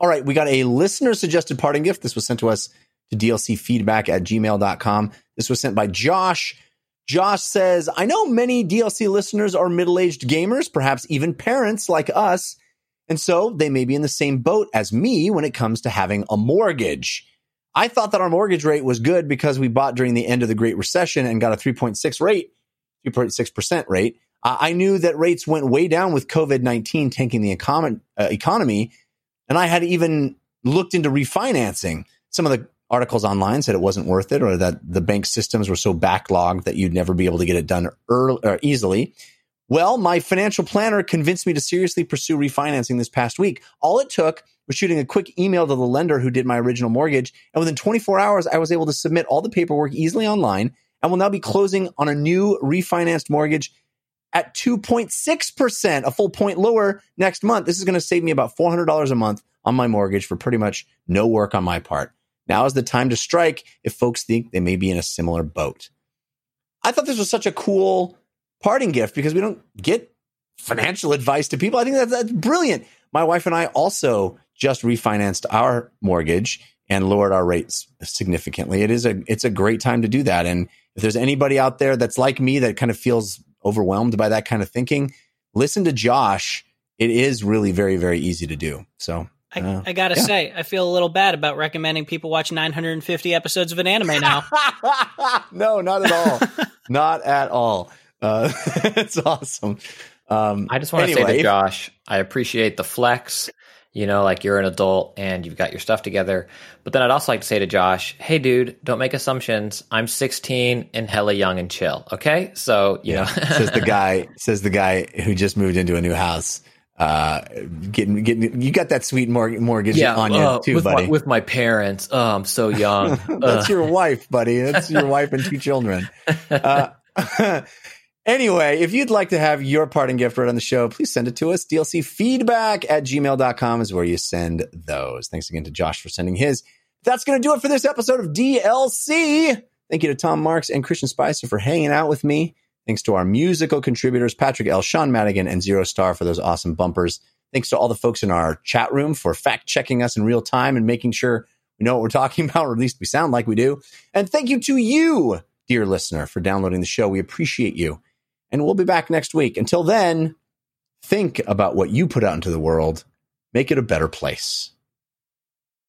All right we got a listener suggested parting gift. This was sent to us to dlcfeedback at gmail.com this was sent by josh. Josh says i know many dlc listeners are middle-aged gamers perhaps even parents like us and so they may be in the same boat as me when it comes to having a mortgage I thought that our mortgage rate was good because we bought during the end of the Great Recession and got a 3.6 rate, 3.6% rate. Uh, I knew that rates went way down with COVID 19 tanking the econ- uh, economy. And I had even looked into refinancing. Some of the articles online said it wasn't worth it or that the bank systems were so backlogged that you'd never be able to get it done early, or easily. Well, my financial planner convinced me to seriously pursue refinancing this past week. All it took was shooting a quick email to the lender who did my original mortgage. And within 24 hours, I was able to submit all the paperwork easily online. and will now be closing on a new refinanced mortgage at 2.6%, a full point lower next month. This is going to save me about $400 a month on my mortgage for pretty much no work on my part. Now is the time to strike if folks think they may be in a similar boat. I thought this was such a cool parting gift because we don't get financial advice to people. I think that's, that's brilliant. My wife and I also just refinanced our mortgage and lowered our rates significantly. It is a it's a great time to do that. And if there's anybody out there that's like me that kind of feels overwhelmed by that kind of thinking, listen to Josh. It is really very very easy to do. So I, uh, I gotta yeah. say, I feel a little bad about recommending people watch 950 episodes of an anime now. no, not at all. not at all. Uh, it's awesome. Um, I just want to anyway, say to if- Josh, I appreciate the flex. You know, like you're an adult and you've got your stuff together. But then I'd also like to say to Josh, hey, dude, don't make assumptions. I'm 16 and hella young and chill. Okay. So, you know, says the guy says the guy who just moved into a new house. Uh, getting getting you got that sweet mor- mortgage on you uh, too, with buddy. My, with my parents. Oh, I'm so young. That's Uh, your wife, buddy. That's your wife and two children. Anyway, if you'd like to have your parting gift read on the show, please send it to us. DLC feedback at gmail.com is where you send those. Thanks again to Josh for sending his. That's going to do it for this episode of DLC. Thank you to Tom Marks and Christian Spicer for hanging out with me. Thanks to our musical contributors, Patrick L., Sean Madigan, and Zero Star for those awesome bumpers. Thanks to all the folks in our chat room for fact checking us in real time and making sure we know what we're talking about, or at least we sound like we do. And thank you to you, dear listener, for downloading the show. We appreciate you. And we'll be back next week. Until then, think about what you put out into the world, make it a better place.